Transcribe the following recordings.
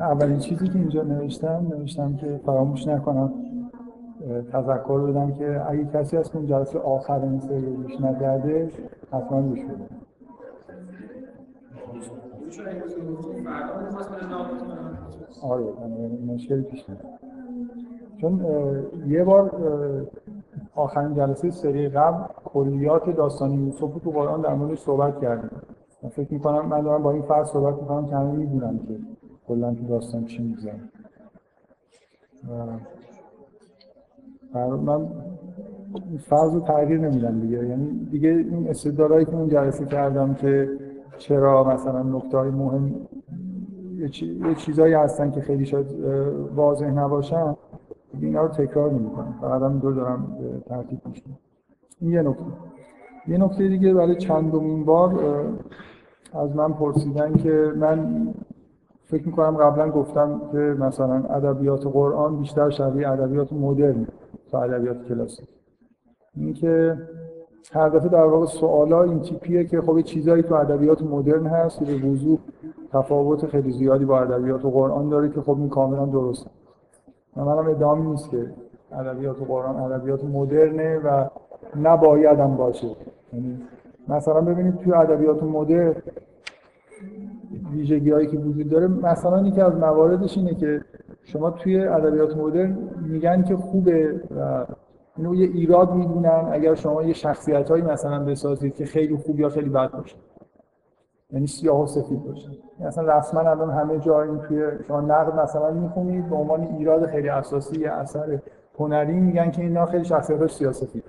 اولین چیزی که اینجا نوشتم نوشتم که فراموش نکنم تذکر بدم که اگه کسی از اون جلسه آخر این سری گوش نکرده حتما گوش بده. آره مشکلی پیش چون یه بار آخرین جلسه سری قبل کلیات داستانی یوسف تو قرآن در موردش صحبت کردیم. فکر می‌کنم من دارم با این فرض صحبت می‌کنم که همه می‌دونم که کلا تو داستان چی میگذره من فرض رو تغییر نمیدم دیگه. یعنی دیگه این که اون جلسه کردم که چرا مثلا نکته های مهم یه چیزایی هستن که خیلی شاید واضح نباشن اینا رو تکرار نمی کنم فقط هم دو دارم ترتیب میشم. این یه نکته. یه نکته دیگه برای چندمین بار از من پرسیدن که من فکر می‌کنم قبلا گفتم که مثلا ادبیات قرآن بیشتر شبیه ادبیات مدرن تا ادبیات کلاسیک. اینکه هر دفعه در واقع سوالا این تیپیه که خب چیزایی تو ادبیات مدرن هست که به وضوح تفاوت خیلی زیادی با ادبیات قرآن داره که خب این کاملا درسته. من منم ادعام نیست که ادبیات قرآن ادبیات مدرنه و نباید هم باشه. یعنی مثلا ببینید توی ادبیات مدرن ویژگی هایی که وجود داره مثلا یکی از مواردش اینه که شما توی ادبیات مدرن میگن که خوبه و اینو یه ایراد می‌دونن اگر شما یه شخصیت هایی مثلا بسازید که خیلی خوب یا خیلی بد باشه. یعنی سیاه و سفید باشه. مثلا رسما الان همه جا این توی شما نقد مثلا می‌خونید به عنوان ایراد خیلی اساسی اثر هنری میگن که اینا خیلی شخصیت سیاستی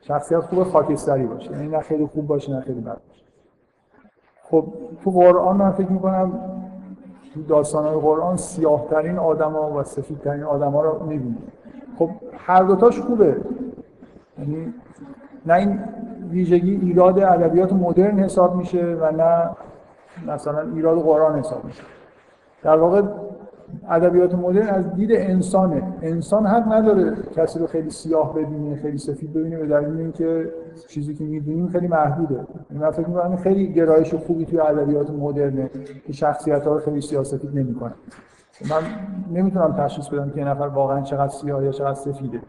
شخصیت خوب خاکستری باشه. یعنی نه خیلی خوب باشه نه خیلی بد باشه. خب تو قرآن من فکر می‌کنم تو داستان های قرآن سیاه ترین آدما و سفید ترین آدما رو می‌بینید خب هر دوتاش خوبه. یعنی نه این ویژگی ایراد ادبیات مدرن حساب میشه و نه مثلا ایراد قرآن حساب میشه. در واقع ادبیات مدرن از دید انسانه. انسان حق نداره کسی رو خیلی سیاه ببینه خیلی سفید ببینه به دلیل اینکه چیزی که می‌دونیم خیلی محدوده. من فکر می‌کنم خیلی گرایش خوبی توی ادبیات مدرنه که شخصیت ها رو خیلی سیاسفید نمی‌کنه. من نمی‌تونم تشخیص بدم که این نفر واقعا چقدر سیاه یا چقدر سفیده.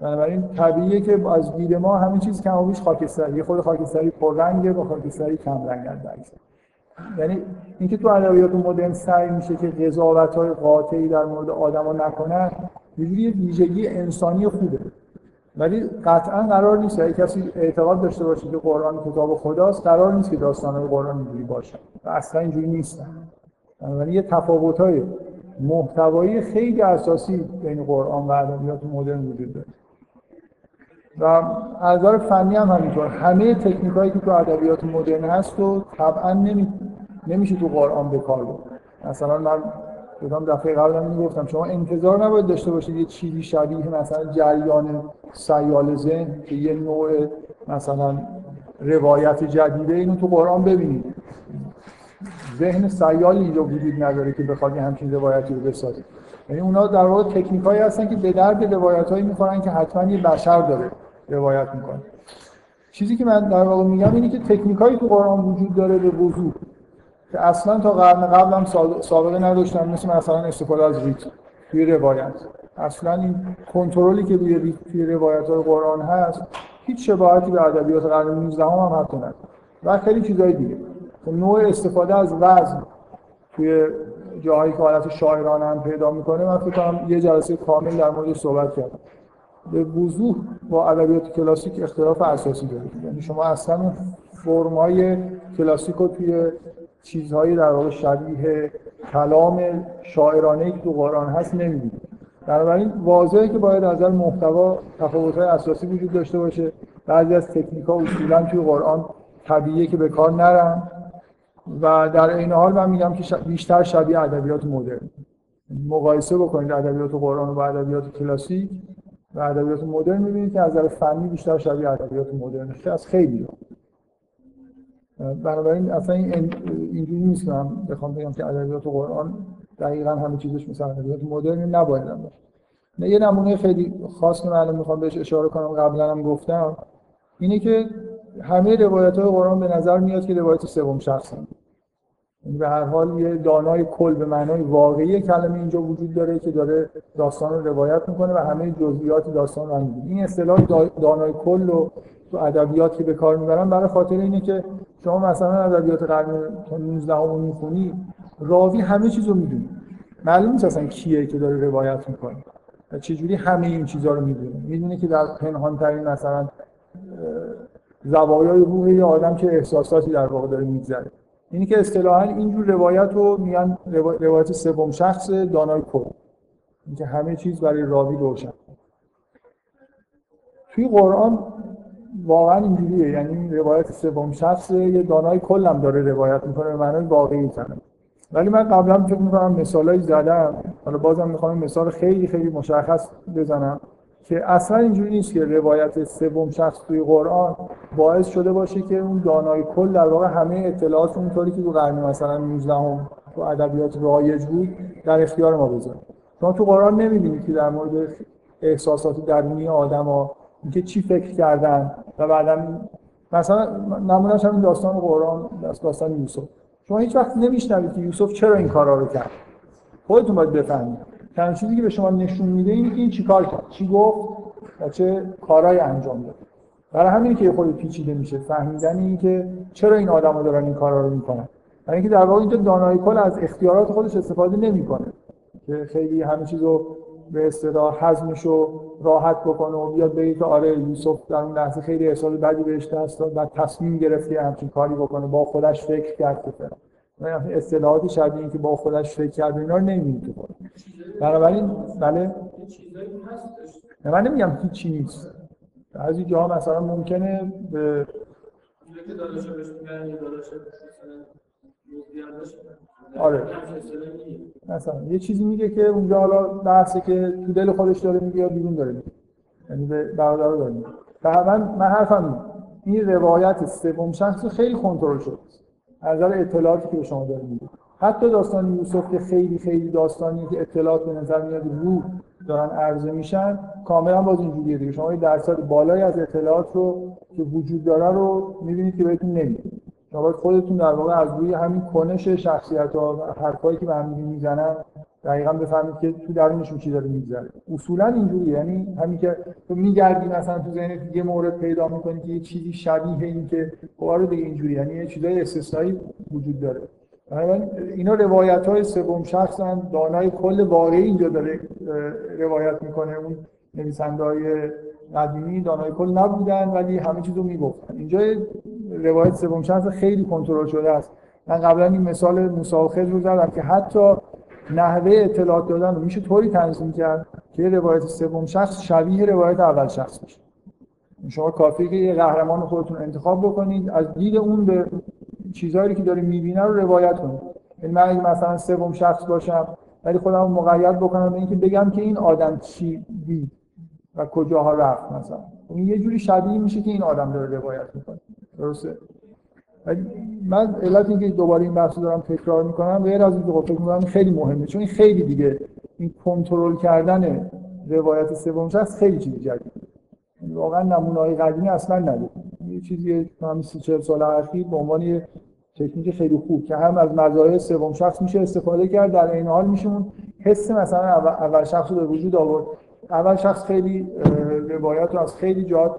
بنابراین طبیعیه که از دید ما همین چیز کم و خاکستری. یه خود خاکستری پررنگه و خاکستری کم رنگ است یعنی اینکه تو ادبیات مدرن سعی میشه که قضاوت های قاطعی در مورد آدما نکنن یه ویژگی انسانی خوبه. ولی قطعا قرار نیست اگه کسی اعتقاد داشته باشه که قرآن کتاب خداست قرار نیست که داستان قرآن اینجوری باشه. و اصلا اینجوری نیستن بنابراین یه تفاوت های محتوایی خیلی اساسی بین قرآن و ادبیات مدرن وجود داره. و از نظر فنی هم همینطور. همه تکنیکایی که تو ادبیات مدرن هست و طبعا نمی... نمیشه تو قرآن به کار برد. مثلا من بودم دفعه قبل هم می‌گفتم شما انتظار نباید داشته باشید یه چیزی شبیه مثلا جریان سیال ذهن که یه نوع مثلا روایت جدیده اینو تو قرآن ببینید. ذهن سیالی اینجا وجود نداره که بخواد همچین روایتی رو بسازه. یعنی اونا در واقع تکنیکایی هستن که به درد روایتایی می‌خورن که حتما یه بشر داره روایت می‌کنه. چیزی که من در واقع میگم اینه که تکنیکایی تو قرآن وجود داره به وضوح. که اصلا تا قرن قبلم سابقه نداشتن مثل مثلا استفاده از ریتم توی روایت. اصلا این کنترلی که روی توی روایت های قرآن هست هیچ شباهتی به ادبیات قرن 19 هم, هم حتی نداره. و خیلی چیزای دیگه. خب نوع استفاده از وزن توی جاهایی که حالت شاعرانه هم پیدا می‌کنه من فکر کنم یه جلسه کامل در مورد صحبت کردم. به وضوح با ادبیات کلاسیک اختلاف اساسی داره یعنی شما اصلا فرمای کلاسیک رو توی چیزهایی در واقع شبیه کلام شاعرانه که تو قرآن هست نمی‌دید بنابراین واضحه که باید از نظر محتوا تفاوت‌های اساسی وجود داشته باشه. بعضی از تکنیک‌ها اصولا توی قرآن طبیعیه که به کار نرن و در این حال من میگم که بیشتر شبیه ادبیات مدرن. مقایسه بکنید ادبیات قرآن و ادبیات کلاسیک و ادبیات مدرن می‌بینید که از نظر فنی بیشتر شبیه ادبیات مدرن. که از خیلی بنابراین اصلا این اینجوری نیست که من بخوام بگم که ادبیات قرآن دقیقا همه چیزش مثل ادبیات مدرن نباید نه یه نمونه خیلی خاص که من می‌خوام بهش اشاره کنم قبلا هم گفتم اینه که همه روایت های قرآن به نظر میاد که روایت سوم شخص هم. یعنی به هر حال یه دانای کل به معنای واقعی کلمه اینجا وجود داره که داره داستان رو روایت می‌کنه و همه جزئیات داستان رو میگه این اصطلاح دانای کل رو تو ادبیات که به کار می‌برن برای خاطر اینه که شما مثلا ادبیات قرن 19 رو می‌خونی راوی همه چیز رو می‌دونه. معلوم نیست اصلا کیه که داره روایت می‌کنه و چجوری همه این چیزها رو می‌دونه. می‌دونه که در پنهان ترین مثلا زوایای روح یه آدم که احساساتی در واقع داره میگذره. اینی که اصطلاحا اینجور روایت رو میگن روایت سوم شخص دانای کل اینکه همه چیز برای راوی روشن. توی قرآن واقعا اینجوریه. یعنی روایت سوم شخص یه دانای کلم داره روایت می‌کنه به معنای واقعی کنه ولی من قبلا فکر می‌کنم مثالایی زدم. حالا بازم می‌خوام مثال خیلی خیلی مشخص بزنم که اصلا اینجوری نیست که روایت سوم شخص توی قرآن باعث شده باشه که اون دانای کل در واقع همه اطلاعات اونطوری که تو قرن مثلا 19 هم تو ادبیات رایج بود در اختیار ما بذاره. شما تو قرآن نمی‌بینید که در مورد احساسات درونی آدما اینکه چی فکر کردن و بعدا مثلا نمونهش همین داستان قرآن داستان یوسف. شما هیچ وقت نمیشنوید که یوسف چرا این کارا رو کرد. خودتون باید بفهمید. تنها چیزی که به شما نشون میده اینه که این چیکار کرد؟ چی گفت و چه کارهایی انجام داد. برای همین که خود پیچیده میشه فهمیدن این که چرا این آدما دارن این کارا رو می‌کنن. برای اینکه در واقع اینجا دانای کل از اختیارات خودش استفاده نمی‌کنه. که خیلی همه چیزو به اصطلاح حزمش رو راحت بکنه و بیاد بگه که آره یوسف در اون لحظه خیلی احساس بدی بهش دست داد و تصمیم گرفت که همچین کاری بکنه با خودش فکر کرد که اصطلاحاتی شبیه این که با خودش فکر کرد اینا رو نمی‌بینید تو بنابراین بله؟ من نمیگم هیچی نیست. بعضی جاها مثلا ممکنه به آره. مثلا یه چیزی میگه که اونجا حالا بحثه که تو دل خودش داره میگه یا بیرون داره میگه. یعنی به برادر داره میگه. من حرفم این روایت سوم شخص خیلی کنترل شد از نظر اطلاعاتی که به شما داره میگه. حتی داستان یوسف که خیلی خیلی داستانی که اطلاعات به نظر میاد رو دارن عرضه میشن کاملا باز اینجوریه دیگه. شما درصد بالایی از اطلاعات رو که وجود داره رو می‌بینید که بهتون نمیاد شما باید خودتون در واقع از روی همین کنش شخصیت ها و حرفایی که به هم می‌زنن دقیقا بفهمید که تو درونشون چی داره میگذره. اصولا اینجوری یعنی همین که تو میگردی مثلا تو ذهنت یه مورد پیدا می‌کنی که یه چیزی شبیه این که خب آره دیگه اینجوری یعنی یه چیزای استثنایی وجود داره. اینا روایت های سوم شخصن دانای کل واقعی اینجا داره روایت می‌کنه. اون نویسنده های قدیمی دانای کل نبودن ولی همه چیز رو می‌گفتن. اینجا روایت سوم شخص خیلی کنترل شده است. من قبلا این مثال موسی رو زدم که حتی نحوه اطلاعات دادن رو میشه طوری تنظیم کرد که روایت سوم شخص شبیه روایت اول شخص بشه شما کافیه که یه قهرمان خودتون انتخاب بکنید از دید اون به چیزهایی که داره می‌بینه رو روایت کنید. یعنی من مثلا سوم شخص باشم ولی خودم مقید بکنم به اینکه بگم که این آدم چی دید و کجاها رفت مثلا. این یه جوری شبیه میشه که این آدم داره روایت می‌کنه. درسته؟ من علت اینکه دوباره این بحث دارم تکرار می‌کنم غیر از اینکه خب فکر می‌کنم خیلی مهمه چون خیلی دیگه این کنترل کردن روایت سوم شخص خیلی چیز جدیده. یعنی واقعا نمونه های قدیمی اصلا نداره یه چیزی همین سی چهل سال اخیر به عنوان یه تکنیک خیلی خوب که هم از مزایای سوم شخص میشه استفاده کرد در این حال میشه اون حس مثلا اول شخص رو به وجود آورد. اول شخص خیلی روایت رو از خیلی جهات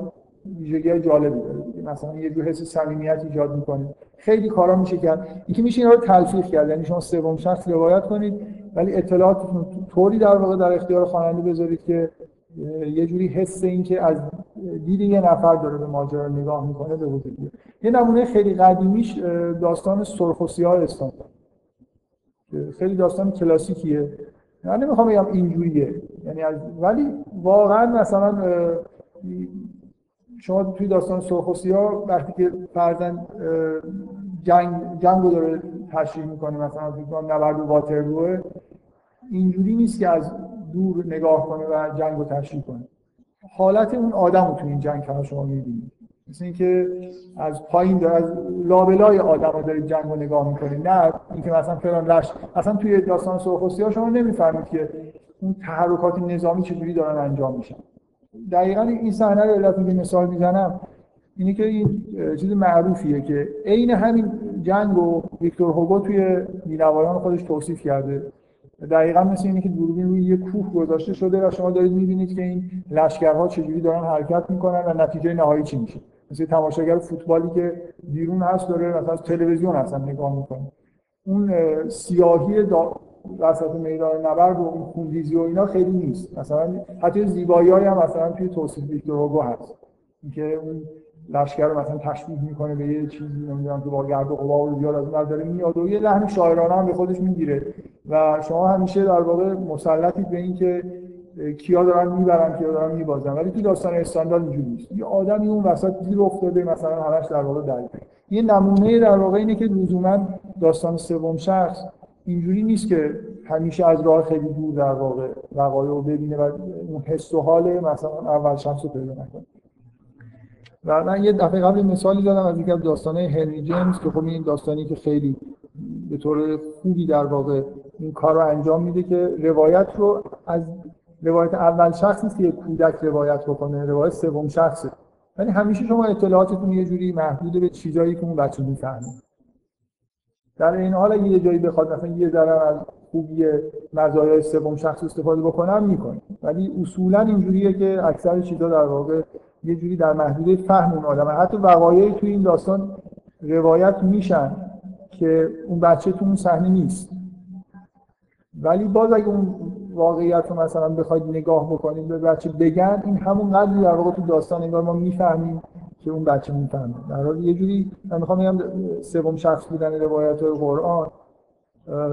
ویژگی جالبی داره. مثلا یه جور حس صمیمیت ایجاد می‌کنه. خیلی کارا میشه کرد. اینکه میشه اینا رو تلفیق کرد. یعنی شما سوم شخص روایت کنید ولی اطلاعاتتون طوری در واقع در اختیار خواننده بذارید که یه جوری حس این که از دید یه نفر داره به ماجرا نگاه می‌کنه به وجود بیاد یه نمونه خیلی قدیمیش داستان سرخ و سیاه خیلی داستان کلاسیکیه. من نمی‌خوام بگم اینجوریه. یعنی از ولی واقعا مثلا شما توی داستان سرخ و سیاه وقتی که فرزن جنگ جنگو داره تشریح می‌کنه مثلا کنم نبرد واترلوه اینجوری نیست که از دور نگاه کنه و جنگ رو تشریح کنه. حالت اون آدم رو تو این جنگ شما می‌بینید. مثل اینکه از پایین داره از لابلای آدم رو دارید جنگ رو نگاه می‌کنید. نه اینکه مثلا فلان لش اصلا توی داستان سرخ و سیاه شما نمی‌فهمید که اون تحرکات نظامی چجوری دارن انجام میشن. دقیقا این صحنه رو علت که مثال می‌زنم. اینه که این چیز معروفیه که عین همین جنگ و ویکتور هوگو توی مینوایان خودش توصیف کرده. دقیقا مثل اینه که دوربین روی یه کوه گذاشته شده و شما دارید می‌بینید که این لشکرها چجوری دارن حرکت می‌کنن و نتیجه نهایی چی میشه. مثل تماشاگر فوتبالی که بیرون هست داره مثلا تلویزیون هستن نگاه می‌کنه. اون سیاهی وسط میدان نبرد و اون خونریزی و اینا خیلی نیست. مثلا حتی زیبایی هم مثلا توی توصیف ویکتور هوگو هست. اینکه اون لشکر رو مثلا تشبیه می‌کنه به یه چیزی نمی‌دونم که با گرد و غبار زیاد از نظر میاد و یه لحن شاعرانه هم به خودش می‌گیره. و شما همیشه در واقع مسلطید به اینکه کیا دارن می‌برن کیا دارن میبازن. ولی تو داستان استاندارد اینجوری نیست. یه آدمی اون وسط گیر افتاده مثلا همش در واقع در یه نمونه در واقع اینه که لزوما داستان سوم شخص اینجوری نیست که همیشه از راه خیلی دور در واقع وقایع رو ببینه و اون حس و حال مثلا اول شخص رو پیدا نکنه. و من یه دفعه قبل مثالی دادم از یکی از داستانه هنری جیمز که خب این داستانی که خیلی به طور خوبی در واقع این کار رو انجام میده که روایت رو از روایت اول شخص نیست که کودک روایت بکنه روایت سوم شخصه. ولی همیشه شما اطلاعاتتون یه جوری محدوده به چیزایی که اون بچه می‌فهمه. در این حال یه جایی بخواد مثلا یه ذره از خوبی مزایای سوم شخص استفاده بکنم می‌کنه. ولی اصولا اینجوریه که اکثر چیزا در واقع یه جوری در محدوده فهم اون آدمه حتی وقایعی توی این داستان روایت میشن که اون بچه تو اون صحنه نیست. ولی باز اگه اون واقعیت رو مثلا بخواید نگاه بکنید به بچه بگن این همون قدری در واقع تو داستان انگار ما می‌فهمیم که اون بچه می‌فهمه. در حال یه جوری من می‌خوام بگم سوم شخص بودن روایت های قرآن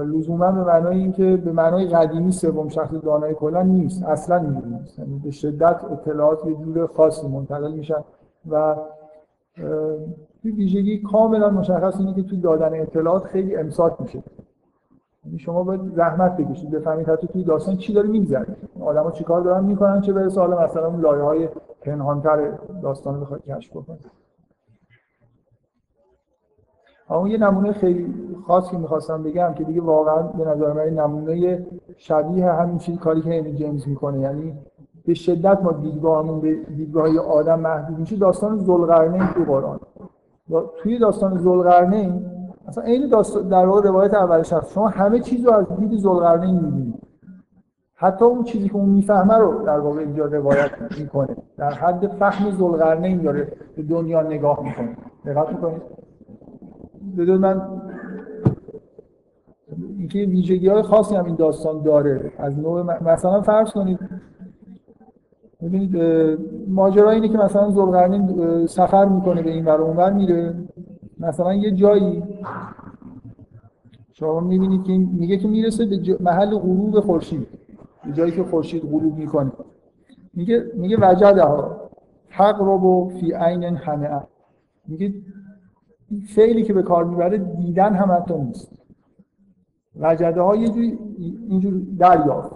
لزوما به معنای اینکه به معنای قدیمی سوم شخص دانای کلا نیست اصلا اینجوری نیست. یعنی به شدت اطلاعات یه جور خاصی منتقل میشن و ویژگی کاملا مشخص اینه که تو دادن اطلاعات خیلی امساک میشه. شما باید زحمت بکشید بفهمید حتی توی داستان چی داره میگذره. آدما چیکار دارن می‌کنن چه برسه حالا مثلا اون لایه های پنهانتر داستان رو بخواید کشف بکنید اما یه نمونه خیلی خاص که می‌خواستم بگم که دیگه واقعا به نظر من نمونه شبیه همین چیزی کاری که امی جیمز می‌کنه. یعنی به شدت ما دیدگاهمون به دیدگاه آدم محدود میشه. داستان ذوالقرنین تو قرآن. توی داستان ذوالقرنین اصلا داستان در واقع روایت اول شخص. شما همه چیز رو از دید ذوالقرنین می‌بینید. حتی اون چیزی که اون می‌فهمه رو در واقع اینجا روایت می‌کنه. در حد فهم ذوالقرنین داره به دنیا نگاه می‌کنه. دقت می‌کنید؟ بدون من اینکه ویژگی های خاصی هم این داستان داره. از نوع مثلا فرض کنید ببینید ماجرا اینه که مثلا ذوالقرنین سفر می‌کنه به این ور اونور میره. مثلا یه جایی شما می‌بینید که میگه که می‌رسه به محل غروب خورشید به جایی که خورشید غروب می‌کنه. میگه میگه وجده ها حق رو فی عین همه میگه فعلی که به کار می‌بره دیدن هم حتی نیست. وجده ها یه جوری اینجور دریافت.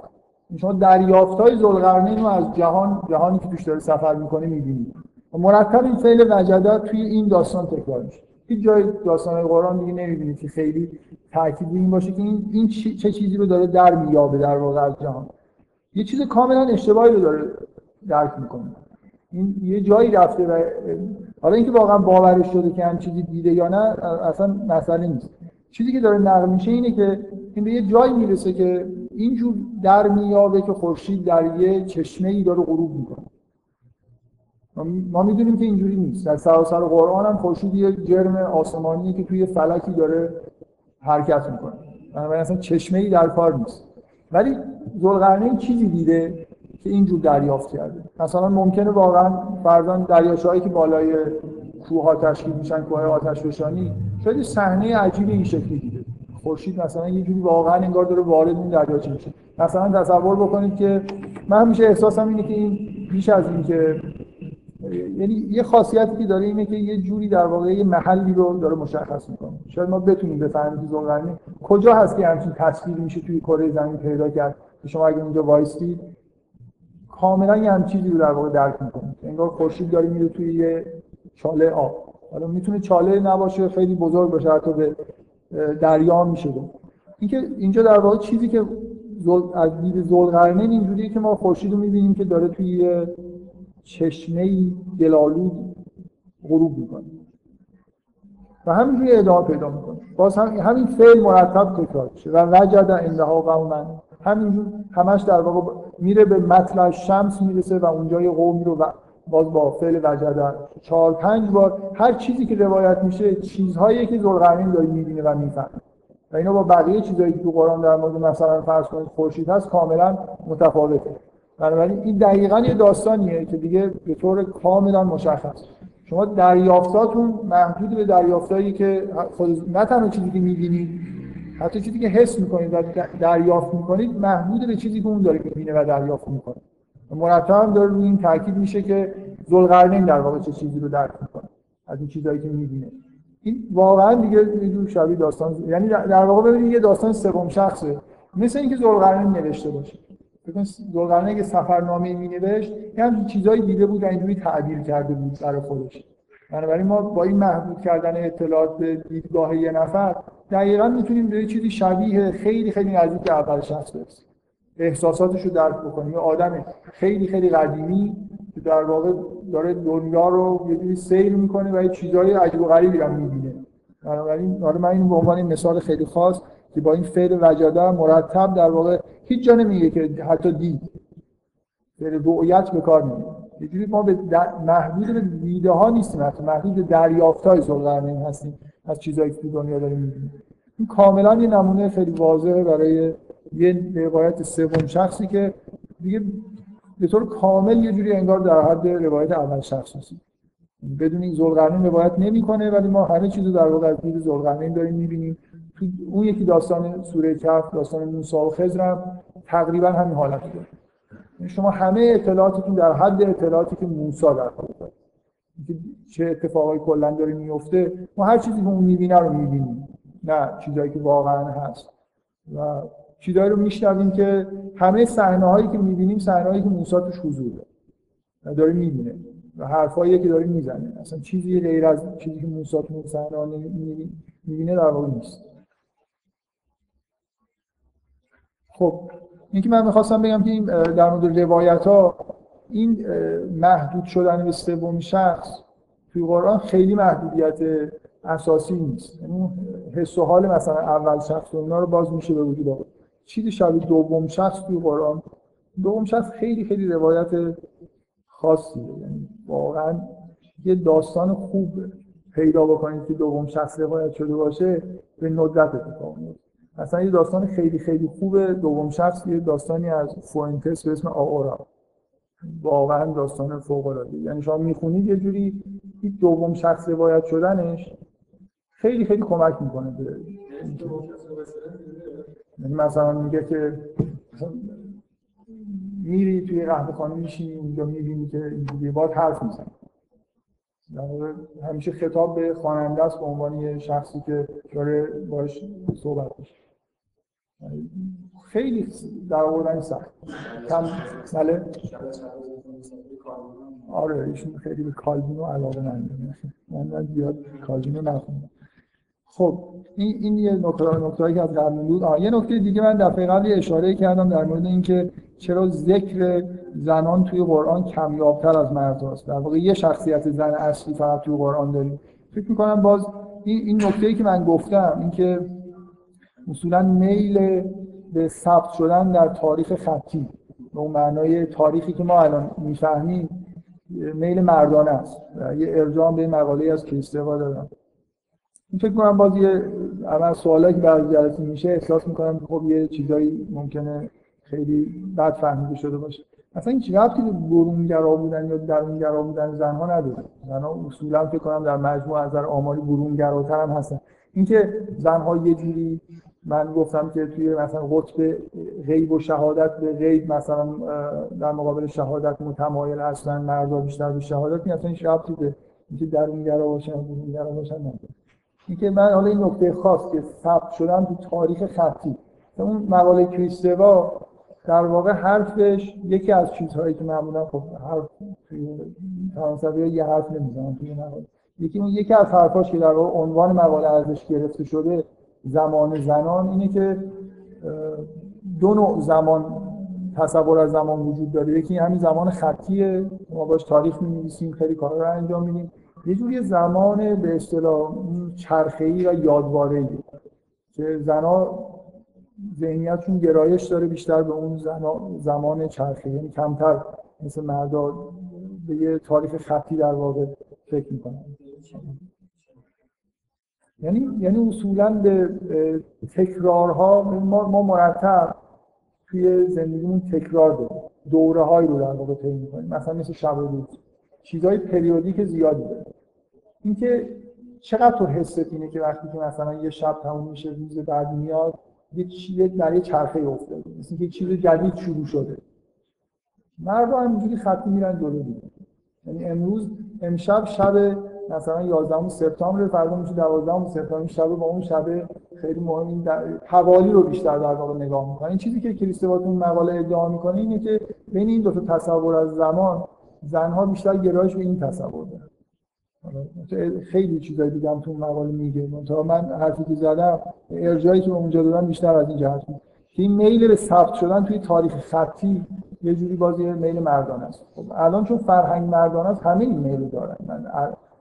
شما دریافت های زلغرنین رو از جهان جهانی که توش داره سفر می‌کنه می‌بینید مرتب این فعل وجده توی این داستان تکرار میشه. هیچ جای داستان قرآن دیگه نمی‌بینید که خیلی تاکید این باشه که این, این چه چیزی رو داره در میابه در واقع از جهان. یه چیز کاملا اشتباهی رو داره درک می‌کنه. این یه جایی رفته و حالا اینکه واقعا باورش شده که هم چیزی دیده یا نه اصلا مسئله نیست. چیزی که داره نقل میشه اینه که این به یه جایی می‌رسه که اینجور در میابه که خورشید در یه چشمه ای داره غروب می‌کنه. ما می‌دونیم که اینجوری نیست. در سراسر قرآن هم خورشید یه جرم آسمانی که توی فلکی داره حرکت می‌کنه. بنابراین اصلا چشمه ای در کار نیست. ولی ذوالقرنین چیزی دیده که اینجور دریافت کرده. مثلا ممکنه واقعا فرضاً دریاچه‌هایی که بالای کوه تشکیل میشن کوه آتش فشانی شاید صحنه عجیب این شکلی دیده. خورشید مثلا یه جوری واقعا انگار داره وارد این دریاچه میشه. مثلا تصور بکنید که من همیشه احساسم اینه که این بیش از این که یعنی یه خاصیتی که داره اینه که یه جوری در واقع یه محلی رو داره مشخص می‌کنه. شاید ما بتونیم بفهمیم که زلغرنی کجا هست که همچین تصویر میشه توی کره زمین پیدا کرد. که شما اگه اونجا وایستید کاملا یه هم چیزی رو در واقع درک می‌کنید انگار خورشید داره میره توی یه چاله آب. حالا می‌تونه چاله نباشه خیلی بزرگ باشه حتی به دریا میشه اینکه اینجا در واقع چیزی که از دید ذوالقرنین اینجوریه که ما خورشید رو می‌بینیم که داره توی چشمه گلالود غروب می‌کنه. و همینجوری ادامه پیدا می‌کنه. باز هم همین فعل مرتب تکرار میشه. و وجد انها قوما. همینجور همش در واقع میره به مطلع شمس می‌رسه و اونجا یه قومی رو باز با فعل وجد چهار پنج بار هر چیزی که روایت میشه چیزهایی که ذوالقرنین داره می‌بینه و می‌فهمه. و اینا با بقیه چیزایی که تو قرآن در مورد مثلا فرض کنید خورشید هست کاملا متفاوته. بنابراین این دقیقا یه داستانیه که دیگه به طور کاملا مشخص. شما دریافتاتون محدود به دریافتایی که خود نه تنها چیزی که می‌بینید حتی چیزی که حس می‌کنید و دریافت می‌کنید محدود به چیزی که اون داره می‌بینه و دریافت می‌کنه. مرتب هم داره روی این تاکید میشه که ذوالقرنین در واقع چه چیزی رو درک می‌کنه از این چیزایی که می‌بینه. این واقعا دیگه یه شبیه داستان یعنی در واقع ببینید یه داستان سوم شخصه. مثل اینکه ذوالقرنین نوشته باشه. ذوالقرنین که سفرنامه می نوشت یه چیزایی دیده بود اینجوری تعبیر کرده بود برای خودش. بنابراین ما با این محدود کردن اطلاعات به دیدگاه یه نفر دقیقا می‌تونیم به چیزی شبیه خیلی خیلی نزدیک اول شخص برسیم. احساساتش رو درک بکنیم. یه آدم خیلی خیلی قدیمی که در واقع داره دنیا رو یه جوری سیر می‌کنه و یه چیزهای عجیب و غریبی رو می‌بینه. بنابراین من این به عنوان مثال خیلی خاص که با این فعل وجاده مرتب در واقع هیچ جا نمیگه که حتی دید. فعل رؤیت به کار نمیده یه ما به محدود به دیده ها نیستیم. حتی محدود دریافت های هستیم. از چیزهایی که دنیا داریم می‌بینیم. این کاملا یه نمونه خیلی واضحه برای یه روایت سوم شخصی که دیگه به طور کامل یه جوری انگار در حد روایت اول شخص هستیم. بدون این ذوالقرنین روایت نمی‌کنه ولی ما همه چیزو در واقع از دید ذوالقرنین داریم می‌بینیم. اون یکی داستان سوره کهف داستان موسی و خضر تقریبا همین حالت داره. یعنی شما همه اطلاعاتتون در حد اطلاعاتی که موسی در داره. چه اتفاقایی کلا داره میفته ما هر چیزی که اون می‌بینه رو می‌بینیم. نه چیزایی که واقعا هست. و چیزایی رو میشنویم که همه صحنه هایی که می‌بینیم صحنه هایی که موسی توش حضور داره. داره می‌بینه. و حرفایی که داره می‌زنه. اصلا چیزی غیر از چیزی که موسی تو صحنه می‌بینه در واقع نیست. خب اینکه من می‌خواستم بگم که در مورد روایت ها این محدود شدن به سوم شخص توی قرآن خیلی محدودیت اساسی نیست. یعنی حس و حال مثلا اول شخص و اینا رو باز میشه به وجود آورد. چیزی شبیه دوم شخص توی قرآن دوم شخص خیلی خیلی روایت خاصیه. یعنی واقعا یه داستان خوب پیدا بکنید که دوم شخص روایت شده باشه به ندرت اتفاق مثلا یه داستان خیلی خیلی خوب دوم شخص یه داستانی از فوینتس به اسم آورا واقعا داستان فوق العاده یعنی شما می‌خونید یه جوری این دوم شخص روایت شدنش خیلی خیلی کمک می‌کنه به یعنی مثلا میگه که میری توی قهوه خانه میشینی اونجا می‌بینی که اینجوری باید حرف می‌زنی همیشه خطاب به خواننده است به عنوان یه شخصی که داره باش صحبت میشه خیلی در آوردن سخت. کم بله. آره ایشون خیلی به کالوینو علاقه نداره. من زیاد کالوینو نخوندم. خب این این یه نکته نکتهایی که از قبل بود. آه یه نکته دیگه من دفعه قبل اشاره کردم در مورد اینکه چرا ذکر زنان توی قرآن کمیابتر از مرد هست در واقع یه شخصیت زن اصلی فقط توی قرآن داریم. فکر می‌کنم باز این این نکته‌ای که من گفتم اینکه اصولا میل به ثبت شدن در تاریخ خطی. به اون معنای تاریخی که ما الان می‌فهمیم میل مردانه است. یه ارجام به مقاله از کیستوا دادم این فکر کنم باز یه اول سوالایی که جلسه میشه احساس می‌کنم خب یه چیزایی ممکنه خیلی بد فهمیده شده باشه. اصلا این چیزی که برونگرا بودن یا درونگرا بودن؟ زنها نداره. زنها اصولا فکر کنم در مجموع از نظر آماری برونگراتر هم هستن. اینکه زنها یه جوری من گفتم که توی مثلا قطب غیب و شهادت به غیب مثلا در مقابل شهادت متمایل هستن مردا بیشتر به شهادت این اصلا این ربطی به اینکه درونگرا باشن برونگرا باشن اینکه من حالا این نکته خاص که ثبت شدن تو تاریخ خطی اون مقاله کریستوا در واقع حرفش یکی از چیزهایی که معمولا خب حرف توی فرانسوی یه حرف نمی‌زنن توی مقاله. یکی اون یکی از حرفاش که در عنوان مقاله ازش گرفته شده زمان زنان اینه که دو نوع زمان تصور از زمان وجود داره. یکی همین زمان خطیه ما باش تاریخ می خیلی کارا رو انجام میدیم. یه جوری زمان به اصطلاح چرخه‌ای و یادواره‌ای. که زنا ذهنیتشون گرایش داره بیشتر به اون زمان چرخه. یعنی کمتر مثل مردا به یه تاریخ خطی در واقع فکر می‌کنن. یعنی یعنی اصولا به تکرارها ما, ما مرتب توی زندگیمون تکرار داریم. دوره رو در واقع طی می‌کنیم. مثلا مثل شب و روز. چیزهای پریودیک زیادی داره اینکه چقدر تو حست اینه که وقتی که مثلا یه شب تموم میشه روز بعد میاد یه چیز در یه چرخه افتاده. مثل که چیز جدید شروع شده. مردم همینجوری خطی میرن جلو دیگه. یعنی امروز امشب شب مثلا 11 سپتامبر فردا میشه 12 سپتامبر. شب با اون شب خیلی مهم این حوالی رو بیشتر در واقع نگاه می‌کنه. این چیزی که کریستواتون مقاله ادعا می‌کنه اینه که بین این دو تا تصور از زمان زنها بیشتر گرایش به این تصور دارن. خیلی چیزایی دیدم تو مقاله میگه. تا من حرفی که زدم ارجایی که اونجا دادم بیشتر از این جهت که این میل به ثبت شدن توی تاریخ خطی یه جوری بازی میل مردان است. خب الان چون فرهنگ مردان است همه این میل دارن. من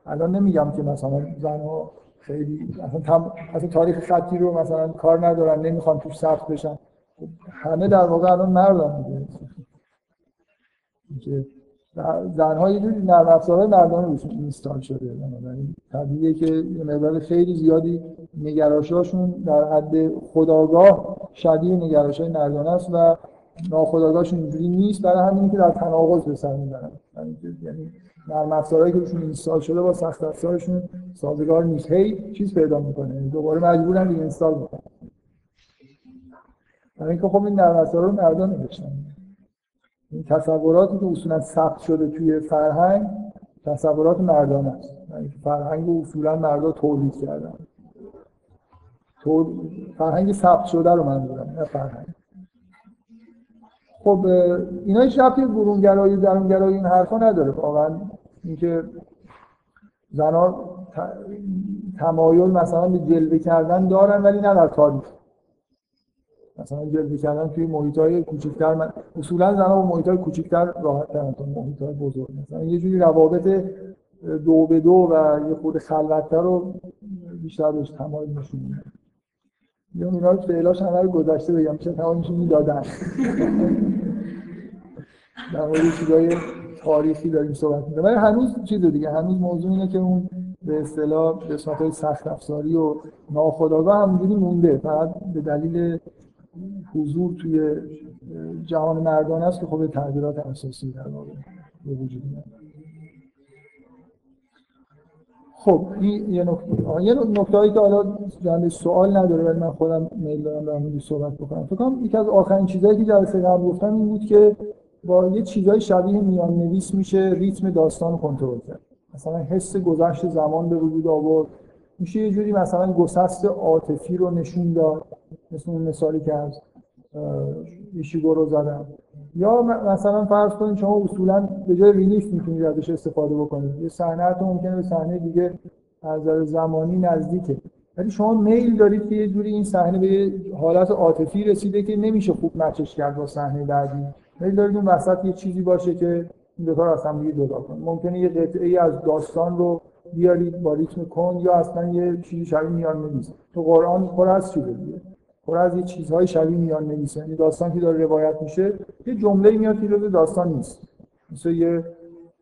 الان نمیگم که مثلا زنها خیلی اصلا, اصلا تاریخ خطی رو مثلا کار ندارن نمی‌خوان توش ثبت بشن. خب همه در واقع الان مردان دیگه. زنها یه جوری نرم افزارهای مردانه روشون اینستال شده. یعنی طبیعیه که یه مقدار خیلی زیادی نگراشاشون در حد خداگاه شدید نگراشای مردانه است و ناخداگاهشون اینجوری نیست. برای همینی که در تناقض به سر می‌برن. یعنی نرم افزارهایی که روشون اینستال شده با سخت افزارشون سازگار نیست. هی چیز پیدا می‌کنه. دوباره مجبورن ری اینستال بکنن. برای اینکه خب این نرم افزارها رو مردان نوشتن. این تصوراتی که اصولا ثبت شده توی فرهنگ تصورات مردان است. یعنی فرهنگ اصولا مردا تولید کردن. فرهنگ ثبت شده رو من دارم نه فرهنگ. خب اینا هیچ ربطی برونگرایی درونگرایی این حرفا نداره. واقعا اینکه زنان تمایل مثلا به جلوه کردن دارن ولی نه در تاریخ مثلا جلوه کردن توی محیط های کوچکتر من اصولا زنها با محیط های کوچکتر راحت ترن تا محیط های بزرگ. مثلا یه جوری روابط دو به دو و یه خود خلوتتر رو بیشتر بهش تمایل نشون میدن. یا اینا رو فعلاش همه رو گذشته بگم چه تمامشون می‌دادن. در مورد چیزای تاریخی داریم صحبت می‌کنیم. ولی هنوز چیز دیگه هنوز موضوع اینه که اون به اصطلاح قسمت های سخت افزاری و ناخودآگاه همونجوری مونده. فقط به دلیل حضور توی جهان مردان است که خب تغییرات اساسی در واقع به وجود میاد. خب این یه نکته. یه که حالا جنبه سوال نداره ولی من خودم میل دارم در صحبت بکنم. فکر کنم یکی از آخرین چیزهایی که جلسه قبل گفتم این بود که با یه چیزای شبیه میان نویس میشه ریتم داستان کنترل کرد. مثلا حس گذشت زمان به وجود آورد. میشه یه جوری مثلا گسست عاطفی رو نشون داد. مثل اون مثالی که از ایشیگو رو زدم. یا مثلا فرض کنید شما اصولا به جای ریلیف می‌تونید ازش استفاده بکنید. یه صحنه تو ممکنه به صحنه دیگه از نظر زمانی نزدیکه. ولی شما میل دارید که یه جوری این صحنه به حالت عاطفی رسیده که نمیشه خوب مچش کرد با صحنه بعدی. میل دارید اون وسط یه چیزی باشه که این دو تا از هم دیگه جدا کنه ممکنه یه قطعه ای از داستان رو بیارید با ریتم کن یا اصلا یه چیزی شبیه میان نویس. تو قرآن پر از چیزه دیگه. پر از یه چیزهای شبیه میان نویسه. یعنی داستان که داره روایت میشه یه جمله میاد که داستان نیست. مثل یه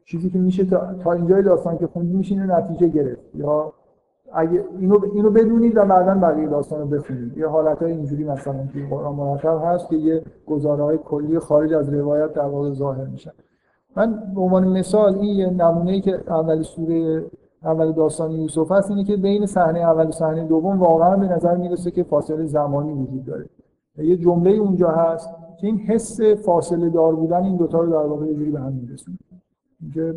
چیزی که میشه تا, تا اینجای داستان که خوندی میشه نتیجه گرفت. یا اگه اینو اینو بدونید و بعدا بقیه داستان رو بخونید. یه حالتهای اینجوری مثلا که قرآن مرتب هست که یه گزاره های کلی خارج از روایت در واقع ظاهر میشن من به عنوان مثال این یه نمونه ای که اول سوره اول داستان یوسف هست اینه که بین صحنه اول و صحنه دوم واقعا به نظر می‌رسه که فاصله زمانی وجود داره. یه جمله اونجا هست که این حس فاصله دار بودن این دوتا رو در واقع یه به هم میرسونه.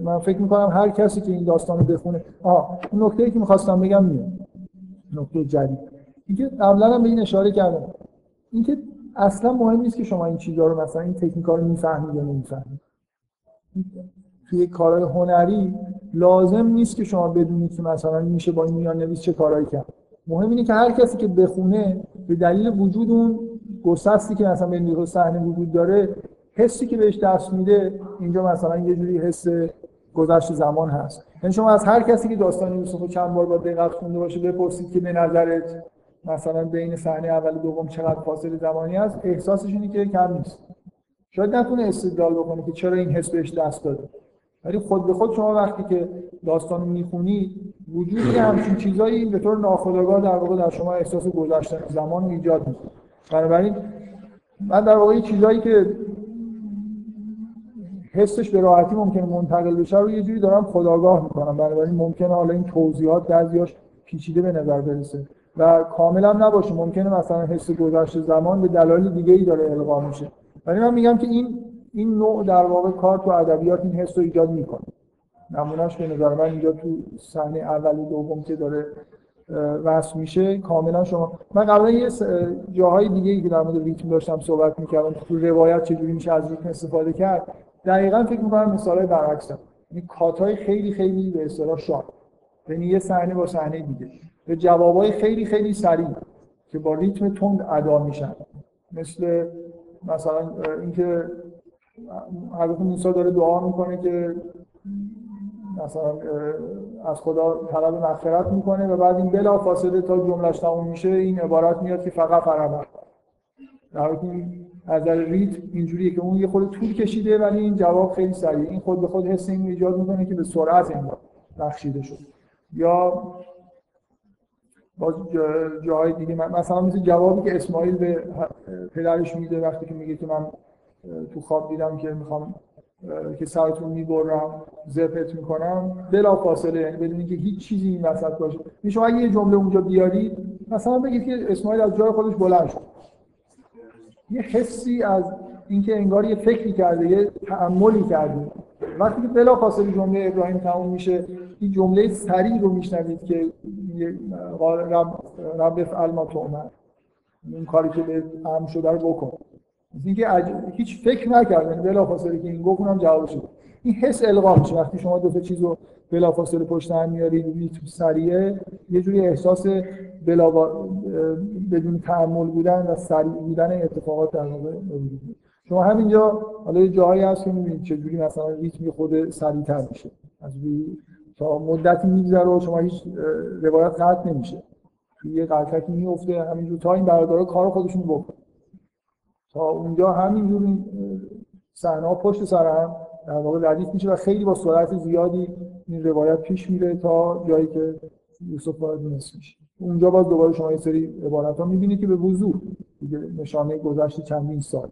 من فکر می‌کنم هر کسی که این داستان رو بخونه آه اون نکته ای که می‌خواستم بگم میاد. نکته جدید. اینکه قبلا هم به این اشاره کردم. اینکه اصلا مهم نیست که شما این چیزا رو مثلا این تکنیکا رو می‌فهمید یا نمی‌فهمید. توی کارهای هنری لازم نیست که شما بدونید که مثلا میشه با این میان نویس چه کارهایی کرد. مهم اینه که هر کسی که بخونه به دلیل وجود اون گسستی که مثلا به صحنه وجود داره حسی که بهش دست میده اینجا مثلا یه جوری حس گذشت زمان هست. یعنی شما از هر کسی که داستان یوسف رو چند بار با دقت خونده باشه بپرسید که به نظرت مثلا بین صحنه اول و دوم چقدر فاصله زمانی هست احساسش اینه که کم نیست. شاید نتونه استدلال بکنه که چرا این حس بهش دست داده. ولی خود به خود شما وقتی که داستان رو می‌خونید وجودی همچین چیزایی به طور ناخودآگاه در واقع در شما احساس گذشتن زمان ایجاد می‌کنه. بنابراین من در واقع چیزایی که حسش به راحتی ممکنه منتقل بشه رو یه جوری دارم خداگاه می‌کنم. بنابراین ممکنه حالا این توضیحات بعضیاش پیچیده به نظر برسه و کاملا نباشه. ممکنه مثلا حس گذشته زمان به دلایل دیگه ای داره القا میشه. ولی من میگم که این این نوع در واقع کار تو ادبیات این حس رو ایجاد می‌کنه. نمونهش به نظر من اینجا تو صحنه اول و دوم که داره رسم میشه کاملا شما من قبلا یه جاهای دیگه که در مورد ریتم داشتم صحبت می‌کردم تو روایت چجوری میشه از ریتم استفاده کرد؟ دقیقا فکر می‌کنم مثالای برعکس این یعنی کاتای خیلی خیلی به اصطلاح sharp یعنی یه صحنه با صحنه دیگه. به جوابای خیلی خیلی سریع که با ریتم تند ادا میشن. مثل مثلا اینکه حضرت موسی داره دعا می‌کنه که مثلا از خدا طلب مغفرت می‌کنه و بعد این بلا فاصله تا جملش تموم میشه این عبارت میاد که فقط فرما در از در اینجوریه که اون یه خود طول کشیده ولی این جواب خیلی سریع. این خود به خود حس این ایجاد می‌کنه که به سرعت این بخشیده شد. یا باز جاهای دیگه مثلا مثل جوابی که اسماعیل به پدرش میده وقتی که میگه که من تو خواب دیدم که می‌خوام که سرتون می‌برم زپت می‌کنم. بلا فاصله یعنی بدون اینکه هیچ چیزی این وسط باشه. شما اگه یه جمله اونجا بیارید مثلا بگید که اسماعیل از جای خودش بلند شد. یه حسی از اینکه انگار یه فکری کرده یه تعملی کرده. وقتی که بلا فاصله جمله ابراهیم تموم میشه این جمله سریع رو میشنوید که رب رب افعل ما این کاری که به هم شده رو بکن. اینکه هیچ فکر نکرد یعنی بلافاصله که این گفت اونم جواب شد این حس القا وقتی شما دو تا چیز بلافاصله پشت هم میارید سریعه یه جوری احساس بلا بدون تعمل بودن و سریع بودن اتفاقات در واقع شما همینجا حالا یه جاهایی هست که می‌بینید چه جوری مثلا ریتم خود سریعتر میشه. از تا مدتی میگذره شما هیچ روایت قطع نمیشه. یه قطعی میفته همینجور تا این برادرها کار خودشون بکنن. تا اونجا همینجور صحنه پشت سر هم در واقع ردیف میشه و خیلی با سرعت زیادی این روایت پیش میره تا جایی که یوسف وارد مصر میشه. اونجا باز دوباره شما یه سری عبارت ها می‌بینید که به وضوح دیگه نشانه گذشت چندین سال.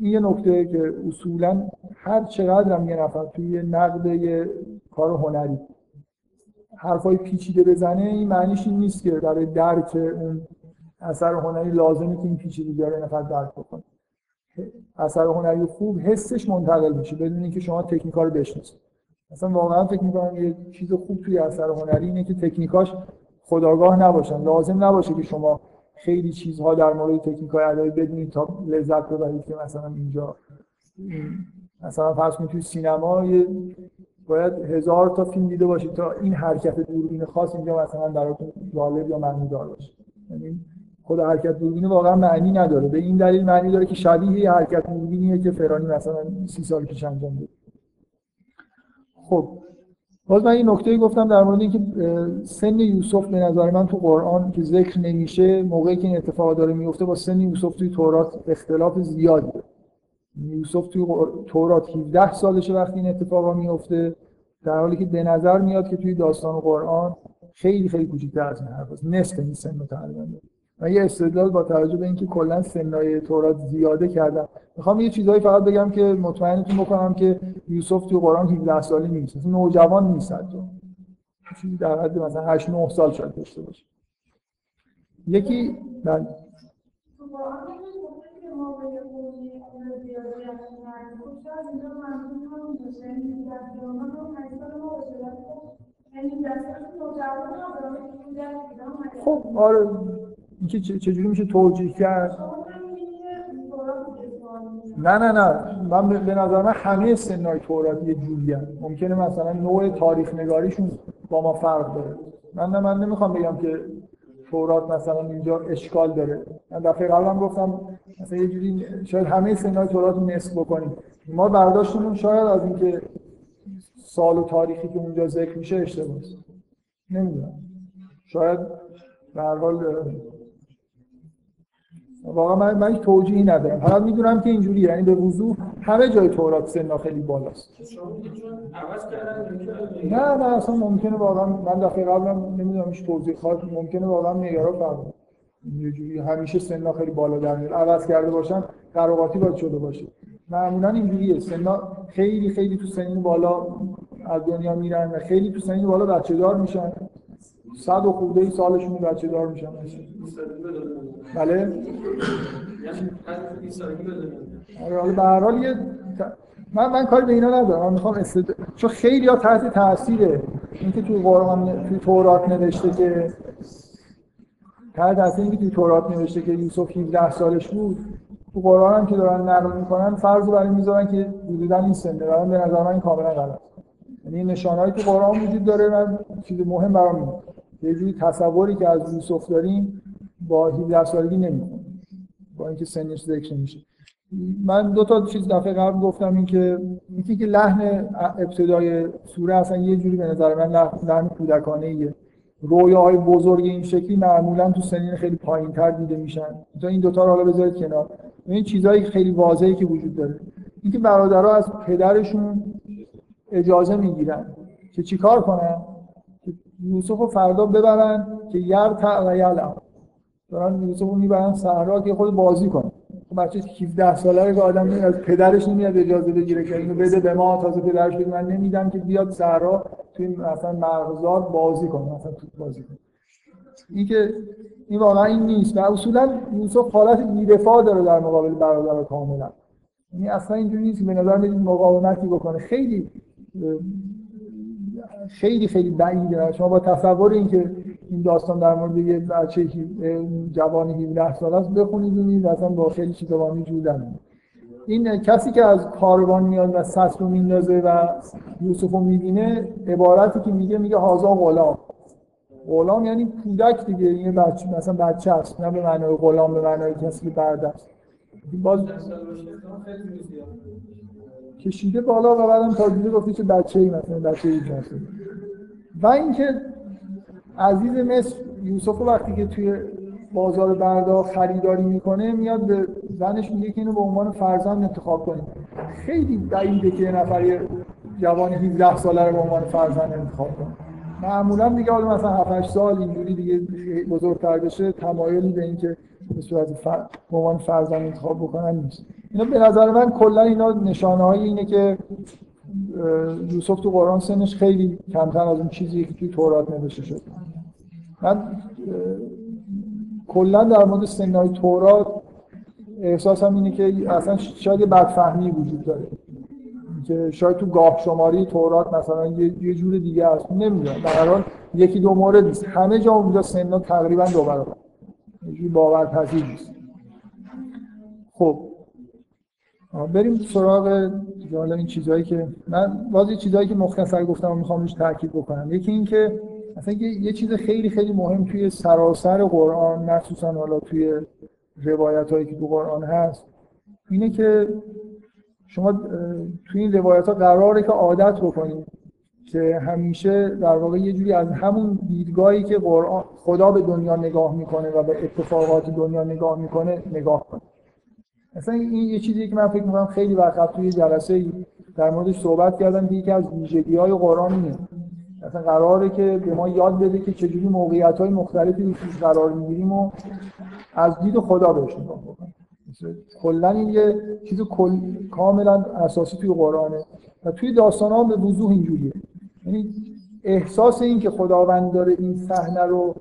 این یه نکته که اصولا هر چقدر هم یه نفر توی نقد کار هنری حرفای پیچیده بزنه این معنیش این نیست که برای درک اون اثر هنری لازمه که این پیچیدگی رو نفر درک بکنه. اثر هنری خوب حسش منتقل میشه بدون اینکه شما تکنیکا رو بشناسید. مثلا واقعا فکر می‌کنم یه چیز خوب توی اثر هنری اینه که تکنیکاش خداگاه نباشن. لازم نباشه که شما خیلی چیزها در مورد تکنیکای ادایی بدونید تا لذت ببرید که مثلا اینجا مثلا فرض کنید توی سینما باید هزار تا فیلم دیده باشید تا این حرکت دوربین خاص اینجا مثلا براتون جالب یا معنی دار باشه. یعنی خود حرکت دوربین واقعا معنی نداره. به این دلیل معنی داره که شبیه یه حرکت دوربینیه که فرانی مثلا سی سال پیش انجام داد. خب باز من این نکته گفتم در مورد اینکه سن یوسف به نظر من تو قرآن که ذکر نمیشه موقعی که این اتفاق داره میفته با سن یوسف توی تورات اختلاف زیادی یوسف توی تورات 17 سالشه وقتی این اتفاقا میفته. در حالی که به نظر میاد که توی داستان قرآن خیلی خیلی کوچیک‌تر از این حرف نصف این سن تقریبا من یه استدلال با توجه به اینکه کلا سنای تورات زیاده کردم می‌خوام یه چیزایی فقط بگم که مطمئنتون بکنم که یوسف تو قرآن 17 ساله نیست مثلا نوجوان نیست تو چیزی در حد مثلا 8 9 سال شاید داشته باشه. یکی من خب آره. اینکه چجوری میشه توجیه کرد؟ نه نه نه. من به نظر من همه سنای تورات یه جوری ممکنه مثلا نوع تاریخ نگاریشون با ما فرق داره. من نه من نمی‌خوام بگم که تورات مثلا اینجا اشکال داره. من دفعه قبلم گفتم مثلا یه جوری شاید همه سنای تورات رو نصف بکنیم. ما برداشتمون شاید از اینکه سال و تاریخی که اونجا ذکر میشه اشتباهه نمی‌دونم. شاید به هر حال واقعا من من توجیهی ندارم. فقط می‌دونم که اینجوری یعنی به وضوح همه جای تورات سنا خیلی بالاست. نه نه اصلا ممکنه واقعا من دفعه قبلم نمی‌دونم هیچ توضیح خاص ممکنه واقعا معیارا فرق یه همیشه سنا خیلی بالا در میاد. عوض کرده باشن قراقاتی باید شده باشه. معمولا اینجوریه. سنا خیلی خیلی تو سنین بالا از دنیا میرن و خیلی تو سنین بالا بچه دار میشن. صد و خورده ای سالشون بچه دار میشن. بله. آره حالا به هر حال یه من من کاری به اینا ندارم. من می‌خوام استد... چون خیلی ها تحت تاثیره اینکه تو قرآن تو تورات نوشته که تحت تاثیر اینکه تو تورات نوشته که یوسف 17 سالش بود. تو قرآن هم که دارن نقل می‌کنن فرض برای می‌ذارن که حدودا این سنه و به نظر من این کاملا غلط. یعنی نشانهایی تو قرآن وجود داره من چیز مهم برام یه جوری تصوری که از یوسف داریم با 17 سالگی نمی‌خونه با اینکه سنش ذکر نمیشه. من دو تا چیز دفعه قبل گفتم این که یکی که لحن ابتدای سوره اصلا یه جوری به نظر من لحن کودکانه ایه رویاهای بزرگ این شکلی معمولا تو سنین خیلی پایینتر دیده میشن. تا این دوتا رو حالا بذارید کنار. این چیزهایی خیلی واضحی که وجود داره. اینکه برادرها از پدرشون اجازه می‌گیرن که چیکار کنن؟ یوسف رو فردا ببرن که یر و یلم دارن یوسف رو می‌برن صحرا که خود بازی کنه. خب بچه 17 ساله که آدم از پدرش نمیاد اجازه بگیره که اینو بده به ما. تازه پدرش بگه من نمیدم که بیاد صحرا توی مثلا مرغزار بازی کنه مثلا تو بازی کنه. این که این واقعا این نیست. و اصولا یوسف حالت بی‌دفاع داره در مقابل برادر کاملا. یعنی اصلا اینجوری نیست به نظر مقاومتی بکنه. خیلی خیلی خیلی بعیده شما با تصور اینکه این داستان در مورد یه بچه جوان 17 ساله است بخونید ببینید اصلا با خیلی چیزا با این کسی که از کاروان میاد و سس رو میندازه و یوسف رو می‌بینه عبارتی که میگه میگه هازا غلام. غلام یعنی کودک دیگه این بچه مثلا بچه است نه به معنای غلام به معنای کسی که برده است باز کشیده بالا و بعدم تا دیگه گفتی که بچه ای مثلا بچه ای و اینکه عزیز مصر یوسف وقتی که توی بازار بردا خریداری می‌کنه میاد به زنش میگه که اینو به عنوان فرزند انتخاب کنید خیلی بعیده که یه نفر جوان 17 ساله رو به عنوان فرزند انتخاب کنه. معمولا دیگه حالا مثلا 7 8 سال اینجوری دیگه بزرگتر بشه تمایلی به اینکه به صورت فرزند انتخاب بکنن نیست. اینا به نظر من کلا اینا نشانه های اینه که یوسف تو قرآن سنش خیلی کمتر از اون چیزی که توی تورات نوشته شد من کلا در مورد سنهای تورات احساسم اینه که اصلا شاید بدفهمی وجود داره. که شاید تو گاه شماری تورات مثلا یه, جور دیگه است. نمی‌دونم. در یکی دو مورد نیست. همه جا اونجا سنها تقریبا دو برابر. یه باورپذیر نیست. خب. بریم سراغ حالا این چیزهایی که من باز چیزهایی که مختصر گفتم و می‌خوام روش تاکید بکنم. یکی این که مثلا یه چیز خیلی خیلی مهم توی سراسر قرآن مخصوصا حالا توی روایت هایی که تو قرآن هست اینه که شما توی این روایت ها قراره که عادت بکنید که همیشه در واقع یه جوری از همون دیدگاهی که قرآن خدا به دنیا نگاه می‌کنه و به اتفاقات دنیا نگاه می‌کنه نگاه کنید مثلا این یه چیزی که من فکر می‌کنم خیلی وقت توی جلسه در موردش صحبت کردم که از ویژگی های قرآن اینه. مثلا قراره که به ما یاد بده که چجوری موقعیت های مختلفی رو قرار می‌گیریم و از دید خدا بهش نگاه بکنیم. کلا این یه چیز کل... کاملا اساسی توی قرآنه. و توی داستان ها به وضوح اینجوریه. یعنی احساس این که خداوند داره این صحنه رو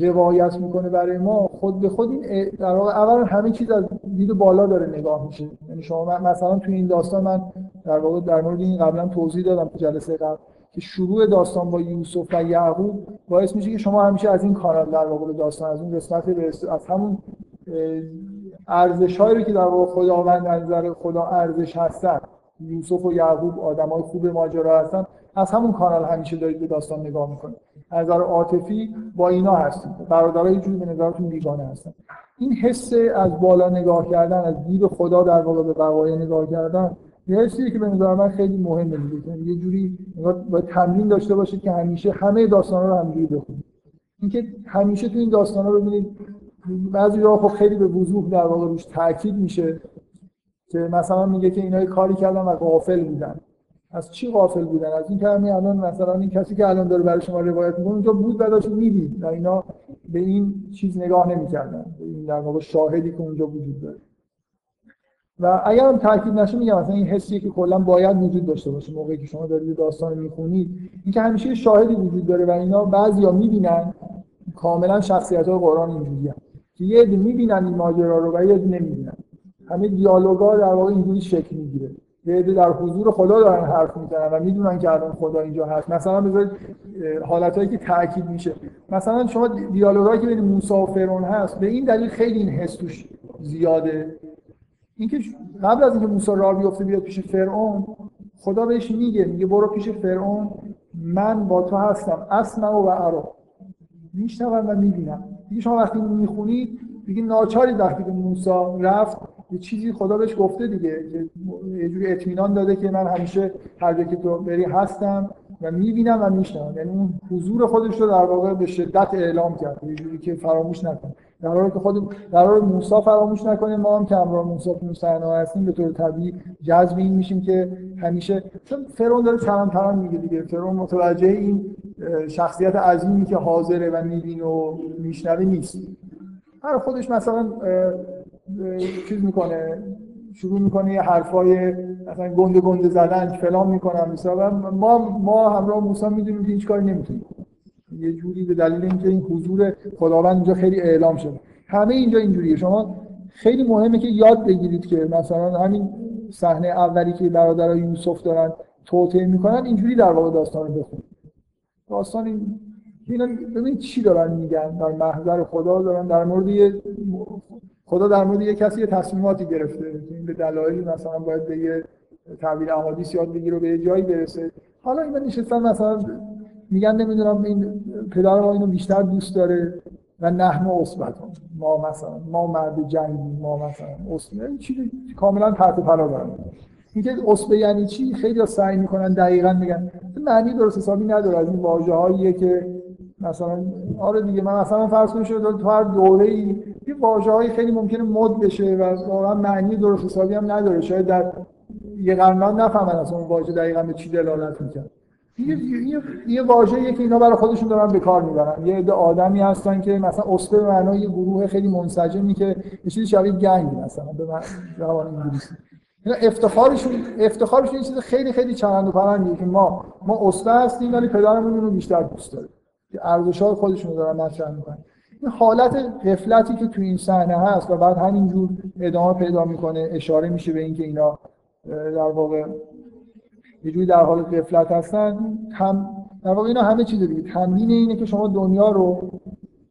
روایت می‌کنه برای ما خود به خود این در واقع اولا همه چیز از دید بالا داره نگاه میشه. یعنی شما مثلا توی این داستان من در واقع در مورد این قبلا توضیح دادم تو جلسه قبل که شروع داستان با یوسف و یعقوب باعث میشه که شما همیشه از این کانال در واقع داستان از اون قسمت از همون ارزش هایی که در واقع خداوند از نظر خدا ارزش هستن. یوسف و یعقوب آدمای خوب ماجرا هستن. از همون کانال همیشه دارید به داستان نگاه می‌کنید. از نظر عاطفی با اینا هستید برادرای جوری به نظرتون بیگانه هستن. این حس از بالا نگاه کردن از دید خدا در واقع به وقایع نگاه کردن یه حسیه که به نظر من خیلی مهمه دیگه. یعنی یه جوری باید تمرین داشته باشید که همیشه همه داستانا رو همینجوری بخونید. اینکه همیشه تو این داستانا ببینید بعضی جاها خب خیلی به وضوح در واقع روش تاکید میشه که مثلا میگه که اینا کاری کردن و غافل بودن. از چی غافل بودن؟ از این که الان مثلا این کسی که الان داره برای شما روایت می‌کنه اونجا بود و داشت می‌دید و اینا به این چیز نگاه نمی‌کردن. به این در واقع شاهدی که اونجا وجود داره. و اگر هم تاکید نشه میگم مثلا این حسی که کلا باید وجود داشته باشه. موقعی که شما دارید داستان می‌خونید اینکه همیشه شاهدی وجود داره و اینا بعضیا می‌بینن کاملا شخصیت های قرآن اینجوریه. که یه عده می‌بینن این ماجرا رو و یه عده نمی‌بینن. همه دیالوگا در واقع اینجوری شکل می‌گیره. یه عده در حضور خدا دارن حرف می‌زنن و می‌دونن که الان خدا اینجا هست. مثلا بذارید حالتایی که تاکید میشه. مثلا شما دیالوگایی که بین موسی و فرعون هست به این دلیل خیلی این حس توش زیاده. اینکه قبل از اینکه موسی راه بیفته بیاد پیش فرعون خدا بهش میگه میگه برو پیش فرعون من با تو هستم اسمع و ارا. میشنوم و می‌بینم. دیگه شما وقتی می‌خونید دیگه ناچاری وقتی که موسی رفت یه چیزی خدا بهش گفته دیگه یه جوری اطمینان داده که من همیشه هر که تو بری هستم و می‌بینم و میشنوم. یعنی اون حضور خودش رو در واقع به شدت اعلام کرد یه جوری که فراموش نکنه در حالی که خود حال موسی فراموش نکنه ما هم که موسی تو صحنه هستیم به طور طبیعی جذب این میشیم که همیشه چون فرعون داره تران تران میگه دیگه فرعون متوجه این شخصیت عظیمی که حاضره و می‌بینه و میشنوه نیست. هر خودش مثلا چیز می‌کنه شروع می‌کنه یه حرفای مثلا گنده گنده زدن فلان می‌کنم مثلا. ما ما همراه موسی می‌دونیم که هیچ کاری نمی‌تونیم. یه جوری به دلیل اینکه این حضور خداوند اینجا خیلی اعلام شده. همه اینجا اینجوریه. شما خیلی مهمه که یاد بگیرید که مثلا همین صحنه اولی که برادرای یوسف دارن توطئه می‌کنن اینجوری در واقع داستان رو بخونید. داستان این اینا ببینید چی دارن میگن. در محضر خدا دارن در مورد یه خدا در مورد یه کسی تصمیماتی گرفته این به دلایلی مثلا باید به یه تعبیر احادیث یاد بگیره به یه جایی برسه. حالا اینا نشستن مثلا میگن نمی‌دونم این پدر ما اینو بیشتر دوست داره و نحن اصبتون ما مثلا ما مرد جنگی ما مثلا اصبه چیزی کاملا تحت پلا دارن اینکه اصبه یعنی چی؟ خیلی سعی می‌کنن دقیقا میگن. معنی درست حسابی نداره. از این واژه که مثلا آره دیگه من مثلا فرض کنید شده تو هر دوره ای یه واژه خیلی ممکنه مد بشه و واقعا معنی درست حسابی هم نداره. شاید در یه قرن نفهمن اصلا اون واژه دقیقا به چی دلالت می‌کنه. یه یه واژه‌ایه که اینا برای خودشون دارن به کار می‌برن. یه عده آدمی هستن که مثلا اسپه به معنای یه گروه خیلی منسجمی که یه چیزی شبیه گنگ مثلا به زبان انگلیسی. اینا افتخارشون افتخارشون یه چیز خیلی خیلی چرند و پرندیه که ما ما اسپه هستیم ولی پدرمون رو بیشتر دوست داره. که ارزش‌های خودشون دارن مطرح می‌کنن. این حالت غفلتی که تو این صحنه هست و بعد همینجور ادامه پیدا می‌کنه اشاره میشه به اینکه اینا در واقع یه جوری در حال غفلت هستن هم در واقع اینا همه چیز دیگه. تمرین اینه که شما دنیا رو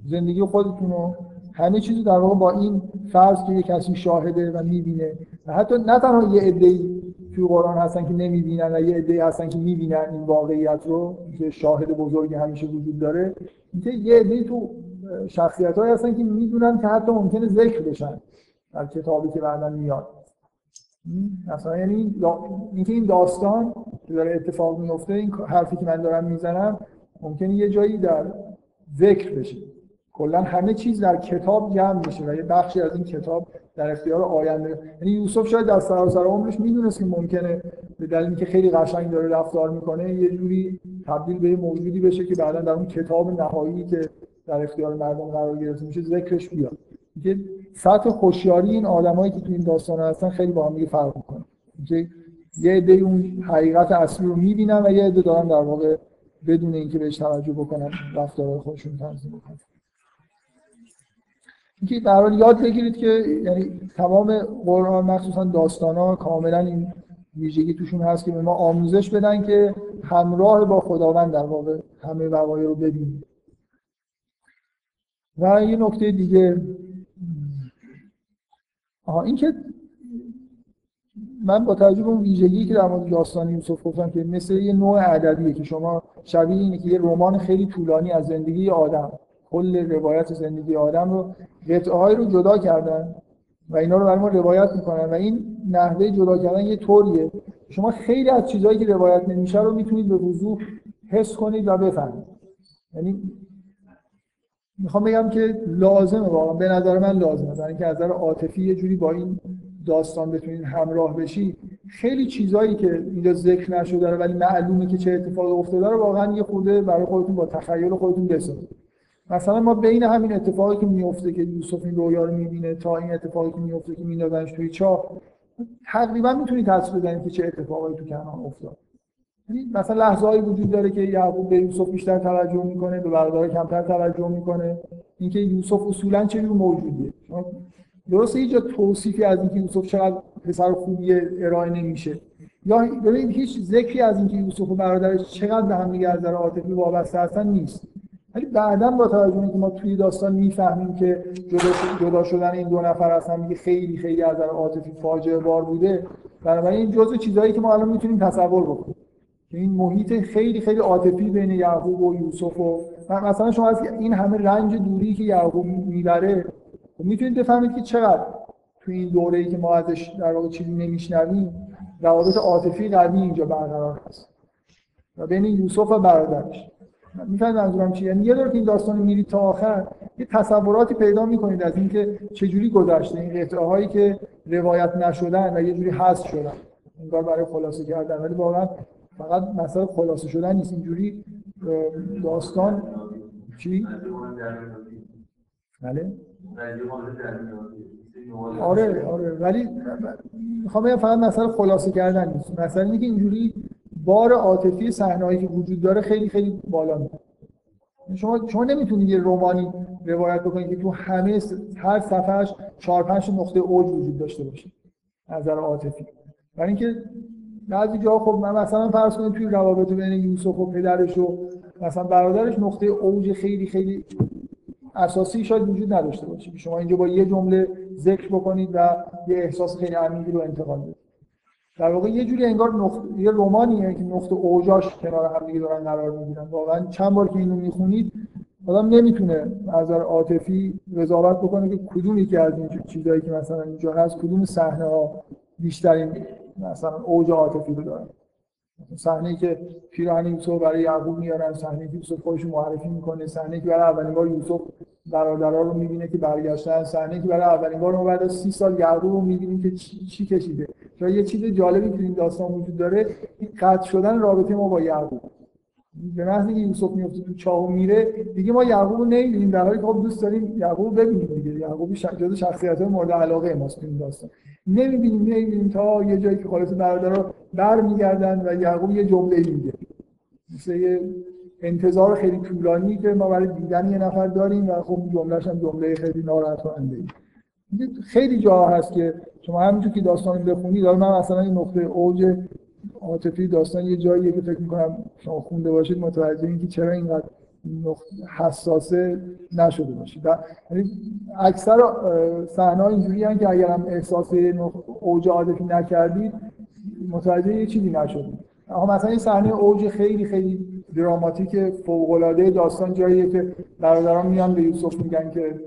زندگی خودتون رو همه چیزی در واقع با این فرض که یه کسی شاهده و می‌بینه. و حتی نه تنها یه عده‌ای توی قرآن هستن که نمی‌بینن و یه عده‌ای هستن که می‌بینن این واقعیت رو که شاهد بزرگی همیشه وجود داره. اینکه یه عده‌ای تو شخصیت هستن که می‌دونن که حتی ممکنه ذکر بشن در کتابی که بعدا میاد. مثلا یعنی اینکه این داستان که داره اتفاق میفته این حرفی که من دارم می‌زنم ممکنه یه جایی در ذکر بشه. کلا همه چیز در کتاب جمع میشه و یه بخشی از این کتاب در اختیار آینده. یعنی یوسف شاید در سراسر عمرش می‌دونست که ممکنه به دلیلی که خیلی قشنگ داره رفتار می‌کنه یه جوری تبدیل به موجودی بشه که بعدا در اون کتاب نهایی که در اختیار مردم قرار گرفته میشه ذکرش بیاد. که سطح خوشیاری این آدمایی که تو این داستان هستن خیلی با هم دیگه فرق می‌کنه. که یه عده اون حقیقت اصلی رو می‌بینن و یه عده دارن در واقع بدون اینکه بهش توجه بکنن رفتار خودشون تنظیم بکنن. اینکه در حال یاد بگیرید که یعنی تمام قرآن مخصوصا داستان ها کاملا این ویژگی توشون هست که به ما آموزش بدن که همراه با خداوند در واقع همه وقایع رو ببینیم. و یه نکته دیگه آها این که من با توجه به اون ویژگی که در مورد داستان یوسف گفتم که مثل یه نوع ادبیه که شما شبیه اینه که یه رمان خیلی طولانی از زندگی آدم کل روایت زندگی آدم رو قطعه رو جدا کردن و اینا رو برای ما روایت می‌کنن و این نحوه جدا کردن یه طوریه. شما خیلی از چیزهایی که روایت نمیشه رو می‌تونید به وضوح حس کنید و بفهمید. یعنی می‌خوام بگم که لازمه واقعا. به نظر من لازمه. برای اینکه از نظر عاطفی یه جوری با این داستان بتونید همراه بشی خیلی چیزایی که اینجا ذکر نشده ولی معلومه که چه اتفاقی افتاده رو واقعا یه خورده برای خودتون با تخیل خودتون بسازید. مثلا ما بین همین اتفاقی که میفته که یوسف این رویا رو می‌بینه تا این اتفاقی که میفته که میندازنش توی چاه تقریبا می‌تونید تصویر بزنید که چه اتفاقی تو کنعان افتاد. مثلا لحظه وجود داره که یعقوب به یوسف بیشتر توجه می‌کنه به برادر کمتر توجه می‌کنه. اینکه یوسف اصولا چه جور موجودیه؟ درسته هیچ توصیفی از اینکه یوسف چقدر پسر خوبی ارائه نمیشه. یا ببینید هیچ ذکری از اینکه یوسف و برادرش چقدر به هم دیگه از نظر عاطفی وابسته هستن نیست. ولی بعدا با توجه اینکه ما توی داستان می‌فهمیم که جدا, شدن این دو نفر اصلا میگه خیلی خیلی از نظر عاطفی فاجعه بار بوده بنابراین این جزء چیزهایی که ما الان می‌تونیم تصور بکنیم. که این محیط خیلی خیلی عاطفی بین یعقوب و یوسف و مثلا شما از این همه رنج دوری که یعقوب می‌بره خب می‌تونید بفهمید که چقدر تو این دوره ای که ما ازش در واقع چیزی نمیشنویم روابط عاطفی قوی اینجا برقرار هست. و بین یوسف و برادرش. می‌فهمید منظورم چیه؟ یعنی یه دور که این داستان میرید تا آخر یه تصوراتی پیدا می‌کنید از اینکه چجوری گذشته. این قطعه که روایت نشدن و یه جوری حذف شدن. انگار برای خلاصه کردن. ولی واقعا فقط مسئله خلاصه شدن نیست. اینجوری داستان چی؟ بله. آره آره. ولی می‌خوام بگم فقط مسئله خلاصه کردن نیست. مثلا اینکه اینجوری بار عاطفی صحنه‌ای که وجود داره خیلی خیلی بالا میره شما شما نمی‌تونید یه رومانی روایت بکنید که تو همه هر صفحهش چهار پنج نقطه اوج وجود داشته باشه. نظر عاطفی. برای اینکه بعضی جا خب من مثلا فرض کنید توی روابط بین یوسف و پدرش و مثلا برادرش نقطه اوج خیلی خیلی اساسی شاید وجود نداشته باشه شما اینجا با یه جمله ذکر بکنید و یه احساس خیلی عمیقی رو انتقال بدید. در واقع یه جوری انگار نقطه یه رومانیه که نقطه اوجاش کنار هم دیگه دارن قرار می‌گیرن. واقعا چند بار که اینو می‌خونید آدم نمی‌تونه از نظر عاطفی قضاوت بکنه که کدوم یکی از این چیزایی که مثلا اینجا هست کدوم صحنه ها بیشترین مثلا اوج عاطفی رو دارن صحنه که پیراهن یوسف برای یعقوب میارن صحنه که یوسف خودش معرفی می‌کنه صحنه که برای اولین بار یوسف برادرها رو می‌بینه که برگشتن صحنه که برای اولین بار بعد از سی سال یعقوب رو می‌بینیم که چی, کشیده. چون یه چیز جالبی که این داستان وجود داره این قطع شدن رابطه ما با یعقوب. به محض اینکه یوسف میفته تو چاه و میره دیگه ما یعقوب رو نمی‌بینیم. در حالی که خب دوست داریم یعقوب ببینیم دیگه. یعقوب جزو شخصیت مورد علاقه ماست این داستان. نمی‌بینیم نمی‌بینیم تا یه جایی که خالص برادرها برمیگردن و یعقوب یه جمله میگه. مثل یه انتظار خیلی طولانی که ما برای دیدن یه نفر داریم و خب جملهش هم جمله خیلی ناراحت کننده خیلی جا هست که شما همینجور که داستان بخونید داره من مثلا این نقطه اوج عاطفی داستان یه جاییه که فکر می‌کنم شما خونده باشید متوجه این که چرا اینقدر حساسه نشده باشید. یعنی اکثر صحنه اینجوری که اگر هم احساس اوج عاطفی نکردید متوجه یه چیزی نشدید. اما مثلا این صحنه اوج خیلی خیلی دراماتیک فوق العاده داستان جاییه که برادران میان به یوسف میگن که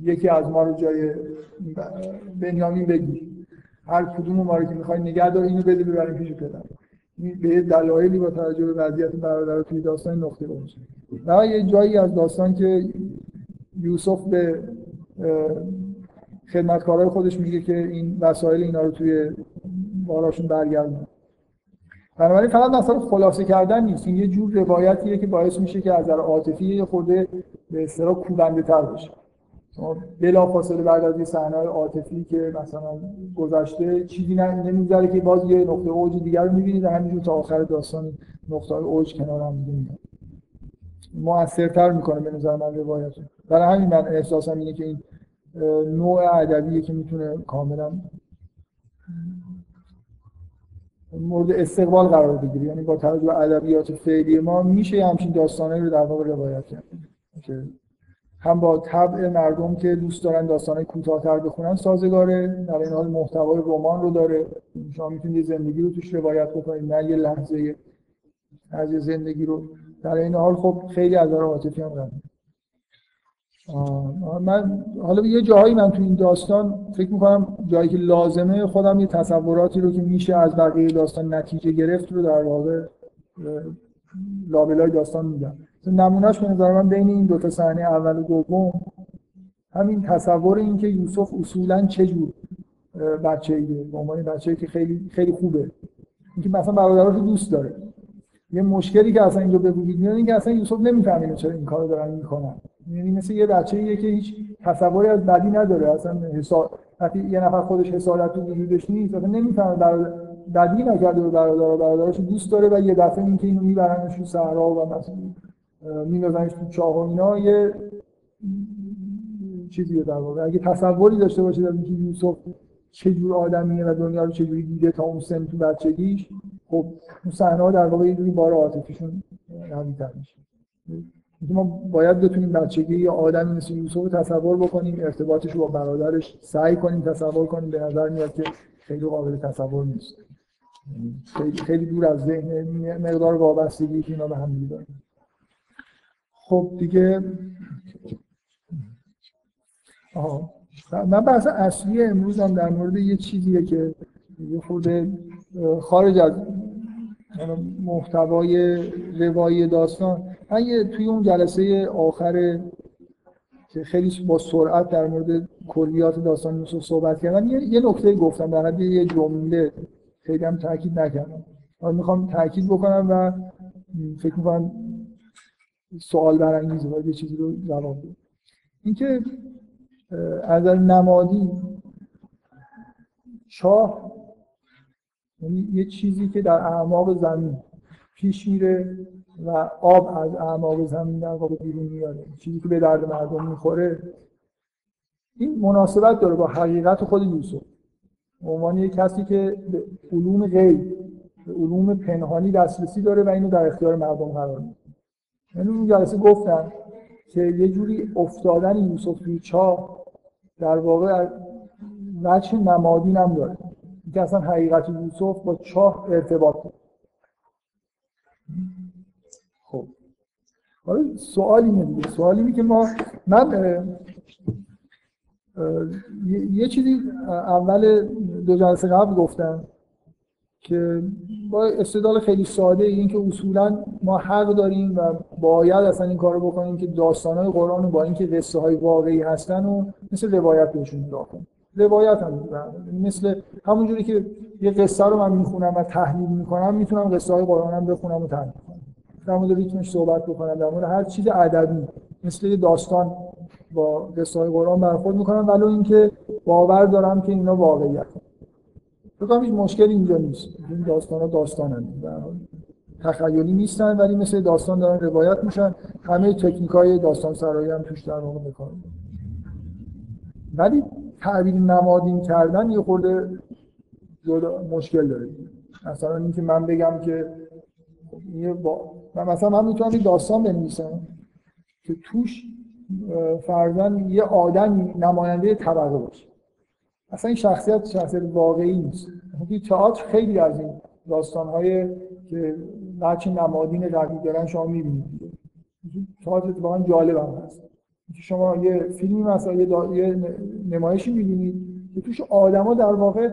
یکی از ما رو جای بنیامین بگیر. هر کدوم ما رو که می‌خوای نگه دار اینو بده ببریم پیش پدر به دلایلی با توجه به وضعیت برادر توی داستان نقطه باشه و یه جایی از داستان که یوسف به خدمتکارای خودش میگه که این وسایل اینا رو توی باراشون برگردن بنابراین فقط مثلا خلاصه کردن نیست. این یه جور روایتیه که باعث میشه که از نظر عاطفی یه خورده به اصطلاح کوبنده تر بشه. بلا فاصله بعد از یه صحنه عاطفی که مثلا گذشته چیزی نمی‌ذاره که باز یه نقطه اوج دیگر رو می‌بینید همینجور تا آخر داستان نقطه اوج کنار هم دیگه موثرتر می‌کنه به نظر من روایت. برای همین من احساسم اینه که این نوع ادبیه که می‌تونه کاملا مورد استقبال قرار بگیره. یعنی با توجه به ادبیات فعلی ما میشه همچین داستانایی رو در واقع روایت کرد. هم با طبع مردم که دوست دارن داستانهای کوتاه‌تر بخونن سازگاره در این حال محتوای رمان رو داره. شما می‌تونید زندگی رو توش روایت بکنید نه یه لحظه از یه زندگی رو. در این حال خب خیلی از عاطفی هم من حالا یه جایی من تو این داستان فکر می‌کنم جایی که لازمه خودم یه تصوراتی رو که میشه از بقیه داستان نتیجه گرفت رو در واقع لابلای داستان میگم. نمونهش به نظر من بین این دو تا صحنه اول و دوم. همین تصور این که یوسف اصولا چه جور بچه‌ایه به عنوان بچه‌ای که خیلی خیلی خوبه. اینکه مثلا برادراشو دوست داره. یه مشکلی که اصلا اینجا به وجود میاد این که اصلا یوسف نمی‌فهمه چرا این کارو دارن می‌کنن. یعنی مثل یه بچه‌ایه که هیچ تصوری از بدی نداره. اصلا حساب وقتی یه نفر خودش حسادت تو وجودش نیست اصلا نمی‌فهمه برادر بدی نکرده به برادر برادرش دوست داره و یه دفعه اینکه اینو میبرنش تو صحرا و مثلا میندازنش تو چاه و اینا یه چیزیه در واقع. اگه تصوری داشته باشه از اینکه یوسف چه جور آدمیه و دنیا رو چه جوری دیده تا اون سن تو بچگیش خب اون صحنه در واقع یه جوری بار عاطفیشون قوی‌تر میشه. ما باید بتونیم بچگی یا آدمی مثل یوسف رو تصور بکنیم ارتباطش رو با برادرش سعی کنیم تصور کنیم به نظر میاد که خیلی قابل تصور نیست. خیلی, خیلی دور از ذهن مقدار وابستگی که اینا به هم دارن. خب دیگه آها. من بحث اصلی امروز هم در مورد یه چیزیه که یه خورده خارج از محتوای روایی داستان. من یه توی اون جلسه آخر که خیلی با سرعت در مورد کلیات داستان یوسف صحبت کردم یه, یه نکته گفتم در حد یه جمله خیلی هم تاکید نکردم. حالا می‌خوام تاکید بکنم و فکر می‌کنم سوال برانگیزه باید یه چیزی رو جواب بدم اینکه از نمادی چاه یعنی یه چیزی که در اعماق زمین پیش میره و آب از اعماق زمین در واقع بیرون میاره. چیزی که به درد مردم می‌خوره. این مناسبت داره با حقیقت خود یوسف. عنوان یک کسی که به علوم غیب به علوم پنهانی دسترسی داره و اینو در اختیار مردم قرار میده. یعنی اون جلسه گفتن که یه جوری افتادن یوسف توی چاه در واقع وجه نمادین هم داره که اصلا حقیقت یوسف با چاه ارتباط داره. خب. حالا سوالی اینه سوالی اینه که ما من یه چیزی اول دو جلسه قبل گفتم. که با استدلال خیلی ساده این که اصولا ما حق داریم و باید اصلا این کارو بکنیم که داستانهای قرآن با اینکه قصه های واقعی هستن و مثل روایت بهشون نگاه کنیم. روایت هم مثل همونجوری که یه قصه رو من می‌خونم و تحلیل می‌کنم می‌تونم قصه های قرآن هم بخونم و تحلیل کنم. در مورد ریتمش صحبت بکنم. در مورد هر چیز ادبی مثل یه داستان با قصه های قرآن برخورد می‌کنم. ولو اینکه باور دارم که اینا واقعیت بکنم هیچ مشکلی اینجا نیست. این داستان ها داستان تخیلی نیستن ولی مثل داستان دارن روایت میشن. همه تکنیک های داستان سرایی هم توش در واقع می‌کنن ولی تعبیر نمادین کردن یه خورده مشکل داره. مثلا اینکه من بگم که با... من مثلا من می‌تونم یه داستان بنویسم که توش فرزن یه آدمی نماینده طبقه باشه. اصلا این شخصیت شخصیت واقعی نیست. توی تئاتر خیلی از این داستان‌های که بچه نمادین قوی دارن شما می‌بینید تئاتر اتفاقا جالب هم هست شما یه فیلمی مثلا یه, یه نمایشی می‌بینید که توش آدما در واقع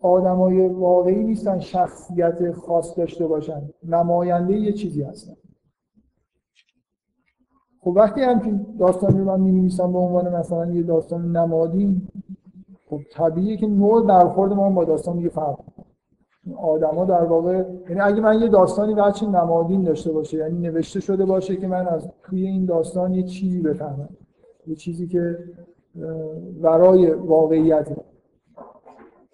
آدمای واقعی نیستن شخصیت خاص داشته باشن. نماینده یه چیزی هستن. خب وقتی همچین داستانی رو من می‌نویسم به عنوان مثلا یه داستان نمادین خب طبیعیه که نوع برخورد ما با داستان دیگه فرق آدما در واقع یعنی اگه من یه داستانی بچه نمادین داشته باشه یعنی نوشته شده باشه که من از توی این داستان یه چیزی بفهمم یه چیزی که ورای واقعیت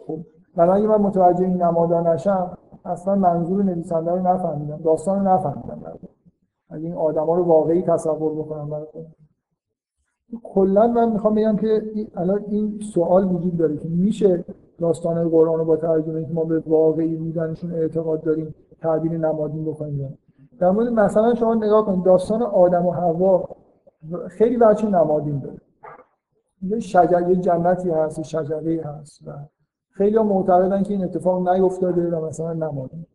خب من اگه من متوجه این نمادا نشم اصلا منظور نویسنده رو نفهمیدم داستان رو نفهمیدم اگه این آدما رو واقعی تصور بکنم برای کلا من می‌خوام بگم که الان این سوال وجود داره که میشه داستان قرآن رو با ترجمه که ما به واقعی بودنشون اعتقاد داریم تعبیر نمادین بکنیم در مورد مثلا شما نگاه کنید داستان آدم و حوا خیلی بچه نمادین داره. یه شجر یه جنتی هست شجره هست و خیلی معتقدن که این اتفاق نیفتاده و مثلا نمادین.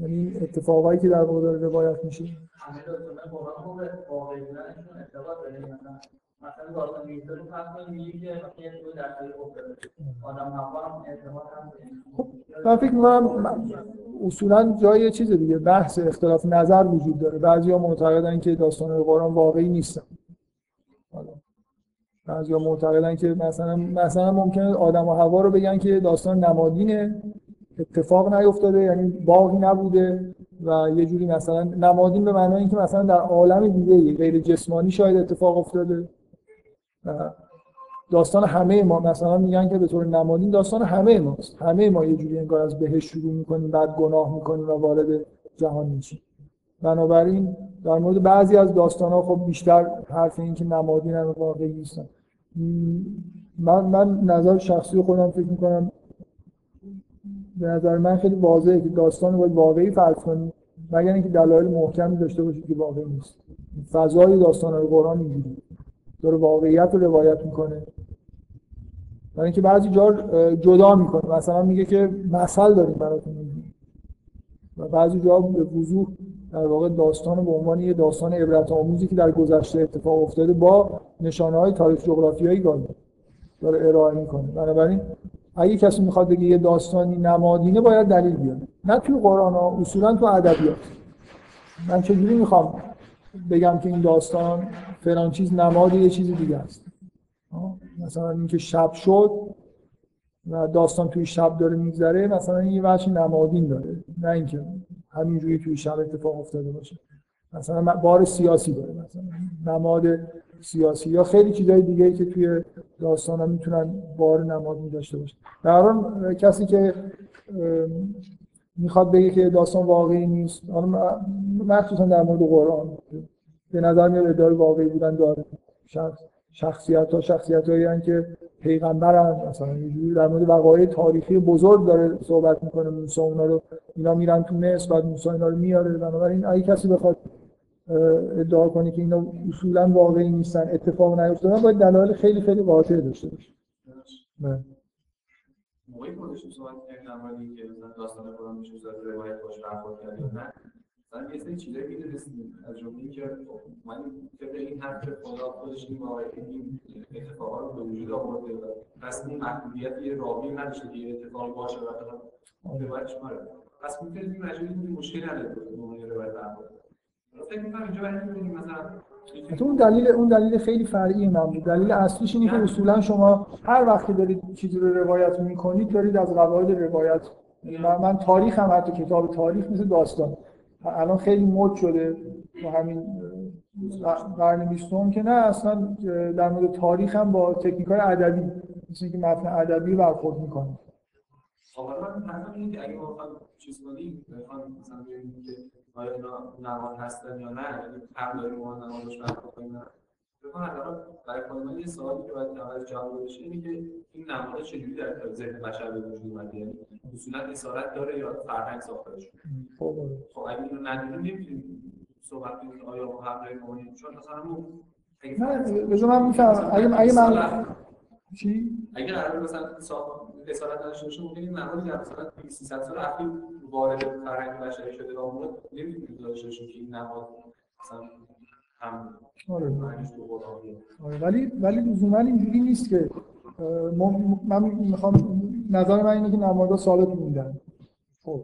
یعنی اتفاقایی که در مورد روایت میشه. مثلا داستان که خب من فکر می‌کنم اصولا جای چیز دیگه بحث اختلاف نظر وجود داره. بعضیا معتقدن که داستان قرآن واقعی نیستن. بعضیا معتقدن که مثلا مثلا ممکنه آدم و هوا رو بگن که داستان نمادینه. اتفاق نیفتاده یعنی باقی نبوده و یه جوری مثلا نمادین به معنای اینکه مثلا در عالم دیگه غیر جسمانی شاید اتفاق افتاده. داستان همه ما مثلا میگن که به طور نمادین داستان همه ماست. همه ما یه جوری انگار از بهش شروع می‌کنیم بعد گناه می‌کنیم و وارد جهان میشیم. بنابراین در مورد بعضی از داستان ها خب بیشتر حرف این که نمادین هم واقعی نیستن. من, من نظر شخصی خودم فکر می‌کنم به نظر من خیلی واضحه که داستان رو باید واقعی فرض کنیم. مگر اینکه دلایل محکمی داشته باشید که واقعی نیست. فضای داستان رو قرآن اینجوری داره واقعیت رو روایت می‌کنه. برای اینکه بعضی جا جدا می‌کنه. مثلا میگه که مثل داریم براتون و بعضی جا به وضوح در واقع داستان به عنوان یه داستان عبرت آموزی که در گذشته اتفاق افتاده با نشانه های تاریخ جغرافیایی داره ارائه می‌کنه. بنابراین اگه کسی می‌خواد بگه یه داستانی نمادینه باید دلیل بیاره. نه توی قرآن ها اصولا تو ادبیات. من چجوری می‌خوام بگم که این داستان فلان چیز نماد یه چیز دیگه است؟ مثلا اینکه شب شد و داستان توی شب داره میگذره مثلا این یه بچه نمادین داره. نه اینکه همینجوری توی شب اتفاق افتاده باشه. مثلا بار سیاسی داره مثلا نماد سیاسی یا خیلی چیزهای دیگه که توی داستان ها می‌تونن بار نمادین داشته باشه در کسی که می‌خواد بگه که داستان واقعی نیست مخصوصا در مورد قرآن به نظر میاد ادعای واقعی بودن داره. شخصیت ها شخصیت هایی که پیغمبر مثلا یه در مورد وقایع تاریخی بزرگ داره صحبت می‌کنه موسی اونا رو اینا میرن تو مصر بعد موسی اینا رو میاره. بنابراین اگه کسی بخواد ادعا کنه که اینا اصولا واقعی نیستن اتفاق نیفتادن باید دلایل خیلی خیلی قاطع داشته باشه بله. موقعی خودشون صحبت کردن که داستان قرآن میشه روایت باش برخورد کرد یا نه. مثلا یه سری چیزایی می‌دونستیم از جمله اینکه خب، من طبق این حرف خدا خودش این واقعی این اتفاقات رو به وجود آورده و پس این محدودیت یه راوی نداشته که یه اتفاقی باشه و روایتش ماره پس می‌تونید این مجموعی این مشکلی نداره به عنوان روایت برخورد. اون دلیل اون دلیل خیلی فرعی من بود. دلیل اصلیش اینه که اصولا شما هر وقت دارید چیزی رو روایت می‌کنید دارید از قواعد روایت من, من تاریخ هم حتی کتاب تاریخ مثل داستان. الان خیلی مد شده تو همین قرن بیستم که نه اصلا در مورد تاریخ هم با تکنیک های ادبی مثل که متن ادبی برخورد می‌کنه کنیم آیا اینا نوار هستن یا نه؟ یعنی هم داریم ما نوارش برخورد کنیم بکنم برای پایان یه سوالی که باید اول جواب بشه اینه که این نماد چجوری در ذهن بشر به وجود اومده؟ یعنی اصولا اسارت داره یا فرهنگ ساخته شده؟ خب. خب اگه اینو ندونیم نمی‌تونیم صحبت کنیم آیا ما حق داریم چون مثلا نه بذار من می‌فهمم اگه اگه من چی اگه قرار مثلا اسارت داشته باشه ممکنه این نمادی در مثلا 300 سال اخیر وارد فرهنگ بشری شده و مورد نمی‌تونیم داشته باشیم که این نماد مثلا آره. آره. ولی ولی لزوما اینجوری نیست که من می‌خوام نظر من اینه که نمادها ثابت موندن. خب.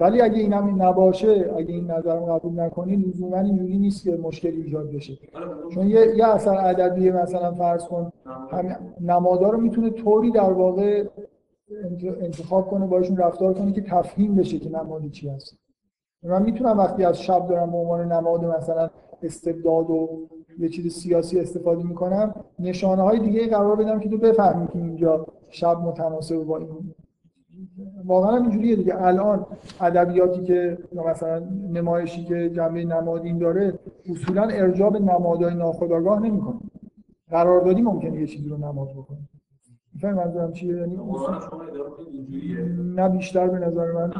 ولی اگه این هم نباشه اگه این نظر رو قبول نکنی لزوما اینجوری نیست که مشکلی ایجاد بشه. چون یه, یه اثر ادبی مثلا فرض کن نمادها رو می‌تونه طوری در واقع انتخاب کنه باشون رفتار کنه که تفهیم بشه که نمادی چی هست. من می‌تونم وقتی از شب دارم به عنوان نماد مثلا استبداد و یه چیز سیاسی استفاده می‌کنم نشانه های دیگه قرار بدم که تو بفهمی که اینجا شب متناسب با این. واقعا اینجوریه دیگه. الان ادبیاتی که مثلا نمایشی که جنبه نمادین داره اصولا ارجاع به نمادهای ناخودآگاه نمی‌کنه. قراردادی ممکنه یه چیزی رو نماد بکنه. می‌فهمی منظورم چیه؟ یعنی نه بیشتر به نظر من.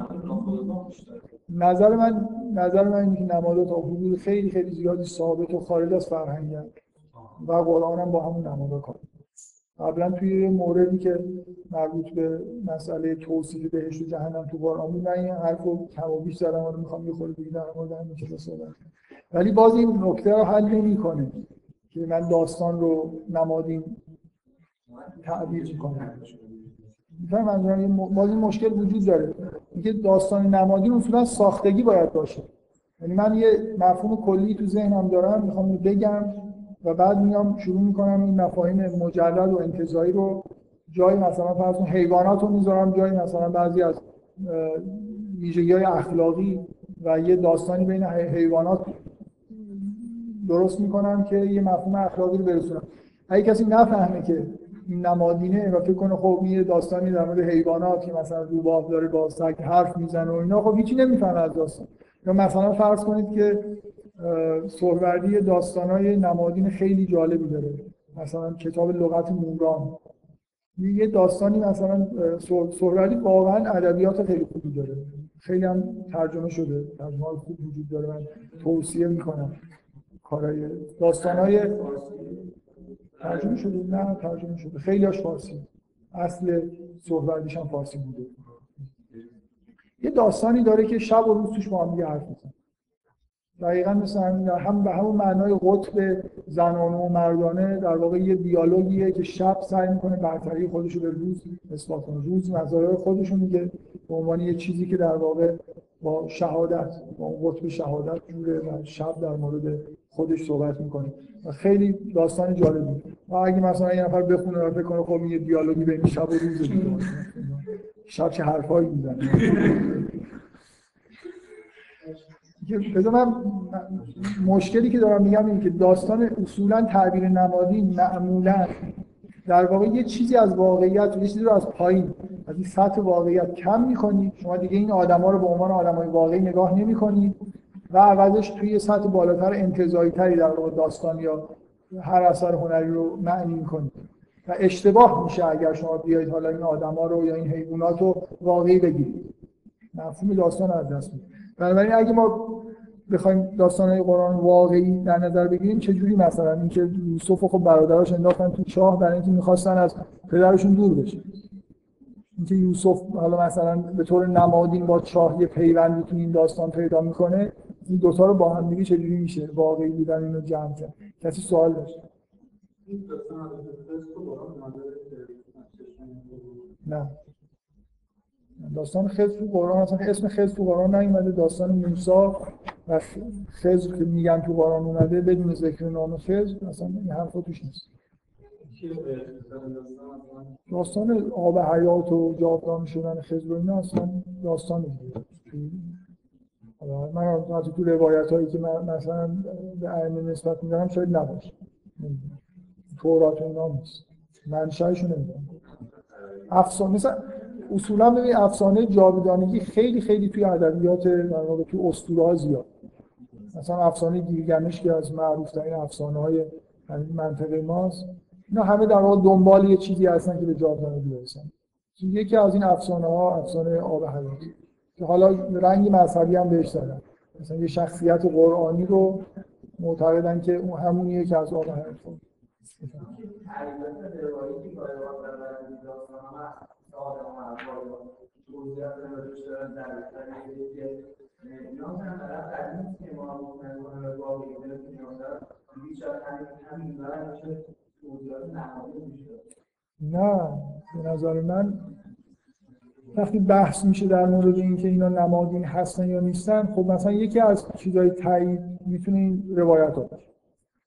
نظر من نظر من اینه که نمادات تا حدود خیلی خیلی زیادی ثابت و خارج از فرهنگ و قرآن هم با همون نمادها کار قبلا توی موردی که مربوط به مسئله توصیف بهشت و جهنم تو قرآن بود من این حرف رو کم و بیش زدم رو می‌خوام یه خورده دیگه در مورد همین چیزا صحبت ولی باز این نکته رو حل نمی‌کنه که من داستان رو نمادین تعبیر منظورم باز این مشکل وجود داره. اینکه داستان نمادین اصولا ساختگی باید باشه. یعنی من یه مفهوم کلی تو ذهنم دارم می‌خوام بگم و بعد میام شروع می‌کنم این مفاهیم مجرد و انتظایی رو جای مثلا فرض حیوانات رو می‌ذارم جای مثلا بعضی از ویژگی های اخلاقی و یه داستانی بین حیوانات درست می‌کنم که یه مفهوم اخلاقی رو برسونم اگه کسی نفهمه که نمادینه و فکر کنه خب یه داستانی در مورد حیوانات که مثلا روباه داره با سگ حرف می‌زنه و اینا خب هیچی نمی‌فهمه از داستان. یا مثلا فرض کنید که سهروردی داستانای نمادین خیلی جالبی داره. مثلا کتاب لغت موران یه داستانی مثلا سهروردی واقعا ادبیات خیلی خوبی داره. خیلی هم ترجمه شده. ترجمه خوب وجود داره. من توصیه می‌کنم کارای داستانای ترجمه شده نه ترجمه شده. خیلی هاش فارسی. اصل سهروردیش هم فارسی بوده. یه داستانی داره که شب و روز توش با هم حرف می‌زنن. دقیقا مثل همین هم به همون معنای قطب زنانه و مردانه در واقع یه دیالوگیه که شب سعی می‌کنه برتری خودش رو به روز اثبات کنه. روز مزایای خودش رو میگه به عنوان یه چیزی که در واقع با شهادت با اون قطب شهادت جوره و شب در مورد خودش صحبت می‌کنه. خیلی داستان جالبی. اگه مثلا یه نفر بخونه و فکر کنه خب یه دیالوگی بین شب و روز شب چه حرفایی می‌زنه. بذار من مشکلی که دارم میگم این که داستان اصولا تعبیر نمادی معمولا در واقع یه چیزی از واقعیت یه چیزی رو از پایین از این سطح واقعیت کم می‌کنید شما دیگه این آدما رو به عنوان آدمای واقعی نگاه نمی‌کنید و عوضش توی سطح بالاتر انتزاعی تری در واقع داستان یا هر اثر هنری رو معنی می‌کنید و اشتباه میشه اگر شما بیاید حالا این آدما رو یا این حیوانات رو واقعی بگیرید. مفهوم داستان از دست می‌دید. بنابراین اگه ما بخوایم داستانهای قرآن واقعی در نظر بگیریم چه جوری مثلا؟ اینکه یوسف و خب برادراش انداختن تو چاه برای اینکه می‌خواستن از پدرشون دور بشه اینکه یوسف حالا مثلا به طور نمادین با چاه یه پیوندی تو این داستان پیدا می‌کنه این دوتا رو با هم دیگه چجوری میشه؟ واقعی بودن اینو جمع کرد. کسی سوال داشت؟ نه. داستان خضر تو قرآن اصلا اسم خضر تو قرآن نیومده داستان موسی و خضر که میگن تو قرآن اومده بدون ذکر نام خضر اصلا این حرفا توش نیست. داستان آب حیات و جاودانه شدن خضر و اینا اصلا داستان من از تو روایت هایی که من مثلا به ائمه نسبت میدارم شاید نباشه. تورات اینا نیست. منشأشو نمی‌دونم. افسانه مثلا اصولا ببین افسانه جاودانگی خیلی خیلی توی ادبیات در واقع توی اسطوره ها زیاد. مثلا افسانه گیلگمش که از معروف ترین افسانه های منطقه ماست. اینا همه در واقع دنبال یه چیزی هستن که به جاودانگی برسن. یکی از این افسانه ها افسانه آب حیات که حالا رنگ مذهبی هم بهش دادن. مثلا یه شخصیت قرآنی رو معتقدن که اون همونیه که از آب حیات نه به نظر من وقتی بحث میشه در مورد اینکه اینا نمادین هستن یا نیستن خب مثلا یکی از چیزهای تایید می‌تونه این روایت ها باشه.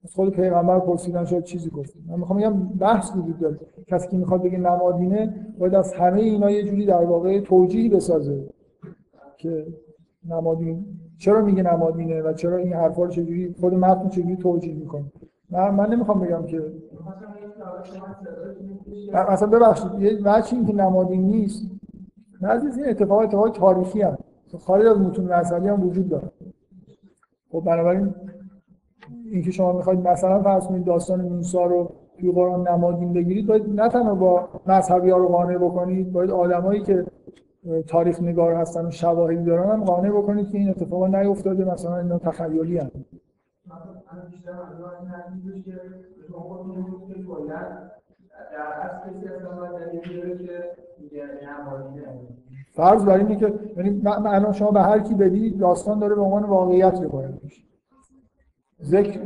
از خود پیغمبر پرسیدن شاید چیزی گفتیم من می‌خوام بگم بحث وجود داره. کسی که می‌خواد بگه نمادینه باید از همه اینا یه جوری در واقع توجیهی بسازه که نمادین چرا میگه نمادینه و چرا این حرفا رو چجوری خود متن چجوری توجیه می‌کنه. من من نمی‌خوام بگم که مثلا ببخشید یه این که نمادین نیست نه این اتفاق اتفاق تاریخی هم. خارج از متون مذهبی هم وجود داره. خب بنابراین اینکه شما می‌خواید مثلا فرض کنید داستان موسی رو توی قرآن نمادین بگیرید باید نه تنها با مذهبی ها رو قانع بکنید باید آدمایی که تاریخ نگار هستن و شواهدی دارن هم قانع بکنید که این اتفاقا نیفتاده مثلا اینا تخیلی فرض بر اینه که یعنی معنا شما به هر کی بدید داستان داره به عنوان واقعیت روایت میشه ذکر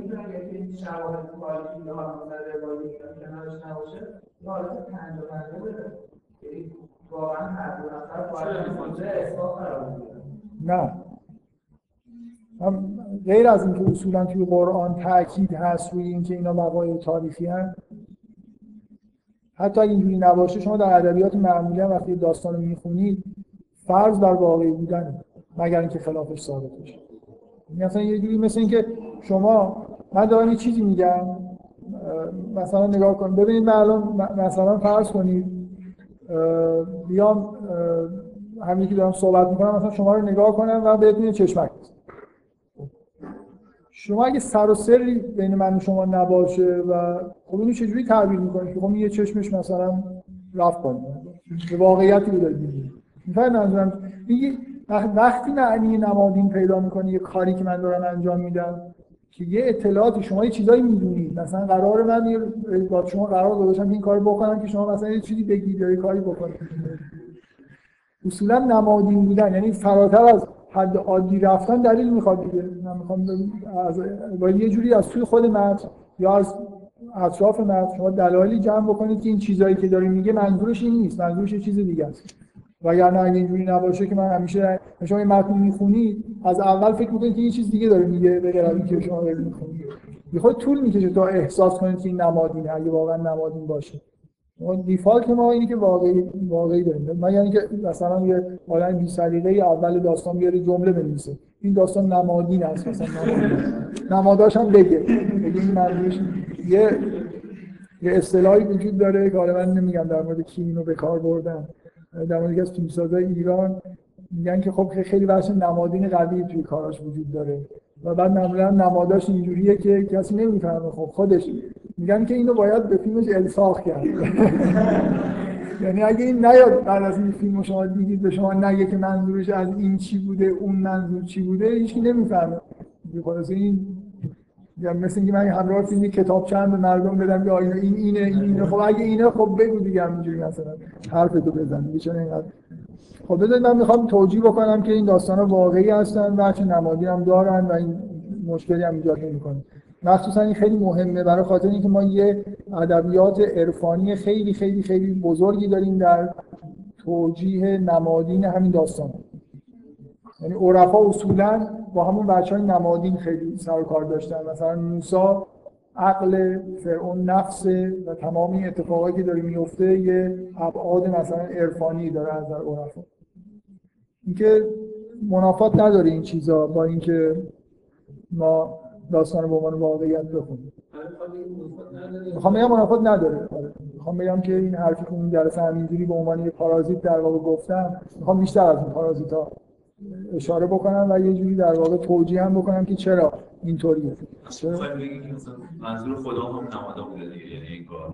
نه. غیر از اینکه اصولا توی قرآن تاکید هست روی اینکه اینا وقایع تاریخی هست حتی اگه اینجوری نباشه شما در ادبیات معمولی وقتی داستان رو می‌خونید فرض بر واقعی بودن مگر اینکه خلافش ثابت بشه. یعنی مثلا یه جوری مثل اینکه شما من دارم چیزی میگم مثلا نگاه کن ببینید الان مثلا فرض کنید بیام همین که دارم صحبت می‌کنم مثلا شما رو نگاه کنم و بهتون چشمک شما اگه سر و سری بین من و شما نباشه و خب اینو چجوری تعبیر می‌کنید که خب یه چشمش مثلا رفت به واقعیتی رو میگید می‌فهمید منظورم؟ وقتی معنی نمادین پیدا می‌کنه یه کاری که من دارم انجام میدم که یه اطلاعاتی شما یه چیزایی می‌دونید مثلا قرار من با شما قرار گذاشتم این کارو بکنم که شما مثلا یه چیزی بگید یا یه کاری بکنید. اصولا نمادین بودن یعنی فراتر از حد عادی رفتن دلیل می‌خواد دیگه. من می‌خوام از با یه جوری از توی خود متن یا از اطراف متن شما دلایلی جمع بکنید که این چیزایی که داره میگه منظورش این نیست. منظورش یه چیز دیگه است. وگرنه اگه اینجوری نباشه که من همیشه شما این متن می‌خونید از اول فکر می‌کنید که یه چیز دیگه داره میگه به غیر که شما دارید می‌خونید. می‌خواد طول می‌کشه تا احساس کنید که این نمادینه اگه واقعا نمادین باشه. دیفالت ما اینه که واقعی واقعی داریم. من یعنی که مثلا یه آدم بی سلیقه اول داستان بیاره جمله بنویسه. این داستان نمادین است مثلا نماداش هم بگه. این یه یه اصطلاحی وجود داره که حالا من نمیگم در مورد کی اینو به کار بردن. در مورد از فیلمسازای ایران میگن که خب خیلی بحث نمادین قوی توی کاراش وجود داره. و بعد معمولا نماداش اینجوریه که کسی نمی‌فهمه. خب خودش میگن که اینو باید به فیلمش الساخ کرد. یعنی اگه این نیاد بعد از این فیلم شما دیدید به شما نگه که منظورش از این چی بوده اون منظور چی بوده هیچکی نمی‌فهمه. خلاص این مثل اینکه من همراه فیلم کتاب چند به مردم بدم که آینه این اینه این اینه. خب اگه اینه خب بگو دیگه همینجوری مثلا. حرف تو بزن دیگه چون اینقدر؟ خب بذارید من می‌خوام توجیه بکنم که این داستان واقعی هستن و چه نمادی هم دارن و این مشکلی هم ایجاد نمی‌کنه. مخصوصا این خیلی مهمه. برای خاطر اینکه ما یه ادبیات عرفانی خیلی خیلی خیلی بزرگی داریم در توجیه نمادین همین داستان. یعنی عرفا اصولا با همون بچه های نمادین خیلی سر کار داشتن. مثلا موسا عقل فرعون نفس و تمام این اتفاقایی که داره میفته یه ابعاد مثلا عرفانی داره از در عرفا. اینکه منافات نداره این چیزا با اینکه ما داستان به عنوان واقعیت بخونیم. می‌خوام بگم منافات نداره. می‌خوام بگم که این حرفی که اون جلسه همینجوری به عنوان یه پارازیت در واقع گفتم می‌خوام بیشتر از این پارازیت ها اشاره بکنم و یه جوری در واقع توجیه هم بکنم که چرا اینطوریه. چرا منظور خدا هم نمادا بوده دیگه یعنی این کار.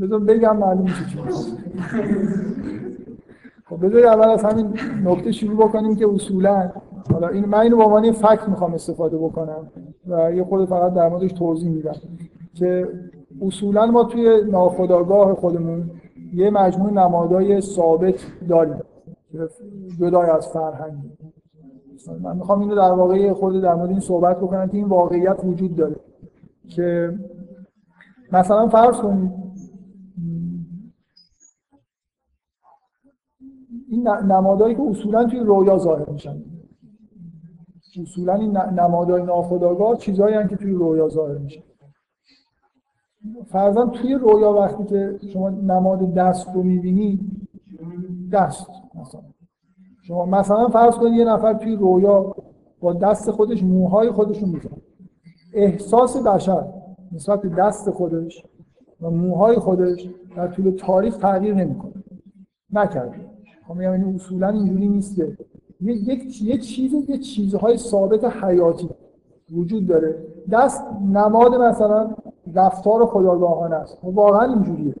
بذار بگم معلوم میشه چی خب بذار اول از همین نکته شروع بکنیم که اصولا حالا این من اینو به عنوان فکت می‌خوام استفاده بکنم و یه خود فقط در موردش توضیح میدم که اصولا ما توی ناخودآگاه خودمون یه مجموع نمادهای ثابت داریم جدای از فرهنگ. من می‌خوام اینو در واقع خود در مورد این صحبت بکنم که این واقعیت وجود داره که مثلا فرض کنید این نمادهایی که اصولا توی رویا ظاهر میشن. اصولا این نمادهای ناخودآگاه چیزهایی که توی رویا ظاهر میشن فرضاً توی رویا وقتی که شما نماد دست رو می‌بینید دست مثلا. شما مثلا فرض کنید یه نفر توی رویا با دست خودش موهای خودش رو میزن احساس بشر نسبت دست خودش و موهای خودش در طول تاریخ تغییر نمی‌کنه. نکرده. خب میگم اصولا اینجوری نیسته یک یه چیز یه چیزهای ثابت حیاتی وجود داره. دست نماد مثلا رفتار خداگاهانه است. و واقعا اینجوریه.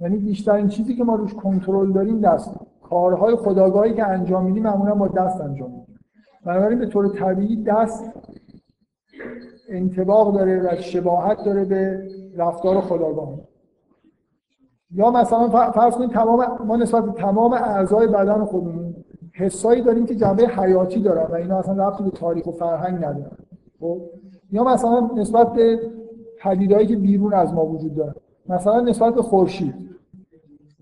یعنی بیشترین چیزی که ما روش کنترل داریم دست. کارهای خداگاهی که انجام میدیم معمولا با دست انجام میدیم. بنابراین به طور طبیعی دست انتباق داره و شباهت داره به رفتار خداگاه یا مثلا فرض کنید تمام ما نسبت تمام اعضای بدن خودمون حسایی داریم که جنبه حیاتی دارن و اینا اصلا ربطی به تاریخ و فرهنگ ندارن. خب یا مثلا نسبت به پدیدهایی که بیرون از ما وجود دارن مثلا نسبت به خورشید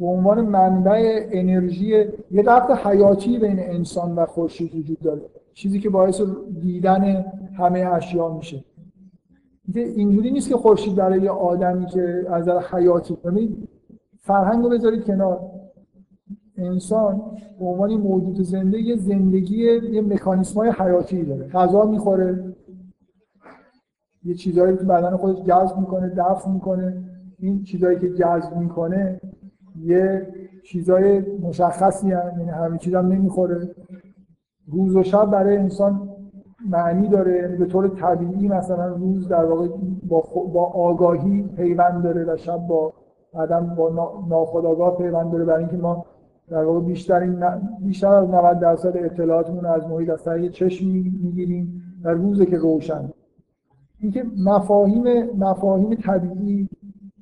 به عنوان منبع انرژی یه ربط حیاتی بین انسان و خورشید وجود داره چیزی که باعث دیدن همه اشیا میشه. اینجوری نیست که خورشید برای یه آدمی که از نظر حیاتی فرهنگ رو بذارید کنار. انسان به عنوان موجود زنده یه زندگی یه مکانیسم های حیاتی داره. غذا می‌خوره. یه چیزهایی که بدن خودش جذب می‌کنه دفع می‌کنه. این چیزهایی که جذب می‌کنه یه چیزای مشخصی هم یعنی همه چیز هم نمی‌خوره. روز و شب برای انسان معنی داره. یعنی به طور طبیعی مثلا روز در واقع با, با آگاهی پیوند داره و شب با آدم با ناخودآگاه پیوند داره. برای اینکه ما در واقع بیشتر بیشتر از 90 درصد اطلاعاتمون از محیط از طریق چشم می‌گیریم و روزه که روشن. اینکه مفاهیم مفاهیم طبیعی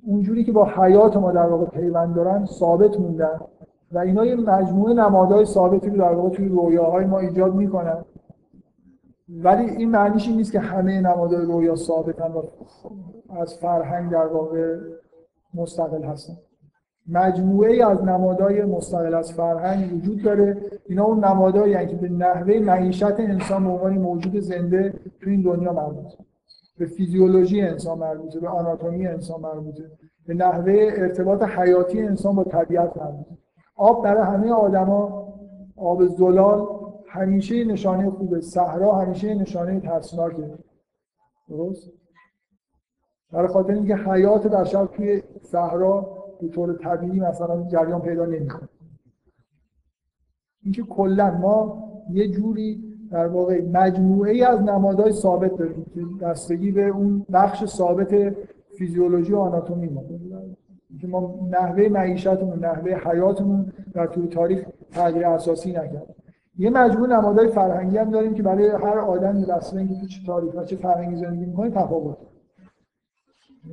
اونجوری که با حیات ما در واقع پیوند دارن ثابت موندن و اینا یه مجموعه نمادهای ثابتی رو در واقع توی رویاهای ما ایجاد می‌کنن. ولی این معنیش این نیست که همه نمادهای رویا ثابتن و از فرهنگ در واقع مستقل هستن. مجموعه از نمادهای مستقل از فرهنگ وجود داره. اینا اون نمادهایی که به نحوه معیشت انسان به عنوان موجود زنده تو این دنیا مربوطه به فیزیولوژی انسان مربوطه به آناتومی انسان مربوطه به نحوه ارتباط حیاتی انسان با طبیعت مربوطه آب برای همه آدما آب زلال همیشه نشانه خوبه. صحرا همیشه نشانه ترسناکه. درست؟ برای خاطر اینکه حیات بشر توی صحرا به طور طبیعی مثلا جریان پیدا نمی‌کنه. اینکه کلا ما یه جوری در واقع مجموعه ای از نمادهای ثابت داریم که دستگی به اون بخش ثابت فیزیولوژی و آناتومی ما. که ما نحوه معیشتمون نحوه حیاتمون در طول تاریخ تغییر اساسی نکرد. یه مجموعه نمادهای فرهنگی هم داریم که برای هر آدمی بسته اینکه چه تاریخ و چه فرهنگی زندگی می‌کنه تفاوت.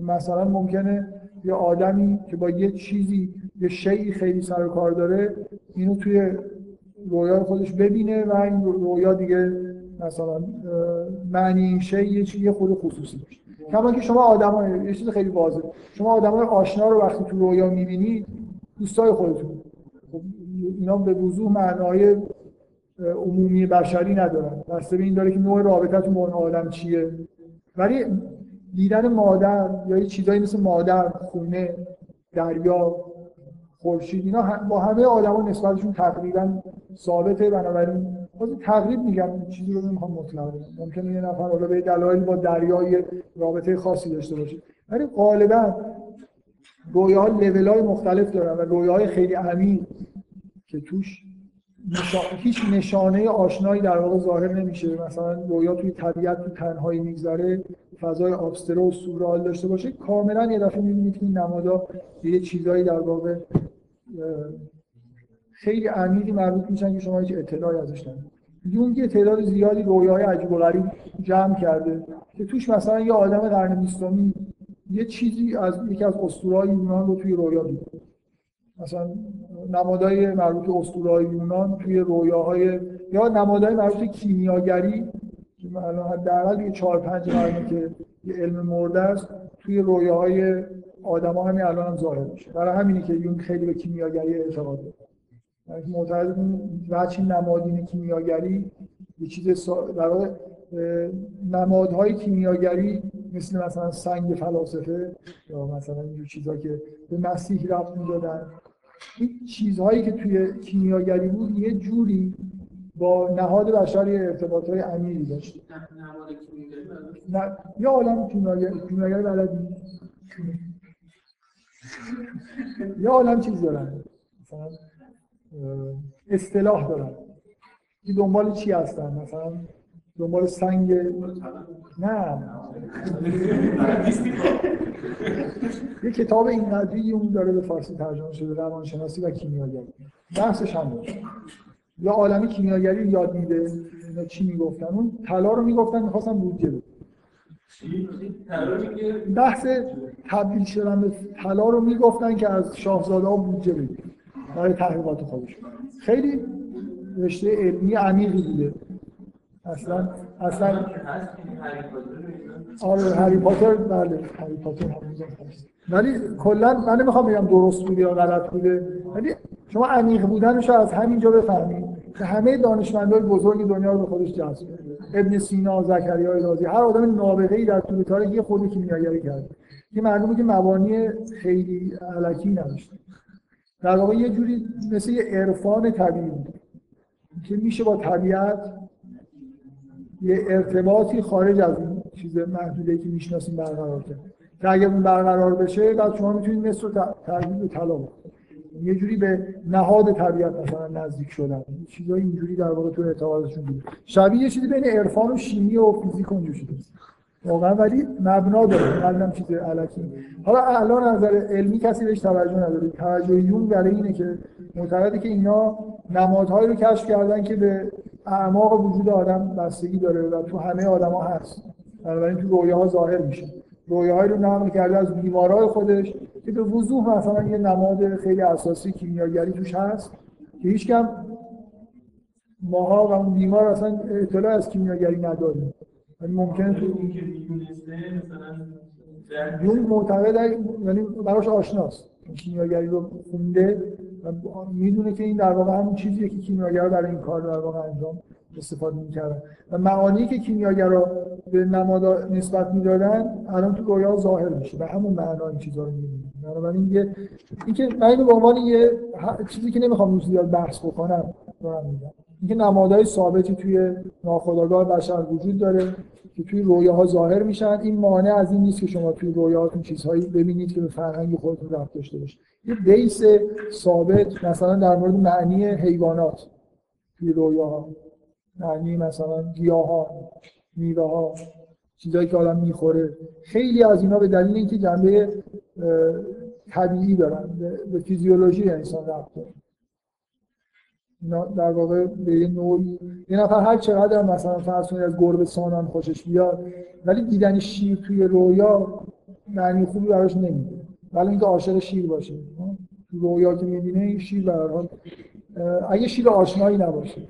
مثلا ممکنه یه آدمی که با یه چیزی یه شیعی خیلی سر کار داره اینو توی رویای خودش ببینه و این رویا دیگه مثلا معنی این شی یه خود خصوصی باشه کما که شما آدم یه چیز خیلی واضحه. شما آدم آشنا رو وقتی تو رویا می‌بینید دوستای خودتون. خب اینا به وضوح معنای عمومی بشری ندارن. بسته به این داره که نوع رابطتون با اون آدم چیه. ولی دیدن مادر یا یه چیزایی مثل مادر خونه دریا خورشید اینا با همه آدما نسبتشون تقریبا ثابته. بنابراین باز تقریب میگم چیزی رو نمی‌خوام مطلق بگم. ممکنه یه نفر حالا به دلایل با دریای رابطه خاصی داشته باشه. ولی غالبا رویاها های مختلف دارن و رویاهای خیلی عمیق که توش هیچ نشانه آشنایی در واقع ظاهر نمیشه. مثلا رویا توی طبیعت تو تنهایی میگذره. فضای آبسترو و سورال داشته باشه کاملا یه دفعه می‌بینید که این نمادا یه چیزایی در واقع خیلی عمیقی مربوط میشن که شما هیچ اطلاعی ازش ندارید. یونگ یه تعداد زیادی رویاهای عجیب و غریب جمع کرده که توش مثلا یه آدم قرن بیستمی یه چیزی از یکی از اسطوره‌های یونان رو توی رویا دید مثلا نمادهای مربوط به اسطوره‌های یونان توی رویاهای یا نمادهای مربوط کیمیاگری حداقل دیگه 4 5 قرنه که یه علم مرده است توی رویاهای آدما همین الان هم ظاهر میشه. برای همینی که یون خیلی به کیمیاگری اعتقاد داره. یعنی معتقد وچی نمادین کیمیاگری یه چیز در نمادهای کیمیاگری مثل مثلا سنگ فلاسفه یا مثلا اینجور چیزها که به مسیح رفت می‌دادن. این چیزهایی که توی کیمیاگری بود یه جوری با نهاد بشری ارتباط های عمیقی داشت. نه یه عالم کیمیاگری بلدی؟ یه عالم چیز دارن؟ مثلا اصطلاح دارن. این دنبال چی هستن؟ مثلا دنبال سنگ؟ نه. یه کتاب اینقدری اون داره به فارسی ترجمه شده روانشناسی و کیمیاگری بحثش هم یا عالمی کیمیاگری یاد میده. اینا چی می‌گفتن؟ اون طلا رو می‌گفتن می‌خواستن بودجه بود بحث تبدیل شدن طلا رو می‌گفتن که از شاهزاده ها بودجه بگیرن برای تحقیقات خودشون خیلی رشته علمی عمیقی بوده. اصلا اصلا آره هری پاتر بله هری پاتر ولی کلا من نمی‌خوام بگم درست بوده یا غلط بوده. ولی شما عمیق بودنش رو از همینجا بفهمید که همه دانشمندای بزرگ دنیا رو به خودش جذب ابن سینا زکریای رازی هر آدم نابغه ای در طول تاریخ یه خود کیمیاگری کرده که معلومه که مبانی خیلی علکی نداشته در واقع یه جوری مثل یه عرفان طبیعی که میشه با طبیعت یه ارتباطی خارج از این چیز محدوده که می‌شناسیم برقرار کرد. که اگر اون برقرار بشه بعد شما می‌تونید مثل تبدیل به یه جوری به نهاد طبیعت مثلا نزدیک شدن. چیزای اینجوری در واقع تو اعتقادشون بوده شبیه یه چیزی بین عرفان و شیمی و فیزیک اونجوری شده واقعا ولی مبنا داره. قبلا چیز علکی. حالا الان نظر علمی کسی بهش توجه نداره. توجه یون برای اینه که معتقده که اینا نمادهایی رو کشف کردن که به اعماق وجود آدم بستگی داره و تو همه آدما هست. بنابراین تو رویاها ظاهر میشه. رویاهایی رو نقل کرده از بیمارای خودش که به وضوح مثلا یه نماد خیلی اساسی کیمیاگری توش هست که هیچ کم ماها و اون بیمار اصلا اطلاع از کیمیاگری نداریم ولی ممکنه تو یون معتقد یعنی براش آشناست. کیمیاگری رو خونده و می‌دونه که این در واقع همون چیزیه که کیمیاگر برای این کار در واقع انجام استفاده می‌کردن. و معانی که کیمیاگرا به نمادا نسبت می‌دادن الان تو رویا ظاهر میشه و همون معنا این چیزا رو می‌بینیم. بنابراین یه اینکه من به عنوان یه چیزی که نمی‌خوام روش زیاد بحث بکنم دارم میگم. اینکه نمادهای ثابتی توی ناخودآگاه بشر وجود داره که توی رویاها ظاهر میشن این مانع از این نیست که شما توی رویاهاتون چیزهایی ببینید که به فرهنگ خودتون رفت داشته باشه. یه بیس ثابت مثلا در مورد معنی حیوانات توی رویاها. معنی مثلا گیاهان میوه ها چیزایی که آدم می‌خوره. خیلی از اینا به دلیل اینکه جنبه طبیعی دارن به فیزیولوژی انسان رفت در واقع به یه نوعی یه نفر هر چقدر مثلا فرض از گربه سانان خوشش بیاد ولی دیدن شیر توی رویا معنی خوبی براش نمیده. ولی اینکه عاشق شیر باشه. رویا که می‌بینه این شیر حال اگه شیر آشنایی نباشه.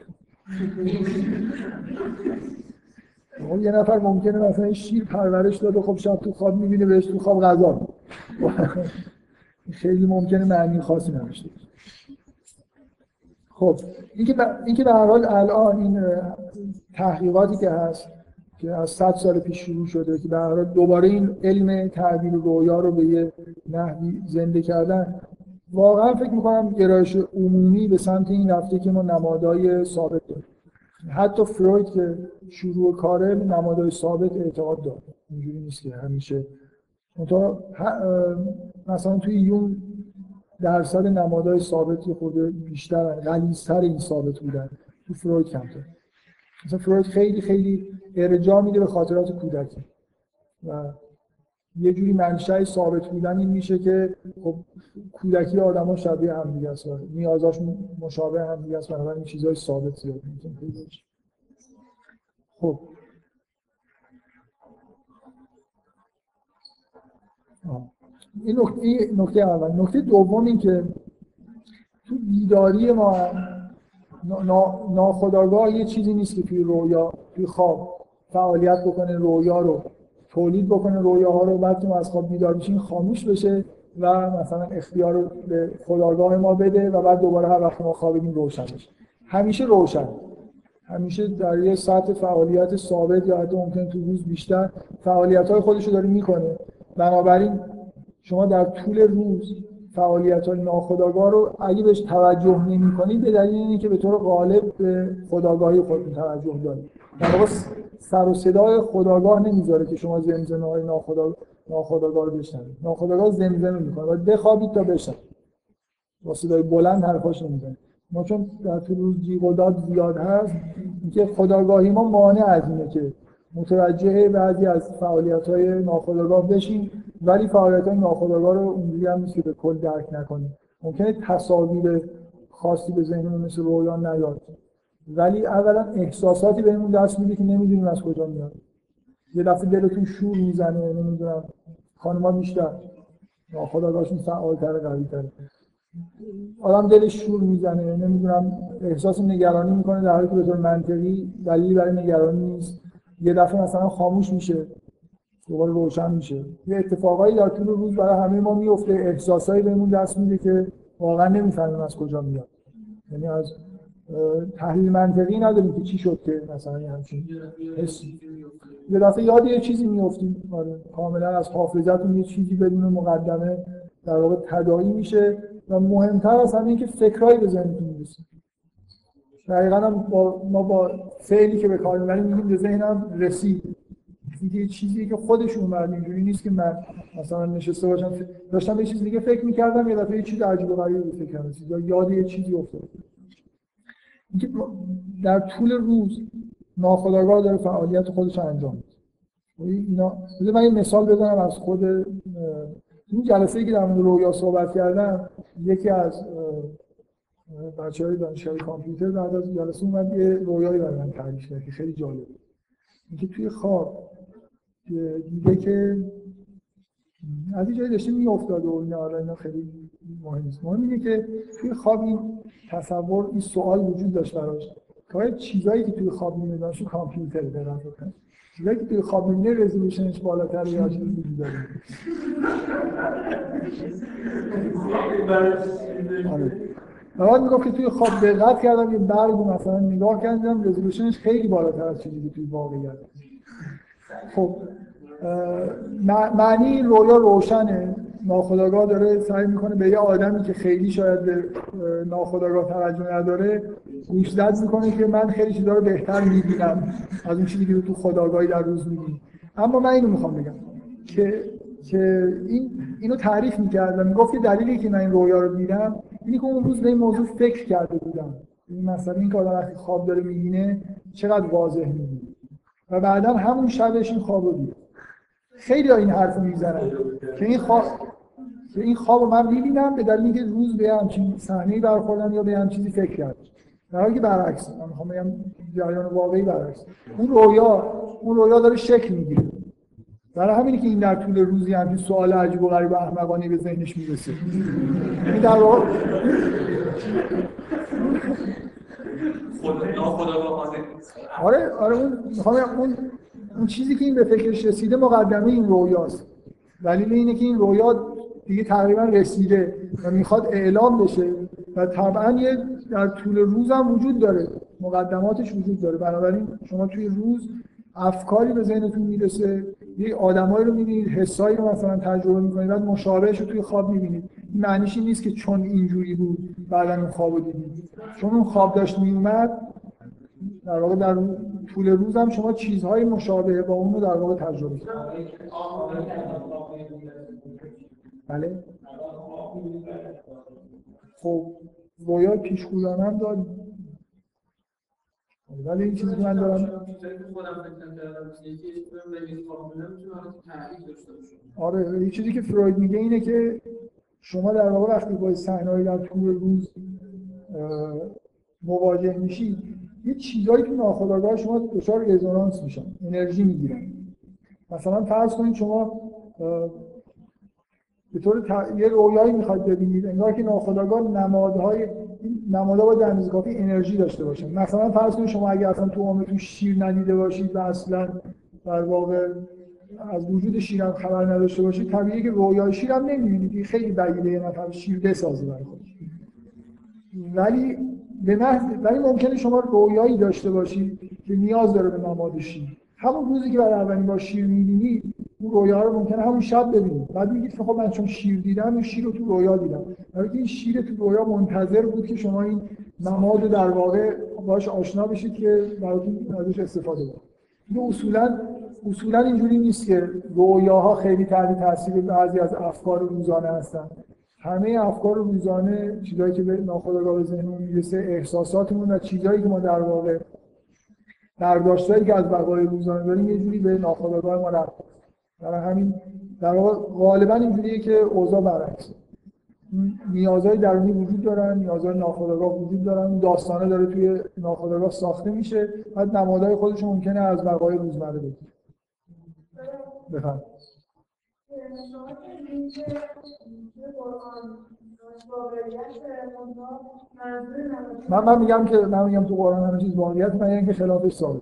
خب یه نفر ممکنه مثلا این شیر پرورش داده خب شب تو خواب می‌بینه بهش تو خواب غذا خیلی ممکنه معنی خاصی نداشته خب اینکه اینکه به هر حال الان این تحقیقاتی که هست که از 100 سال پیش شروع شده که هر حال دوباره این علم تعبیر رویا رو به یه نحوی زنده کردن واقعا فکر می‌کنم گرایش عمومی به سمت این رفته که ما نمادهای ثابت داریم. حتی فروید که شروع کاره نمادهای ثابت اعتقاد داره. اینجوری نیست که همیشه. مثلا توی یون درصد نمادهای ثابت خود بیشتر غلیظتر این ثابت بودن. تو فروید کمتر. مثلا فروید خیلی خیلی ارجاع میده به خاطرات کودکی. و یه جوری منشأ ثابت بودن این میشه که خب کودکی ها شبیه هم دیگه است نیازاش مشابه هم دیگه است بنابراین چیزای ثابت زیاد می‌تونه خب. این نکته, این نکته اول. نکته دوم این که تو بیداری ما ناخداگاه یه چیزی نیست که توی رویا توی خواب فعالیت بکنه رویا رو تولید بکنه رویاها رو بعد که از خواب بیدار میشین خاموش بشه و مثلا اختیار رو به خداگاه ما بده و بعد دوباره هر وقت ما خوابیدیم روشن بشه. همیشه روشن. همیشه در یه سطح فعالیت ثابت یا حتی ممکن تو روز بیشتر فعالیت های خودش رو داره می‌کنه. بنابراین شما در طول روز فعالیت های ناخداگاه رو اگه بهش توجه نمی کنید به دلیل اینه که به طور غالب به خداگاهی توجه دارید در واقع سر و صدای خداگاه نمی‌ذاره که شما زمزمه های ناخدا ناخداگاه رو بشنوید. ناخداگاه زمزمه می‌کنه. و بخوابید تا بشنوید. با صدای بلند حرفاش نمی‌زنه ما چون در طول روز جیغ و زیاد هست اینکه خداگاهی ما مانع از اینه که متوجه بعضی از فعالیت های ناخودآگاه بشیم ولی فعالیت های ناخودآگاه رو اونجوری هم نیست که به کل درک نکنیم ممکنه تصاویر خاصی به ذهنمون مثل رویان نیاد. ولی اولا احساساتی بهمون دست میده که نمی‌دونیم از کجا میاد. یه دفعه دلتون شور می‌زنه نمی‌دونم خانم‌ها بیشتر. ناخودآگاهشون فعال‌تر قوی‌تر. آدم دلش شور می‌زنه نمی‌دونم احساس نگرانی می‌کنه در حالی که به طور منطقی دلیلی برای نگرانی نیست. یه دفعه مثلا خاموش میشه دوباره روشن میشه. یه اتفاقایی در طول روز برای همه ما میفته احساسایی بهمون دست میده که واقعا نمی‌فهمیم از کجا میاد. یعنی از تحلیل منطقی نداریم که چی شد که مثلا همچین یه دفعه یاد یه چیزی میفتیم آره کاملا از حافظتون یه چیزی بدون مقدمه در واقع تداعی میشه و مهمتر از همه اینکه فکرایی به ذهنتون می‌رسه. دقیقا با ما با فعلی که به کار می‌بریم میگیم به ذهنم رسید. دیگه چیزی که خودش اومد اینجوری نیست که من مثلا نشسته باشم. داشتم به چیز دیگه فکر می‌کردم یه دفعه یه چیز عجیب و غریبی فکر کردم. یا یاد یه چیزی افتاد. در طول روز ناخودآگاه داره فعالیت خودش انجام میده. اینا من یه مثال بزنم از خود این جلسه ای که در مورد رویا صحبت کردم یکی از بچه های دانشگاه کامپیوتر بعد از جلسه اومد یه رویایی برای من تعریف کرد که خیلی جالب اینکه توی خواب دیگه که از این جایی داشته میافتاد و اینا اینا خیلی مهم نیست. مهم اینه که توی خواب این تصور این سوال وجود داشت براش. که چیزایی که توی خواب می‌بینن شو کامپیوتر دارن چیزایی که توی خواب می‌بینه رزولوشنش بالاتر یا چیزی دیگه داره؟ آره. می‌گفت که توی خواب دقت کردم یه برگ مثلا نگاه کردم رزولوشنش خیلی بالاتر از چیزی که توی واقعیت. خب معنی این رویا روشنه. ناخداگاه داره سعی می‌کنه به یه آدمی که خیلی شاید به ناخداگاه توجه نداره گوشزد می‌کنه که من خیلی چیزا رو بهتر می‌بینم از اون چیزی که تو خداگاهی در روز می‌بینی. اما من اینو می‌خوام بگم که که این اینو تعریف می‌کرد و می‌گفت که دلیلی که من این رویا رو دیدم اینی که اون روز به این موضوع فکر کرده بودم. این مثلا این که آدم وقتی خواب داره می‌بینه چقدر واضح می‌بینه. و بعدا همون شبش این خواب رو خیلی این حرف می‌زنن. که این خواب که این خواب من می‌بینم به دلیل اینکه روز به همچین صحنه برخوردم یا به هم چیزی فکر کردم. در حالی که برعکس من می‌خوام بگم جریان واقعی برعکس. اون رویا اون رویا داره شکل می‌گیره. برای همینی که این در طول روزی همین سوال عجیب و غریب و احمقانه به ذهنش می‌رسه. این در واقع آره آره اون اون اون چیزی که این به فکرش رسیده مقدمه این رویاست. دلیل اینه که این رویا دیگه تقریبا رسیده و می‌خواد اعلام بشه و طبعا یه در طول روز هم وجود داره. مقدماتش وجود داره. بنابراین شما توی روز افکاری به ذهنتون می‌رسه یه آدمایی رو می‌بینید حسایی رو مثلا تجربه می‌کنید بعد مشابهش رو توی خواب می‌بینید. این معنیش این نیست که چون اینجوری بود بعدا اون خواب رو دیدید. چون اون خواب داشت میومد در واقع در طول روز هم شما چیزهای مشابه با اون رو در واقع تجربه کنید. بله. خب رویا پیشگویانه هم داریم. ولی این چیزی که من دارم آره این چیزی که فروید میگه اینه که شما در واقع وقتی با صحنه‌ای در طول روز مواجه میشید یه چیزایی که ناخودآگاه شما دچار رزونانس میشن انرژی می‌گیرن. مثلا فرض کنید شما به طور یه رویایی می‌خواید ببینید انگار که ناخودآگاه نمادهای نمادها با در کافی انرژی داشته باشن. مثلا فرض کنید شما اگه اصلا تو عمرتون شیر ندیده باشید و اصلا در واقع از وجود شیر هم خبر نداشته باشید طبیعیه که رویای شیر هم نمی‌بینید. خیلی بعیده یه نفر شیر بسازه برای خودش. ولی به ولی ممکنه شما رویایی داشته باشید که نیاز داره به نماد شیر. همون روزی که برای اولین بار شیر می‌بینید اون رویا رو ممکنه همون شب ببینید بعد میگید که خب من چون شیر دیدم این شیر رو تو رویا دیدم. ولی این شیر تو رویا منتظر بود که شما این نماد در واقع باش آشنا بشید که براتون ازش استفاده کنید این اصولا اصولا اینجوری نیست که رویاها خیلی تحت تاثیر بعضی از افکار روزانه هستن. همه افکار روزانه چیزایی که به ناخودآگاه به ذهنمون می‌رسه احساساتمون و چیزایی که ما در واقع برداشتایی که از بقای روزانه داریم یه جوری به ناخودآگاه ما رفت برای همین در واقع غالبا اینجوریه که اوضاع برعکسه نیازهای درونی وجود دارن نیازهای ناخودآگاه وجود دارن. داستانه داره توی ناخودآگاه ساخته میشه. بعد نمادهای خودش ممکنه از بقای روزمره بگیره. بفهم من من میگم که من میگم تو قرآن همه چیز واقعیت من اینکه خلافش ثابت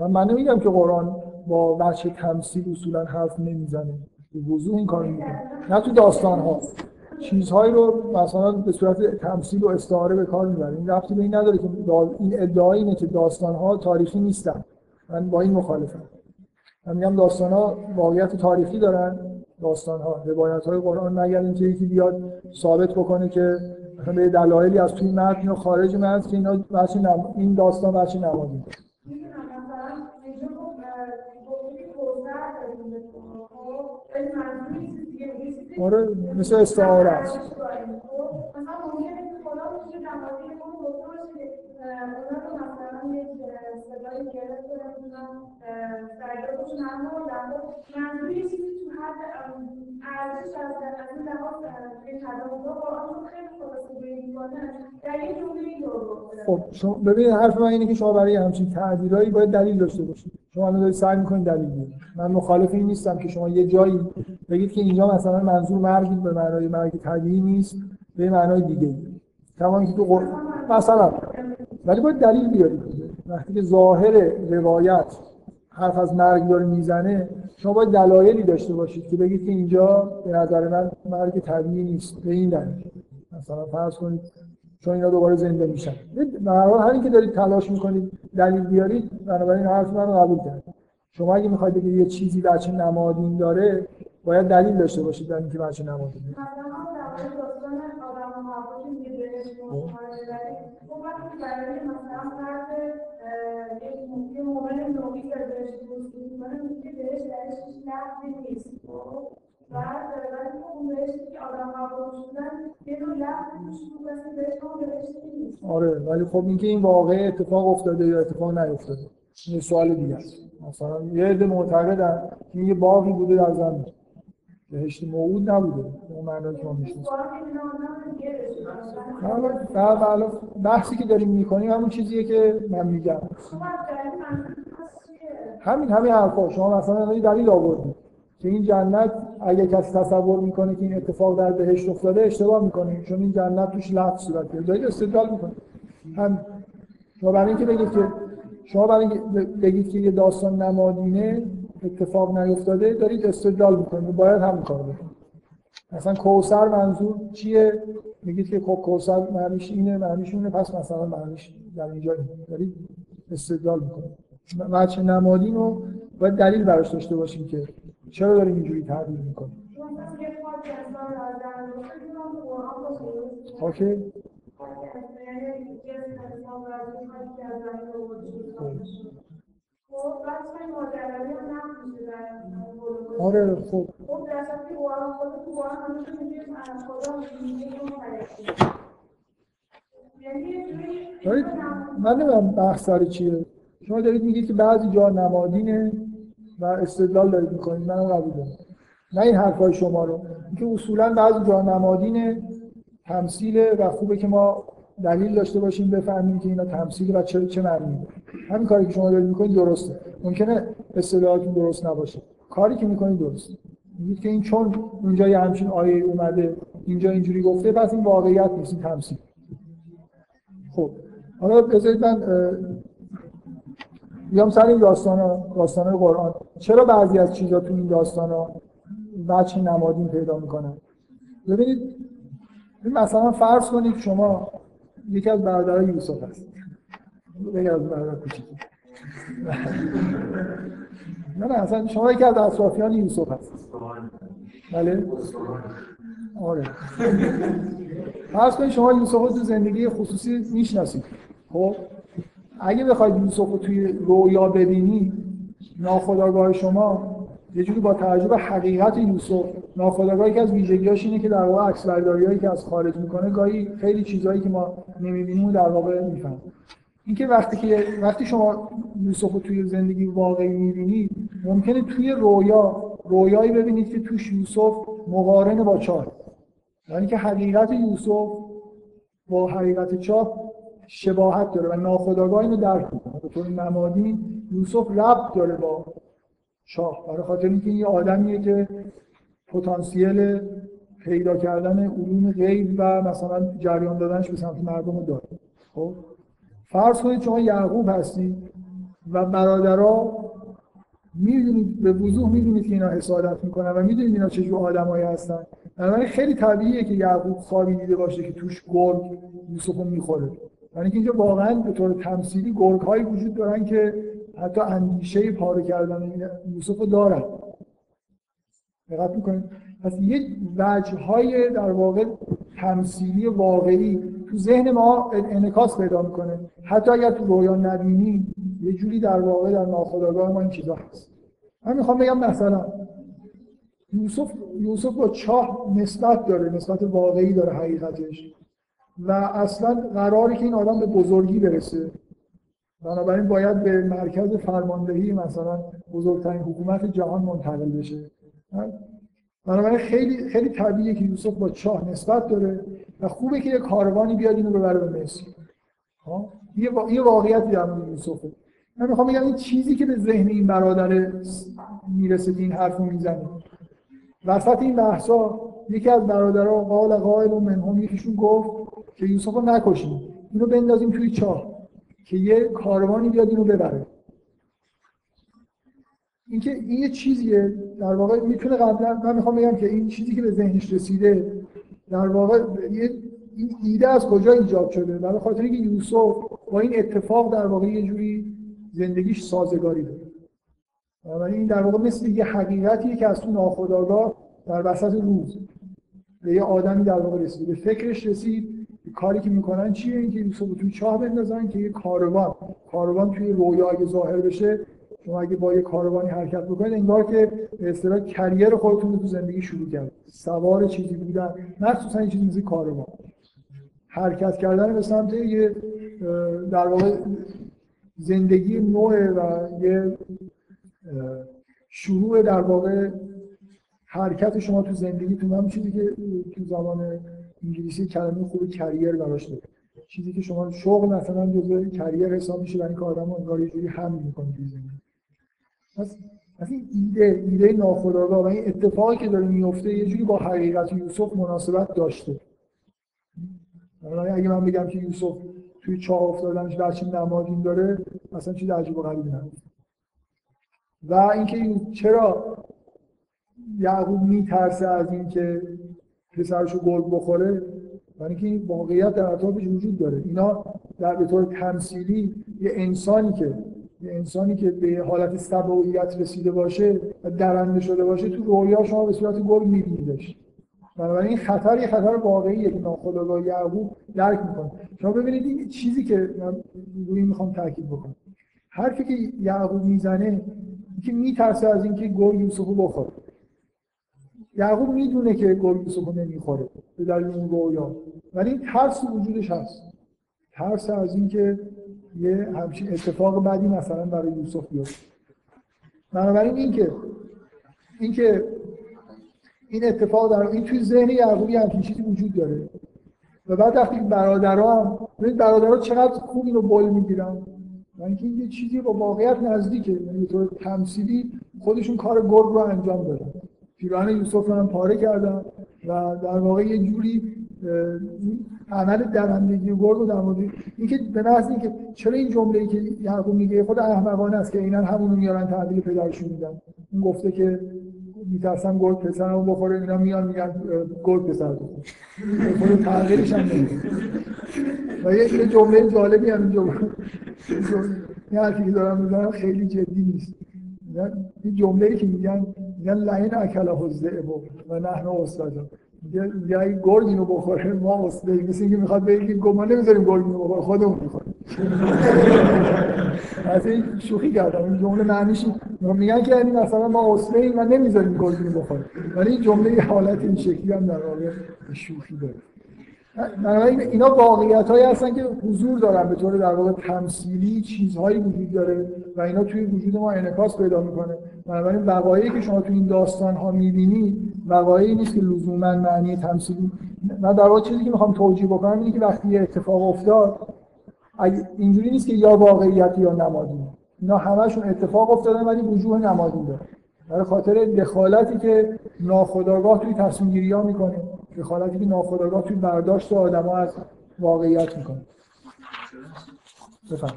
من, من نمیگم که قرآن با بچه تمثیل اصولا حرف نمی‌زنه. به وضوح این کار می‌کنه. نه تو داستان ها چیزهایی رو مثلا به صورت تمثیل و استعاره به کار می‌بره. این رفتی به این نداره که این ادعا اینه که داستان ها تاریخی نیستن. من با این مخالفم. من میگم داستان ها واقعیت تاریخی دارن. داستان ها روایت های قرآن مگر اینکه یکی بیاد ثابت بکنه که مثلا به دلایلی از توی متن یا خارج متن که اینا این داستان بچه نمادی آره مثل استعاره است. خب شما ببینید حرف من اینه که شما برای همچین تعبیرایی باید دلیل داشته باشید. شما الان دارید سعی می‌کنید دلیل بیارید من مخالف این نیستم که شما یه جایی بگید که اینجا مثلا منظور مرگ به معنای مرگ طبیعی نیست به معنای دیگه تمام که تو مثلا ولی باید دلیل بیارید. وقتی که ظاهر روایت حرف از مرگ داره می‌زنه شما باید دلایلی داشته باشید که بگید که اینجا به نظر من مرگ طبیعی نیست. به این دلیل. مثلا فرض کنید چون اینا دوباره زنده میشن. در همین که دارید تلاش می‌کنید دلیل بیارید بنابراین حرف من رو قبول کرد شما اگه می‌خواید بگید یه چیزی بچه نمادین داره باید دلیل داشته باشید در اینکه بچه نمادین داره. آره ولی خب اینکه این واقع اتفاق افتاده یا اتفاق نیفتاده. این سوال دیگه است. مثلا یه عده معتقدن که یه باقی بوده در زمین. بهشت موعود نبوده. اون معنی که ما می‌شناسیم. حالا بحثی که داریم می‌کنیم همون چیزیه که من میگم. همین همین حرفا. شما مثلا دلیل آوردید. که این جنت اگه کسی تصور می‌کنه که این اتفاق در بهشت افتاده اشتباه می‌کنه. چون این جنت توش لفظ صورت گرفته دارید استدلال می‌کنه هم شما برای اینکه بگید که شما برای بگید که یه داستان نمادینه اتفاق نیفتاده دارید استدلال می‌کنید. باید هم کار بکنید. مثلا کوسر منظور چیه؟ میگید که خب کوسر معنیش اینه معنیش اینه پس مثلا معنیش در اینجا دارید استدلال می‌کنید. بچه نمادین رو باید دلیل براش داشته باشیم که چرا داریم اینجوری تعبیر می‌کنیم؟ اوکی. آره خب. دارید من نمی‌دونم بحث سر چیه؟ شما دارید میگید که بعضی جا نمادینه. و استدلال دارید می‌کنید من قبول دارم. نه این حرفای شما رو. که اصولا بعضی جا نمادین تمثیل و خوبه که ما دلیل داشته باشیم بفهمیم که اینا تمثیل و چه چه معنی همین کاری که شما دارید می‌کنید درسته. ممکنه اصطلاحاتون درست نباشه. کاری که می‌کنید درست میگید که این چون اونجا یه همچین آیه اومده اینجا اینجوری گفته پس این واقعیت نیست این تمثیل. خب. حالا بذارید من بیام سر این داستان داستان قرآن چرا بعضی از چیزا تو این داستان بچه نمادین پیدا می‌کنن؟ ببینید مثلا فرض کنید شما یکی از برادرای یوسف هست. یکی از برادر کوچیک. نه نه اصلا شما یکی از اطرافیان یوسف هست. بله؟ آره. فرض کنید شما یوسف رو تو زندگی خصوصی می‌شناسید. خب؟ اگه بخواید یوسف رو توی رویا ببینی ناخداگاه شما یه جوری با توجه به حقیقت یوسف ناخودآگاه که از ویژگیاش اینه که در واقع عکس هایی که از خارج می‌کنه گاهی خیلی چیزهایی که ما نمی‌بینیم در واقع میفهم اینکه وقتی که وقتی شما یوسف رو توی زندگی واقعی می‌بینید ممکنه توی رویا رویایی ببینید که توش یوسف مقارن با چاه. یعنی که حقیقت یوسف با حقیقت چاه شباهت داره و ناخودآگاه اینو درک می‌کنه. به طور نمادی یوسف ربط داره با شاه. برای خاطر اینکه یه آدمیه که پتانسیل پیدا کردن علوم غیب و مثلا جریان دادنش به سمت مردم رو داره. خب؟ فرض کنید شما یعقوب هستید و برادرها می‌دونید به وضوح می‌دونید که اینا حسادت می‌کنن و می‌دونید اینا چه جور آدمایی هستن. بنابراین خیلی طبیعیه که یعقوب خوابی دیده باشه که توش گرگ یوسف رو می‌خوره. یعنی که اینجا واقعا به طور تمثیلی گرگ هایی وجود دارن که حتی اندیشه پاره کردن یوسف رو دارن. دقت می‌کنید؟ پس یه وجه های در واقع تمثیلی واقعی تو ذهن ما انعکاس پیدا می‌کنه. حتی اگر تو رویا نبینیم یه جوری در واقع در ناخودآگاه ما این چیزا هست. من می‌خوام بگم مثلا یوسف یوسف با چاه نسبت داره نسبت واقعی داره حقیقتش. و اصلا قراری که این آدم به بزرگی برسه. بنابراین باید به مرکز فرماندهی مثلا بزرگترین حکومت جهان منتقل بشه. بنابراین خیلی خیلی طبیعیه که یوسف با چاه نسبت داره و خوبه که یه کاروانی بیاد اینو ببره به مصر. یه, یه واقعیتی در یوسفه من می‌خوام بگم این چیزی که به ذهن این برادر می‌رسه این حرفو می‌زنه. وسط این بحثا یکی از برادرها قال قائل منهم یکیشون گفت که یوسف رو نکشیم. اینو بندازیم توی چاه که یه کاروانی بیاد اینو ببره. اینکه این یه چیزیه. در واقع می‌تونه قبلا من می‌خوام بگم که این چیزی که به ذهنش رسیده در واقع یه این ایده از کجا ایجاد شده؟ برای خاطر اینکه یوسف با این اتفاق در واقع یه جوری زندگیش سازگاری داره ولی این در واقع مثل یه حقیقتیه که از تو ناخودآگاه در وسط روز به یه آدمی در واقع رسید به فکرش رسید کاری که می‌کنن چیه؟ اینکه یوسف رو چاه بندازن که یه کاروان کاروان توی رویا اگه ظاهر بشه شما اگه با یه کاروانی حرکت بکنید انگار که به اصطلاح کریر خودتون رو تو زندگی شروع کرد سوار چیزی بودن مخصوصا یه چیزی مثل کاروان. حرکت کردن به سمت یه در واقع زندگی نوع و یه شروع در واقع حرکت شما تو زندگی تو هم چیزی که تو زمان انگلیسی کلمه خوب کریر براش داره. چیزی که شما شغل مثلا جزء کریر حساب میشه برای اینکه آدمو انگار یه جوری می‌کنه تو زندگی. پس این ایده ایده ناخودآگاه و این اتفاقی که داره میفته یه جوری با حقیقت یوسف مناسبت داشته. اگه من بگم که یوسف توی چاه افتادنش بچه نمادین داره مثلا چیز عجیب و غریبی و اینکه چرا یعقوب میترسه از اینکه پسرشو گرگ بخوره برای اینکه این واقعیت در اطرافش وجود داره. اینا در به طور تمثیلی یه انسانی که یه انسانی که به حالت سبوعیت رسیده باشه و درنده شده باشه تو رویا شما به صورت گرگ میبینیدش. بنابراین این خطر یه خطر واقعیه که ناخودآگاه یعقوب درک می‌کنه. شما ببینید این چیزی که من روی می‌خوام تاکید بکنم. حرفی که یعقوب می‌زنه که میترسه از اینکه گرگ یوسف رو بخوره. یعقوب می‌دونه که گرگ یوسف رو نمی‌خوره به دلیل اون رویا ولی این ترس وجودش هست. ترس از اینکه یه همچین اتفاق بعدی مثلا برای یوسف بیفته. بنابراین اینکه اینکه این اتفاق در این توی ذهن یعقوبی همچین چیزی وجود داره. و بعد وقتی برادرها هم ببینید برادرها چقدر خوب اینو بول می‌گیرن. و اینکه یه چیزی با واقعیت نزدیکه. یعنی طور تمثیلی خودشون کار گرگ رو انجام دادن. پیراهن یوسف رو هم پاره کردن و در واقع یه جوری عمل درندگی گرگ رو در مورد اینکه به نظر اینکه چرا این جمله ای که یعقوب میگه خود احمقانه است که اینا همونو میارن تحویل پدرشون میدن. اون گفته که میترسم گرگ پسرمو بخوره اینا میان میگن گرگ پسر خود تغییرش هم و یه جمله جالبی هم اینجا این حرفی که دارم می‌زنم خیلی جدی نیست. این جمله ای که میگن میگن لعین اکل حزده و نحن استادا میگه اگه گرگ اینو بخوره ما استاده مثل اینکه می‌خواد بگه ما نمی‌ذاریم گرگ اینو بخوره خودمون می‌خوریم. این شوخی کردم. این جمله معنیش میگن که یعنی مثلا ما اصله ایم و نمی‌ذاریم گلدون بخوریم. ولی این جمله حالت این شکلی هم در واقع شوخی داره. بنابراین اینا واقعیت هایی هستن که حضور دارن به طور در واقع تمثیلی چیزهایی وجود داره و اینا توی وجود ما انعکاس پیدا می‌کنه. بنابراین وقایعی که شما توی این داستان ها می‌بینید وقایعی نیست که لزوما معنی تمثیلی. من در واقع چیزی که می‌خوام توجیه بکنم اینه که وقتی یه اتفاق افتاد اینجوری نیست که یا واقعیت یا نمادین. اینا همشون اتفاق افتادن ولی وجوه نمادین داره. برای خاطر دخالتی که ناخودآگاه توی تصمیم گیری ها می‌کنه. دخالتی که ناخودآگاه توی برداشت آدما از واقعیت می‌کنه. بفهم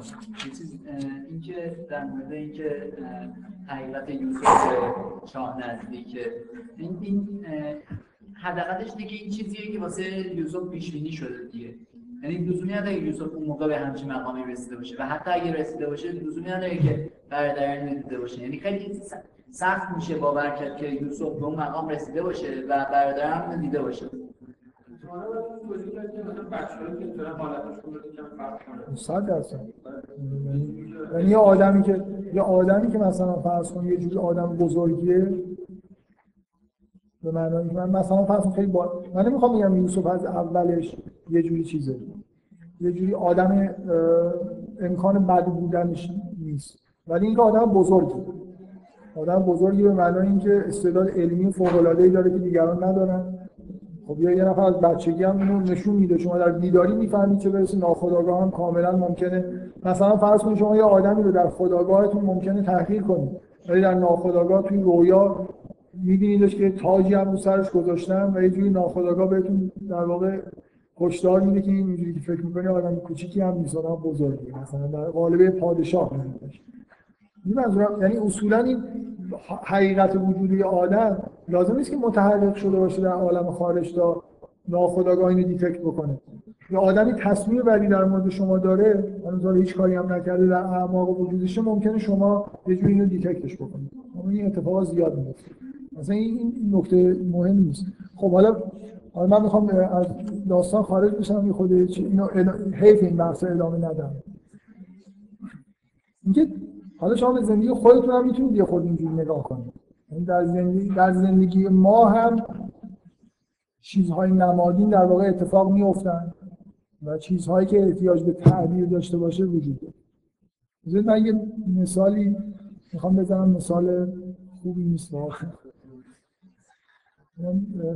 اینکه در مورد اینکه حقیقت یوسف شاه نزدیکه. این این حداقلش دیگه این چیزیه که واسه یوسف پیش بینی شده دیگه. یعنی لزومی نداره یوسف اون موقع به همچین مقامی رسیده باشه. و حتی اگه رسیده باشه لزومی نداره که برادران دیده باشه. یعنی خیلی سخت میشه باور کرد که یوسف به اون مقام رسیده باشه و برادران دیده باشه. صد درصد. یعنی یه آدمی که یه آدمی که مثلا فرض کن یه جوری آدم بزرگیه به معنای من مثلا فرض خیلی با من نمی‌خوام بگم یوسف از اولش یه جوری چیزه. یه جوری آدم امکان بد بودنش نیست. ولی اینکه آدم بزرگی آدم بزرگی به معنای اینکه استعداد علمی فوق العاده داره که دیگران ندارن. خب یه نفر از بچگی هم اینو نشون میده. شما در بیداری می‌فهمید چه برسه. ناخودآگاه هم کاملا ممکنه. مثلا فرض کنید شما یه آدمی رو در خودآگاهتون ممکنه تحقیر کنید. ولی در ناخودآگاه توی رویا میبینیدش که تاجی هم رو سرش گذاشتن و یه جوری ناخودآگاه بهتون در واقع هشدار میده که اینجوری که فکر می‌کنی آدم کوچیکی هم نیست. بزرگی مثلا در قالب پادشاه این منظورم یعنی اصولا این حقیقت وجودی آدم لازم نیست که متحرک شده باشه در عالم خارج تا ناخودآگاه اینو detect بکنه. یا آدمی تصمیم بعدی در مورد شما داره هنوز هیچ کاری هم نکرده در اعماق وجودش ممکنه شما یه جوری اینو detect ش بکنید. اما این اتفاق زیاد میفته مثلا این نکته مهم نیست. خب حالا حالا من می‌خوام از داستان خارج بشم یه خود اینو حیف این بحث ادامه ندم. اینکه حالا شما به زندگی خودتون هم می‌تونید یه خود اینجوری نگاه کنید. یعنی در زندگی در زندگی ما هم چیزهای نمادین در واقع اتفاق میفتن و چیزهایی که احتیاج به تعبیر داشته باشه وجود داره. من یه مثالی می‌خوام بزنم. مثال خوبی نیست واقعا.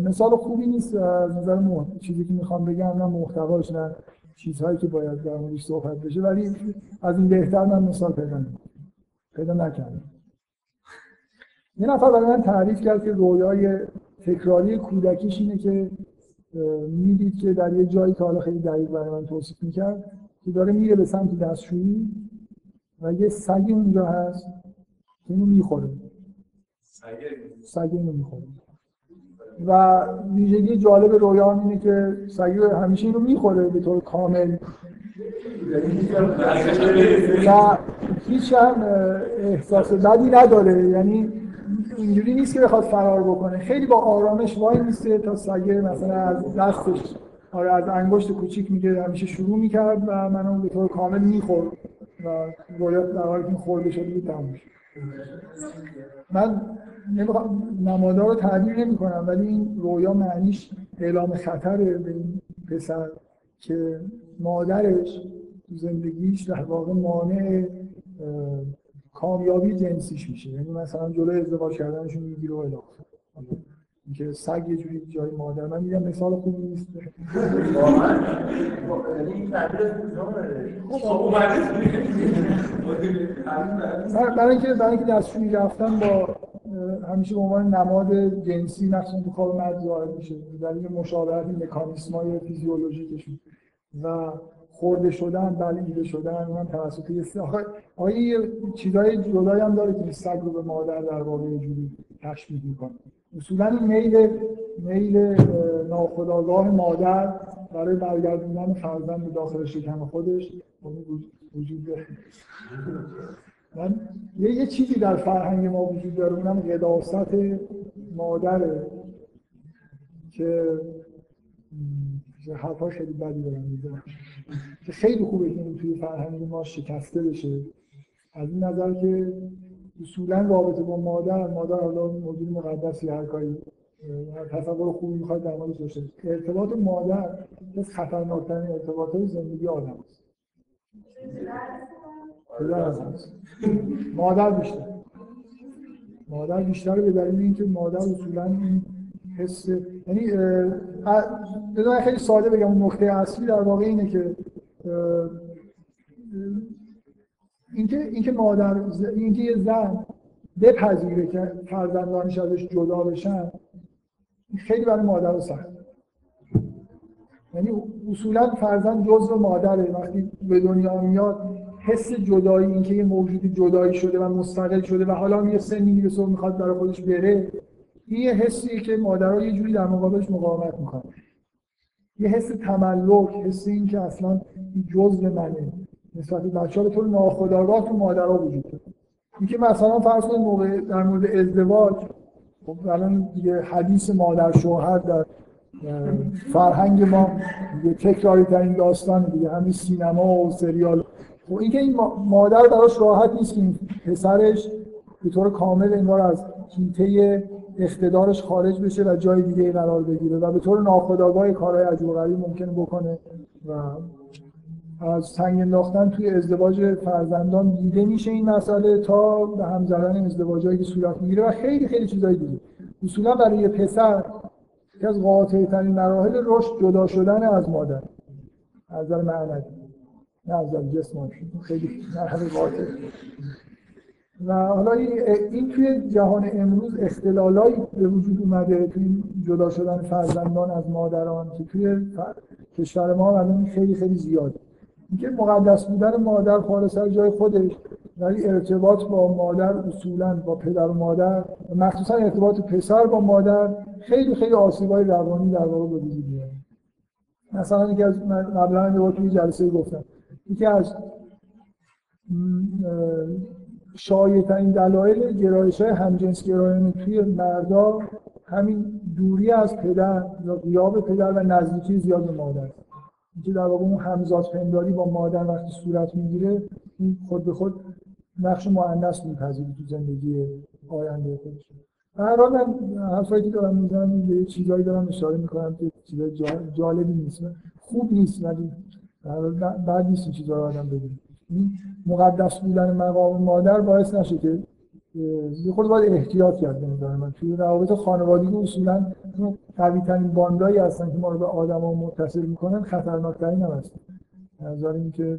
مثال خوبی نیست از نظر چیزی که می‌خوام بگم. نه محتواش نه چیزهایی که باید در موردش صحبت بشه ولی از این بهتر من مثال پیدا پیدا نکردم. یه نفر برای من تعریف کرد که رویای تکراری کودکیش اینه که می‌دید که در یه جایی که حالا خیلی دقیق برای من توصیف می‌کرد که داره میره به سمت دستشویی و یه سگی اونجا هست که اینو می‌خوره. سگ؟ اینو می‌خوره. و ویژگی جالب رویان اینه که سگی همیشه اینو می‌خوره به طور کامل. و هیچ هم احساس بدی نداره. یعنی اینجوری نیست که بخواد فرار بکنه. خیلی با آرامش وای میسته تا سگه مثلا از دستش آره از انگشت کوچیک میگه همیشه شروع می‌کرد و منو به طور کامل می‌خورد و باید در حالی که خورده شده بود من نمادار رو تعبیر نمی کنم ولی این رویا معنیش اعلام خطره به این پسر که مادرش تو زندگیش در واقع مانع کامیابی جنسیش میشه. یعنی مثلا جلوی ازدواج کردنشون می‌گیره و الاخر اینکه سگ یه جوری جای مادر من میگم مثال خوبی نیست. برای اینکه برای اینکه دستشویی رفتن با همیشه به عنوان نماد جنسی مخصوصا تو خواب مرد ظاهر میشه. دلیل مشابهت مکانیسمای فیزیولوژیکشون. و خورده شدن بلعیده شدن من توسط یه آخه آیا چیزای جدایی هم داره که سگ رو به مادر در واقع یه جوری تشبیه می‌کنه. اصولا این میل میل ناخودآگاه مادر برای برگردوندن فرزند به داخل شکم خودش وجود داره. من یه, یه چیزی در فرهنگ ما وجود داره اونم قداست مادره که حرفا خیلی بدی دارم می‌زنم که خیلی خوبه که توی فرهنگ ما شکسته بشه. از این نظر که اصولا رابطه با مادر مادر حالا موجود مقدسی هر کاری تصور خوبی می‌خواد در موردش داشته ارتباط مادر از خطرناکترین ارتباط زندگی آدم است. مادر بیشتر. مادر بیشتر به دلیل اینکه مادر اصولا این حس یعنی بدون خیلی ساده بگم اون نقطه اصلی در واقع اینه که اینکه اینکه مادر اینکه یه زن بپذیره که فرزندانش ازش جدا بشن خیلی برای مادر رو سخت. یعنی اصولا فرزند جزء مادره. وقتی به دنیا میاد حس جدایی اینکه یه موجود جدایی شده و مستقل شده و حالا یه سنی می‌رسه و می‌خواد برای خودش بره این یه حسیه که مادرها یه جوری در مقابلش مقاومت می‌کنن. یه حس تملک حس این که اصلا جزء منه. نسبت به بچه‌ها به طور ناخودآگاه تو مادرها وجود داره. اینکه مثلا فرض کنید موقع در مورد ازدواج خب الان دیگه حدیث مادر شوهر در فرهنگ ما دیگه تکراری ترین داستان دیگه همین سینما و سریال. خب اینکه این مادر براش راحت نیست که پسرش به طور کامل انگار از کیته اقتدارش خارج بشه و جای دیگه قرار بگیره و به طور ناخودآگاه کارهای عجیب و ممکنه بکنه و از سنگ انداختن توی ازدواج فرزندان دیده میشه این مسئله تا به هم زدن ازدواجایی که صورت می‌گیره و خیلی خیلی چیزای دیگه. اصولا برای پسر که از قاطع ترین مراحل رشد جدا شدن از مادر. از نظر معنوی نه از نظر جسمانی. خیلی مرحله قاطع. و حالا این توی جهان امروز اختلالایی به وجود اومده توی جدا شدن فرزندان از مادران که توی کشور ما الان خیلی خیلی زیاده اینکه مقدس بودن مادر خالص سر جای خودش ولی ارتباط با مادر اصولا با پدر و مادر مخصوصا ارتباط پسر با مادر خیلی خیلی آسیبای روانی در واقع به وجود میاره مثلا یکی از قبلا توی جلسه گفتم یکی از شایع‌ترین دلایل گرایش های همجنس گرایانه توی مردا همین دوری از پدر یا غیاب پدر و نزدیکی زیاد به مادر اینکه در واقع اون همزاد پنداری با مادر وقتی صورت می‌گیره این خود به خود نقش مؤنث میپذیره تو زندگی آینده خودش. هر حال من حرفایی که دارم می‌زنم به چیزایی دارم اشاره می‌کنم که چیزای جالبی نیست. خوب نیست ولی بعد نیست این چیزا رو آدم این مقدس بودن مقام مادر باعث نشه که یه خود باید احتیاط کرد به من توی روابط خانوادگی اصولا قوی ترین باندایی هستن که ما رو به آدما متصل می‌کنن خطرناکترین هم هستن. نظر اینکه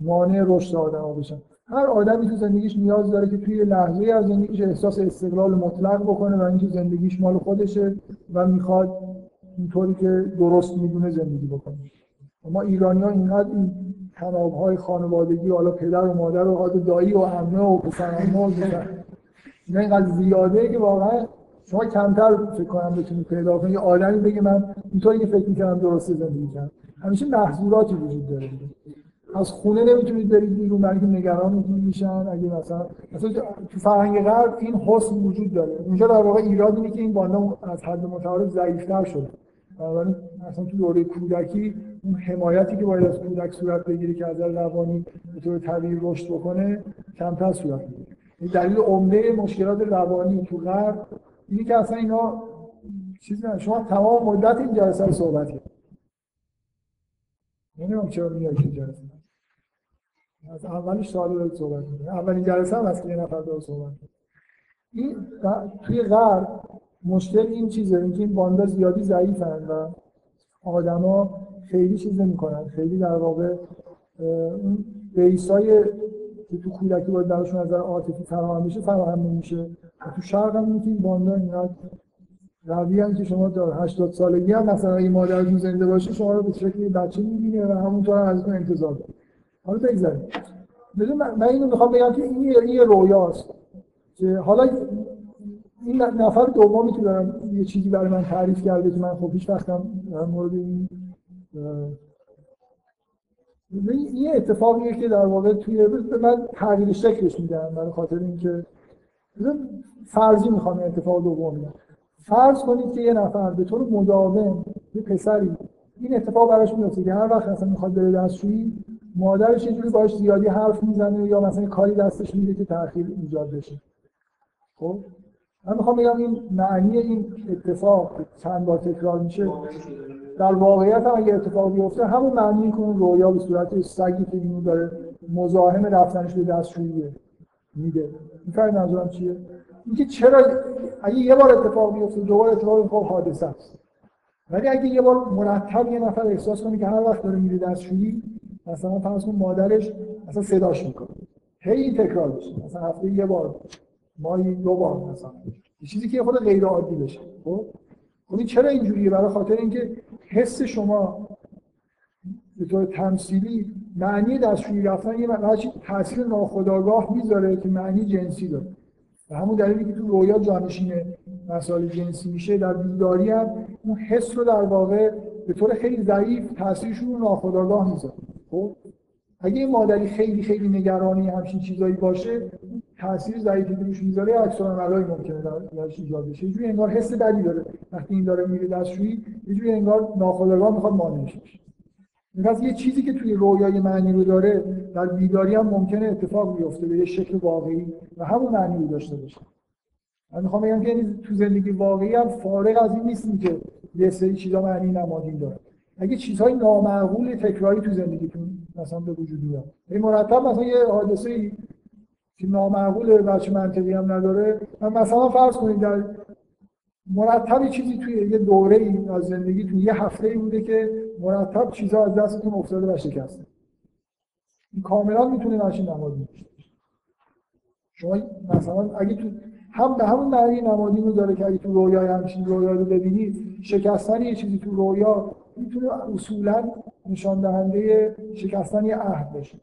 مانع رشد آدما بشن. هر آدمی تو زندگیش نیاز داره که توی لحظه از زندگیش احساس استقلال مطلق بکنه و اینکه زندگیش مال خودشه و می‌خواد اینطوری که درست می‌دونه زندگی بکنه. ما ایرانی ها اینقدر این تناب های خانوادگی حالا پدر و مادر و حالا دایی و عمه و پسر. عمه اینا اینقدر زیاده که واقعا شما کمتر فکر کنم بتونید پیدا کنید. یه آدمی بگه من اینطوری که فکر می‌کردم درسته زندگی کردم همیشه محظوراتی وجود داره از خونه نمی‌تونید برید بیرون برای نگران میشن اگه مثلا مثلا تو فرهنگ غرب این حسن وجود داره. اونجا در واقع ایراد اینه که این باندا از حد متعارف ضعیف‌تر شده. بنابراین مثلا تو دوره کودکی اون حمایتی که باید از کودک صورت بگیره که از روانی به طور طبیعی رشد بکنه کمتر صورت می‌گیره. این دلیل عمده مشکلات روانی تو غرب اینه که اصلا اینا چیز نه شما تمام مدت این جلسه رو صحبت کردید. نمی‌دونم چرا میاد این جلسه؟ از اولش سوال رو صحبت می‌کنه اولین جلسه هم از که یه نفر داره صحبت این توی غرب مشکل این چیزه اینکه این باندا زیادی ضعیفن و آدما خیلی چیز نمی‌کنن. خیلی در واقع اون بیسای که تو کودکی باید براشون نظر عاطفی فراهم بشه فراهم نمیشه. و تو شرق هم این باندا اینقدر هم که شما تا 80 سالگی هم مثلا این مادرتون زنده باشه شما رو به شکلی بچه می‌بینه و همونطور هم ازتون انتظار داره. حالا بگذاریم. من اینو می‌خوام بگم که این یه رویاست. که حالا این نفر دومی که دارم یه چیزی برای من تعریف کرده که من خب هیچ وقتم در مورد این یه اتفاقیه که در واقع توی من تغییر شکلش میدم برای خاطر اینکه فرضی می‌خوام اتفاق دوم میدم فرض کنید که یه نفر به طور مداوم یه پسری این اتفاق براش میفته که هر وقت اصلا می‌خواد بره دستشویی مادرش یه جوری باش زیادی حرف می‌زنه یا مثلا کاری دستش میده که تأخیر ایجاد بشه. خب؟ من می‌خوام بگم این معنی این اتفاق چند بار تکرار میشه. در واقعیت هم اگه اتفاق بیفته همون معنی که اون رویا به صورت سگی که اینو داره مزاحم رفتنش به دستشویی میده. این منظورم چیه؟ اینکه چرا اگه یه بار اتفاق بیفته دوباره اتفاق خب حادثه است. ولی اگه یه بار مرتب یه نفر احساس کنه که هر وقت داره میره دستشویی مثلا فرض کن مادرش مثلا صداش می‌کنه. هی این تکرار بشه مثلا هفته یه بار. ماهی دو بار مثلا. یه چیزی که خود غیر عادی بشه. خب؟ خب چرا اینجوریه؟ برای خاطر اینکه حس شما به طور تمثیلی معنی دستشویی رفتن یه تاثیر ناخودآگاه می‌ذاره که معنی جنسی داره. و همون دلیلی که تو رویا جانشین مسائل جنسی میشه در بیداری هم اون حس رو در واقع به طور خیلی ضعیف تاثیرش رو ناخودآگاه می‌ذاره. خب؟ اگه این مادری خیلی خیلی نگرانی همچین چیزایی باشه تاثیر ضعیفی که روش می‌ذاره اکثر عملایی ممکنه درش ایجاد بشه. یه انگار حس بدی داره. وقتی این داره میره دستشویی یه جوری انگار ناخودآگاه می‌خواد مانعش بشه. پس یه چیزی که توی رویای معنی رو داره در بیداری هم ممکنه اتفاق بیفته به یه شکل واقعی و همون معنی رو داشته باشه. من می‌خوام بگم که یعنی تو زندگی واقعی هم فارغ از این نیستیم که یه سری چیزا معنی نمادین داره. اگه چیزهای نامعقول تکراری تو زندگیتون مثلا به وجود میاد. این مرتب مثلا یه حادثه که نامعقول بچه منطقی هم نداره. مثلا فرض کنید در مرتب چیزی توی یه دوره ای از زندگی توی یه هفته ای بوده که مرتب چیزها از دستتون افتاده و شکسته. این کاملا می‌تونه نشین نمادین شما مثلا اگه تو هم به همون معنی نمادین رو داره که اگه تو رویا همچین رویا رو ببینید شکستن یه چیزی تو رویا می‌تونه اصولا نشان دهنده شکستن یه عهد باشه.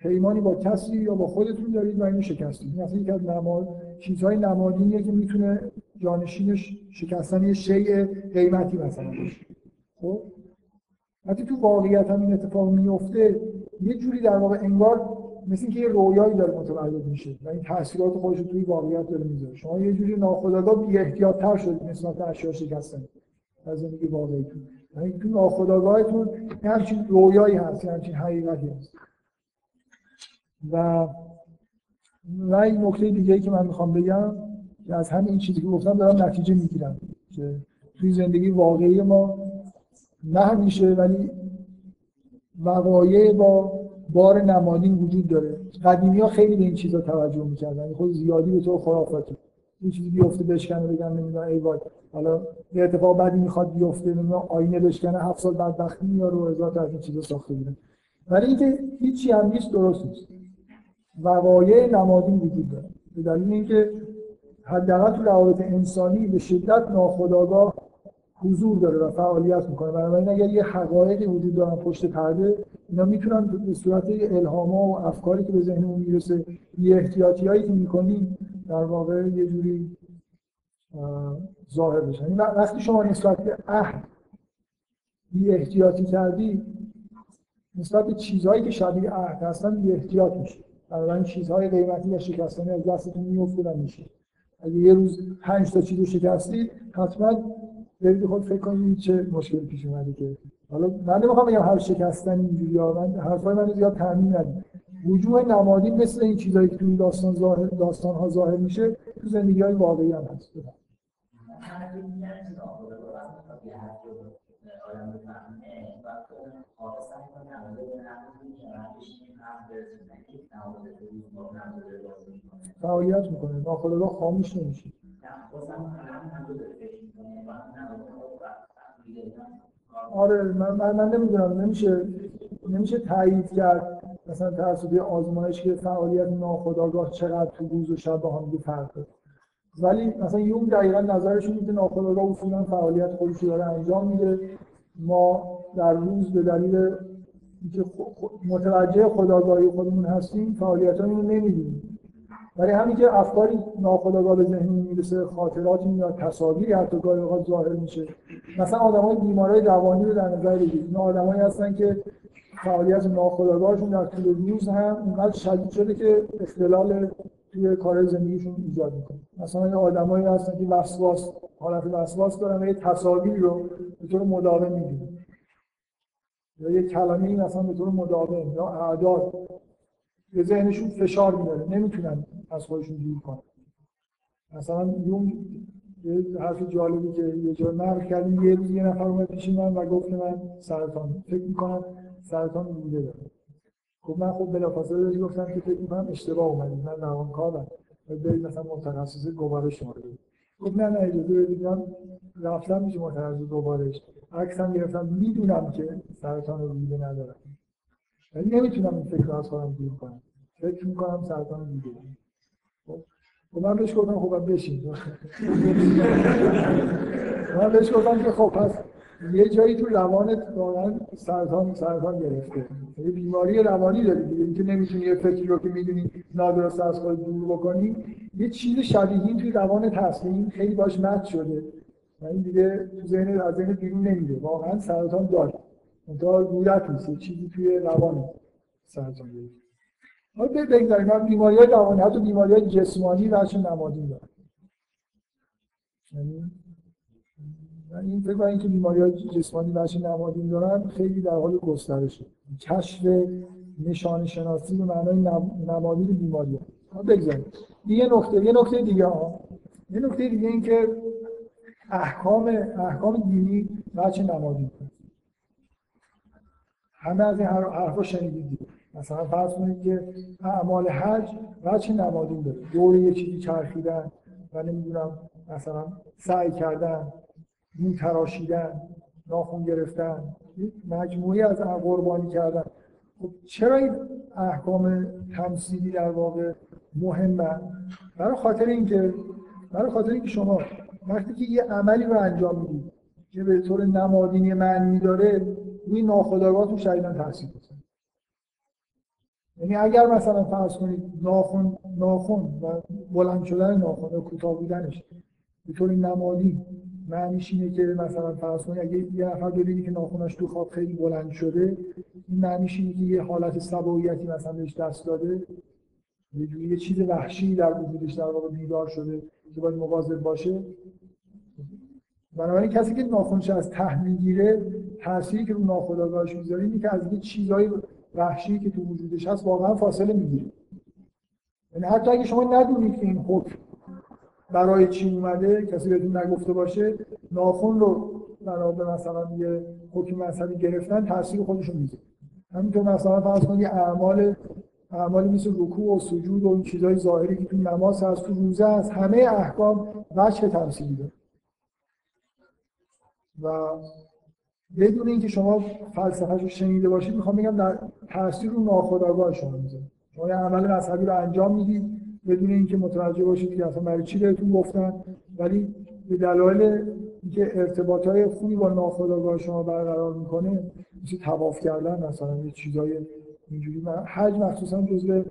پیمانی با کسی یا با خودتون دارید و اینو شکستید. این یکی از نماد چیزهای نمادینیه که می‌تونه جانشینش شکستن یه شیء قیمتی مثلا باشه. خب؟ وقتی تو واقعیت هم این اتفاق میفته یه جوری در واقع انگار مثل اینکه یه رویایی داره متولد میشه و این تاثیرات خودش توی واقعیت داره می‌ذاره. شما یه جوری ناخودآگاه بی احتیاط تر شدید نسبت به اشیاء شکستن از زندگی واقعیتون. یعنی تو ناخودآگاهتون همچین رویایی هست همچین حقیقتی هست. و و این نکته دیگه که من می‌خوام بگم که از همین چیزی که گفتم دارم نتیجه می‌گیرم که توی زندگی واقعی ما نه همیشه ولی وقایع با بار نمادین وجود داره. قدیمی ها خیلی به این چیزا توجه می‌کردن. یعنی خود زیادی به طور خرافاتی. این چیزی بیفته بشکنه بگن نمی‌دونم ای وای. حالا یه اتفاق بدی می‌خواد بیفته نمی‌دونم آینه بشکنه هفت سال بعد بختی میاره و هزار از این چیزا ساخته بودن ولی اینکه هیچی هم نیست درست نیست. وقایع نمادین وجود داره. به دلیل اینکه حداقل تو روابط انسانی به شدت ناخودآگاه حضور داره و فعالیت می‌کنه. بنابراین اگر یه حقایقی وجود دارن پشت پرده اینا می‌تونن به صورت الهام و افکاری که به ذهنمون می‌رسه یه احتیاطی هایی که می‌کنیم در واقع یه جوری ظاهر بشن یعنی وقتی شما نسبت به عهد بی احتیاطی کردی نسبت به چیزهایی که شبیه عهد هستن بی احتیاط میشه بنابراین چیزهای قیمتی و شکستنی از دستتون میفته و میشه. اگه یه روز پنج تا چیزو شکستید حتما برید خود فکر کنید چه مشکل پیش اومده که. حالا من نمی‌خوام بگم هر شکستن اینجوری ها من حرفای من زیاد تعمین ندید وجوه نمادین مثل این چیزایی که توی داستان ظاهر داستان ها ظاهر میشه تو زندگی های واقعی هم هست. فعالیت می‌کنه. ناخودآگاه خاموش نمیشه. آره من, من, نمی‌دونم. نمیشه نمیشه تایید کرد. مثلا توسط آزمایش که فعالیت ناخودآگاه چقدر تو روز و شب با هم فرق داره. ولی مثلا یوم دقیقا نظرشون میده ناخودآگاه اصولا فعالیت خودش داره انجام میده. ما در روز به دلیل اینکه متوجه خداگاهی خودمون هستیم فعالیت رو نمی‌دونیم ولی همین که افکاری ناخودآگاه به ذهنمون می‌رسه خاطراتی میاد تصاویری حتی گاهی اوقات ظاهر میشه. مثلا آدمای بیمارای روانی رو در نظر بگیرید. اینا آدمایی هستن که فعالیت ناخودآگاهشون در طول روز هم اونقدر شدید شده که اختلال توی کار زندگیشون ایجاد می‌کنه. مثلا یه آدمایی هستن که وسواس حالت وسواس دارن و یه تصاویری رو به طور مداوم می‌بینن. یا یه کلمه این مثلا به طور مداوم یا اعداد. به ذهنشون فشار میاره نمی‌تونن از خودشون دور کنن. مثلا یون یه حرف جالبی که یه جا نقل کردیم یه روز یه نفر اومد پیش من و گفت من سرطان. فکر می‌کنم سرطان روده داره خب من خب بلافاصله گفتم که فکر می‌کنم اشتباه اومدید من روانکاوم. برید مثلا متخصص گوارش ما رو گفت نه نه اجازه بدید من رفتم میشه متخصص گوارش. عکس هم گرفتم. می‌دونم که سرطان روده ندارم. ولی نمی‌تونم این فکر از خودم دور کنم. فکر می‌کنم سرطان روده خب خب من بهش گفتم خب بشین. من بهش گفتم که خب پس یه جایی تو روانت واقعا سرطان سرطان گرفته. یه بیماری روانی داری دیگه. اینکه نمی‌تونی یه فکری رو که می‌دونی نادرست از خود دور بکنی یه چیز شبیه این توی روانت هست این خیلی باش مت شده. و این دیگه تو ذهن از ذهن بیرون نمیده واقعا سرطان داره. منتها رویت نیست. چیزی توی روان سرطان گرفته. حالا بگذاریم من بیماری های روانی حتی بیماری های جسمانی وجه نمادین دارم. یعنی این فکر اینکه بیماری های جسمانی وجه نمادین دارن خیلی در حال گسترشه. کشف نشان شناسی به معنای نمادین بیماری ها. بگذاریم. یه نکته یه نکته دیگه ها. یه نکته دیگه این که احکام احکام دینی وجه نمادین. همه از این حرفا شنیدید مثلا فرض کنید که اعمال حج وجه نمادین داره. دور چیزی چرخیدن و نمی‌دونم مثلا سعی کردن مو تراشیدن ناخون گرفتن مجموعی از قربانی کردن. خب چرا این احکام تمثیلی در واقع مهمه برای خاطر اینکه برای خاطر اینکه شما وقتی که یه عملی رو انجام می‌دید که به طور نمادینی معنی داره روی ناخودآگاهتون شدیداً تاثیر یعنی اگر مثلا فرض کنید ناخون ناخون و بلند شدن ناخون و کوتاه بودنش به طور نمادی معنیش اینه که مثلا فرض کنید اگه یه نفر ببینی که ناخونش تو خواب خیلی بلند شده این معنیش اینه که یه حالت سباییتی مثلا بهش دست داده. یه جوری یه چیز وحشی در وجودش در واقع بیدار شده که باید مواظب باشه. بنابراین کسی که ناخونش از ته می‌گیره تأثیری که رو ناخودآگاهش می‌ذاره اینه که از یه چیزایی وحشی که تو وجودش هست واقعا فاصله می‌گیره. یعنی حتی اگه شما ندونید که این حکم برای چی اومده؟ کسی بهتون نگفته باشه ناخون رو برای به مثلا یه حکم مذهبی گرفتن تاثیر خودشون می‌ذاره همینطور مثلا فرض کنید اعمال اعمالی مثل رکوع و سجود و این چیزهای ظاهری که تو نماز هست تو روزه هست همه احکام وجه تمثیلی داره و بدون اینکه شما فلسفه‌شو شنیده باشید می‌خوام بگم در تاثیر رو ناخودآگاه شما می‌ذاره شما یه عمل مذهبی رو انجام می‌دید بدون اینکه متوجه باشید که اصلا برای چی بهتون گفتن ولی به دلایل اینکه ارتباطهای خوبی با ناخودآگاه شما برقرار می‌کنه مثل تواف کردن مثلا یه چیزای اینجوری. من حج مخصوصا جزء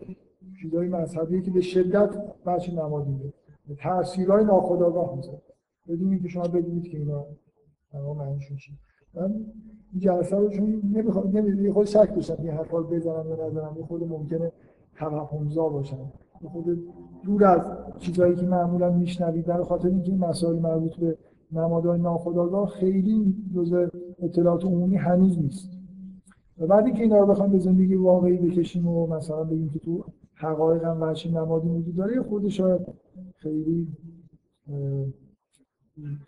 چیزای مذهبی که به شدت بچه نمادی میده. تاثیرهای ناخودآگاه می‌ذاره. بدون اینکه شما بدونید که اینا معنیشون چیه. من این جلسه رو چون نمی‌خوام نمی‌دونی خود شک داشتم این حرفا بزنم یا نزنم یه خود ممکنه توهمزا باشم. خود دور از چیزایی که معمولا میشنوید در خاطر اینکه این مسائل مربوط به نمادهای ناخودآگاه خیلی جزء اطلاعات عمومی هنوز نیست. و بعدی که اینا رو بخوام به زندگی واقعی بکشیم و مثلا بگیم که تو حقایق هم وحشی نمادی وجود داره خود شاید خیلی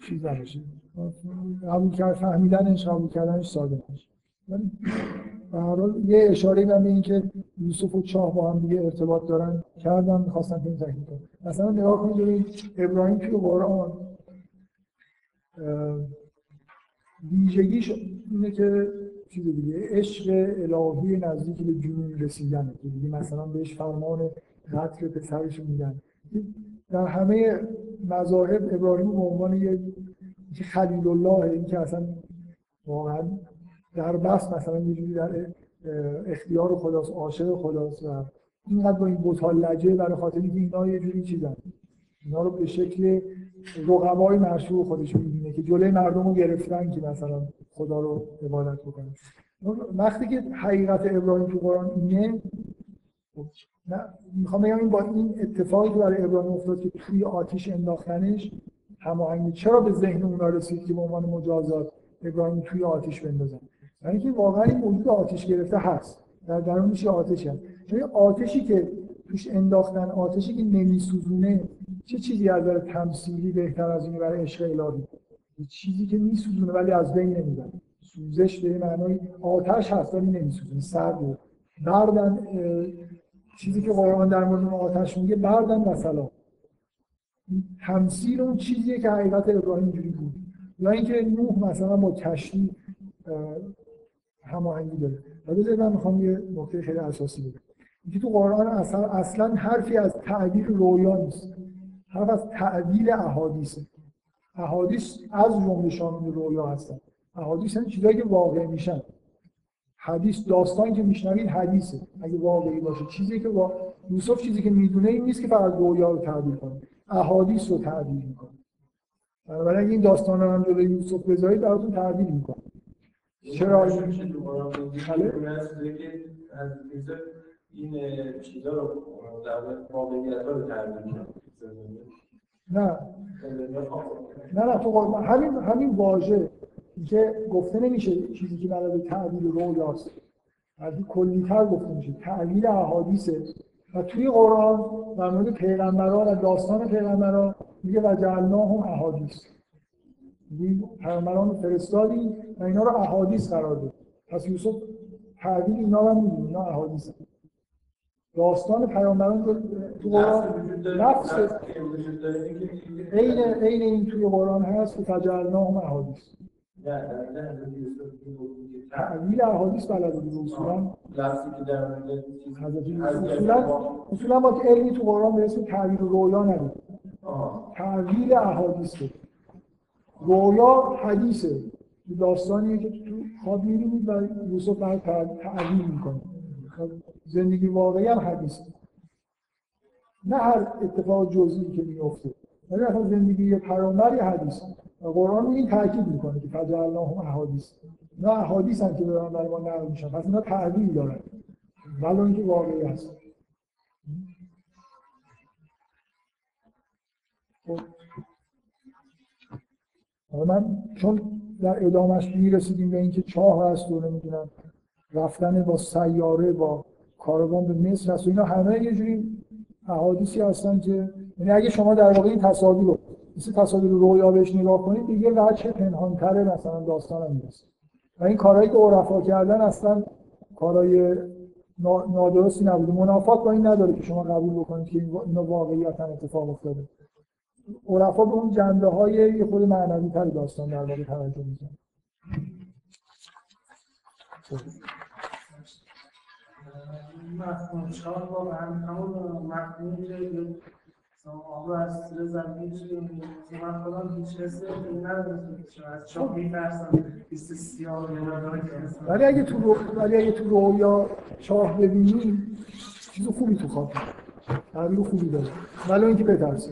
چیز نباشه. قبول کرد فهمیدنش قبول کردنش ساده هر حال یه اشاره من به این که یوسف و چاه با هم دیگه ارتباط دارن کردم می‌خواستم این تکلیف کنم مثلا نگاه کنید ببینید ابراهیم توی قرآن ویژگیش اینه که چیز دیگه عشق الهی نزدیک به جنون رسیدن دیگه مثلا بهش فرمان قتل پسرش میدن. در همه مذاهب ابراهیم به عنوان یه خلیل الله این که اصلا واقعا در بس مثلا یه جوری در اختیار خداست عاشق خداست و اینقدر با این بوتال لجه برای خاطر اینکه اینا یه جوری چیزن. اینا رو به شکل رقبای مرشوع خودش می‌بینه که جلوی مردم رو گرفتن که مثلا خدا رو عبادت بکنن وقتی که حقیقت ابراهیم تو قرآن اینه نه می‌خوام بگم این با این اتفاقی که برای ابراهیم افتاد که توی آتیش انداختنش هماهنگی. چرا به ذهن اونا رسید که به عنوان مجازات ابراهیم توی آتیش بندازن؟ یعنی که واقعا این موجود آتش گرفته هست. در درونش آتش هست یعنی آتشی که توش انداختن آتشی که نمیسوزونه چه چیزی از نظر تمثیلی بهتر از این برای عشق الهی؟ چیزی که میسوزونه ولی از بین نمی‌بره. سوزش به معنای آتش هست ولی نمیسوزونه. سرد. بردن چیزی که قرآن در مورد آتش میگه بردن مثلا. تمثیل اون چیزیه که حقیقت ابراهیم اینجوری بود. یا اینکه نوح مثلا با کشتی هماهنگی داره. و بذارید من می‌خوام یه نکته خیلی اساسی بگم. اینکه تو قرآن اصلا, اصلا حرفی از تعبیر رویا نیست. حرف از تعبیر احادیث احادیث از جمله شامل رویا هستن. احادیث هم چیزایی که واقع میشن. حدیث داستان که میشنوید حدیثه. اگه واقعی باشه. چیزی که با یوسف چیزی که می‌دونه این نیست که فقط رویا رو تعبیر کنه. احادیث رو تعبیر می‌کنه. بنابراین این داستان رو هم جلوی یوسف بذارید براتون تعبیر می‌کنه. چرا؟ این چیزا رو در واقعیت رو تعبیر نه. نه نه تو همین همین واژه که گفته نمیشه چیزی که برای تعبیر رویاست از کلیتر گفته میشه. تعبیر احادیثه. و توی قرآن در مورد پیغمبران و داستان پیغمبران میگه و هم احادیث. پیغمبران رو فرستادی و اینا رو احادیث قرار داد. پس یوسف تعبیر اینا رو می‌دونه اینا احادیث. داستان پیامبران تو قرآن نفس عین عین این توی قرآن هست که هم احادیث. تعویل احادیث بلد بود اصولا. اصولا اصولا با علمی تو قرآن به اسم رویا ندید تعویل احادیث بود. رویا حدیثه. داستانیه که تو خواب می‌بینید و یوسف بعد تعویل می‌کنه. زندگی واقعی هم حدیثه. نه هر اتفاق جزئی که میفته ولی اصلا زندگی یه پیامبری حدیث و قرآن این تاکید می‌کنه که فجعلناهم احادیث. نه احادیث هم که دارن برای ما نقل میشن. پس اینا تعبیر دارن. ولی اینکه واقعی هست. خب. من چون در ادامش می‌رسیدیم به اینکه چاه هست و نمی‌دونم رفتن با سیاره با کاروان به مصر هست و اینا همه یه جوری احادیثی هستن که یعنی اگه شما در واقع این تصاویر رو مثل تصاویر رویا بهش نگاه کنید دیگه وجه پنهانتره مثلا داستان هم می‌رسه و این کارهایی که عرفا کردن اصلا کارهای نادرستی نبوده منافات با این نداره که شما قبول بکنید که اینا واقعیتا اتفاق افتاده. عرفا به اون جنبه های خود معنوی تر داستان در واقع توجه سیاه ولی اگه تو رو... ولی اگه تو رویا چاه ببینی چیز خوبی تو خواب تعبیر خوبی داره. ولی اینکه بترسی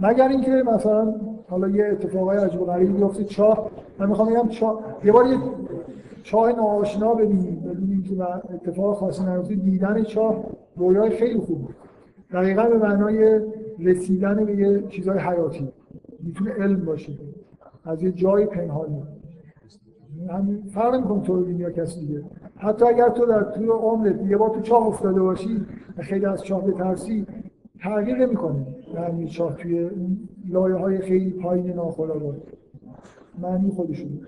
مگر اینکه مثلا حالا یه اتفاقای عجب غریبی بیفته چاه من می‌خوام بگم چاه یه بار یه چاه ناآشنا ببینیم ببینیم که اتفاق خاصی نیفته. دیدن چاه رویای خیلی خوب بود. دقیقا به معنای رسیدن به یه چیزهای حیاتی. می‌تونه علم باشه. از یه جای پنهانی همین فرق نمی‌کنه تو ببینی یا کسی دیگه. حتی اگر تو در طول عمرت یه بار تو چاه افتاده باشی خیلی از چاه بترسی تغییر نمی‌کنه. یعنی چاه توی لایه های خیلی پایین ناخودآگاه معنی خودشون.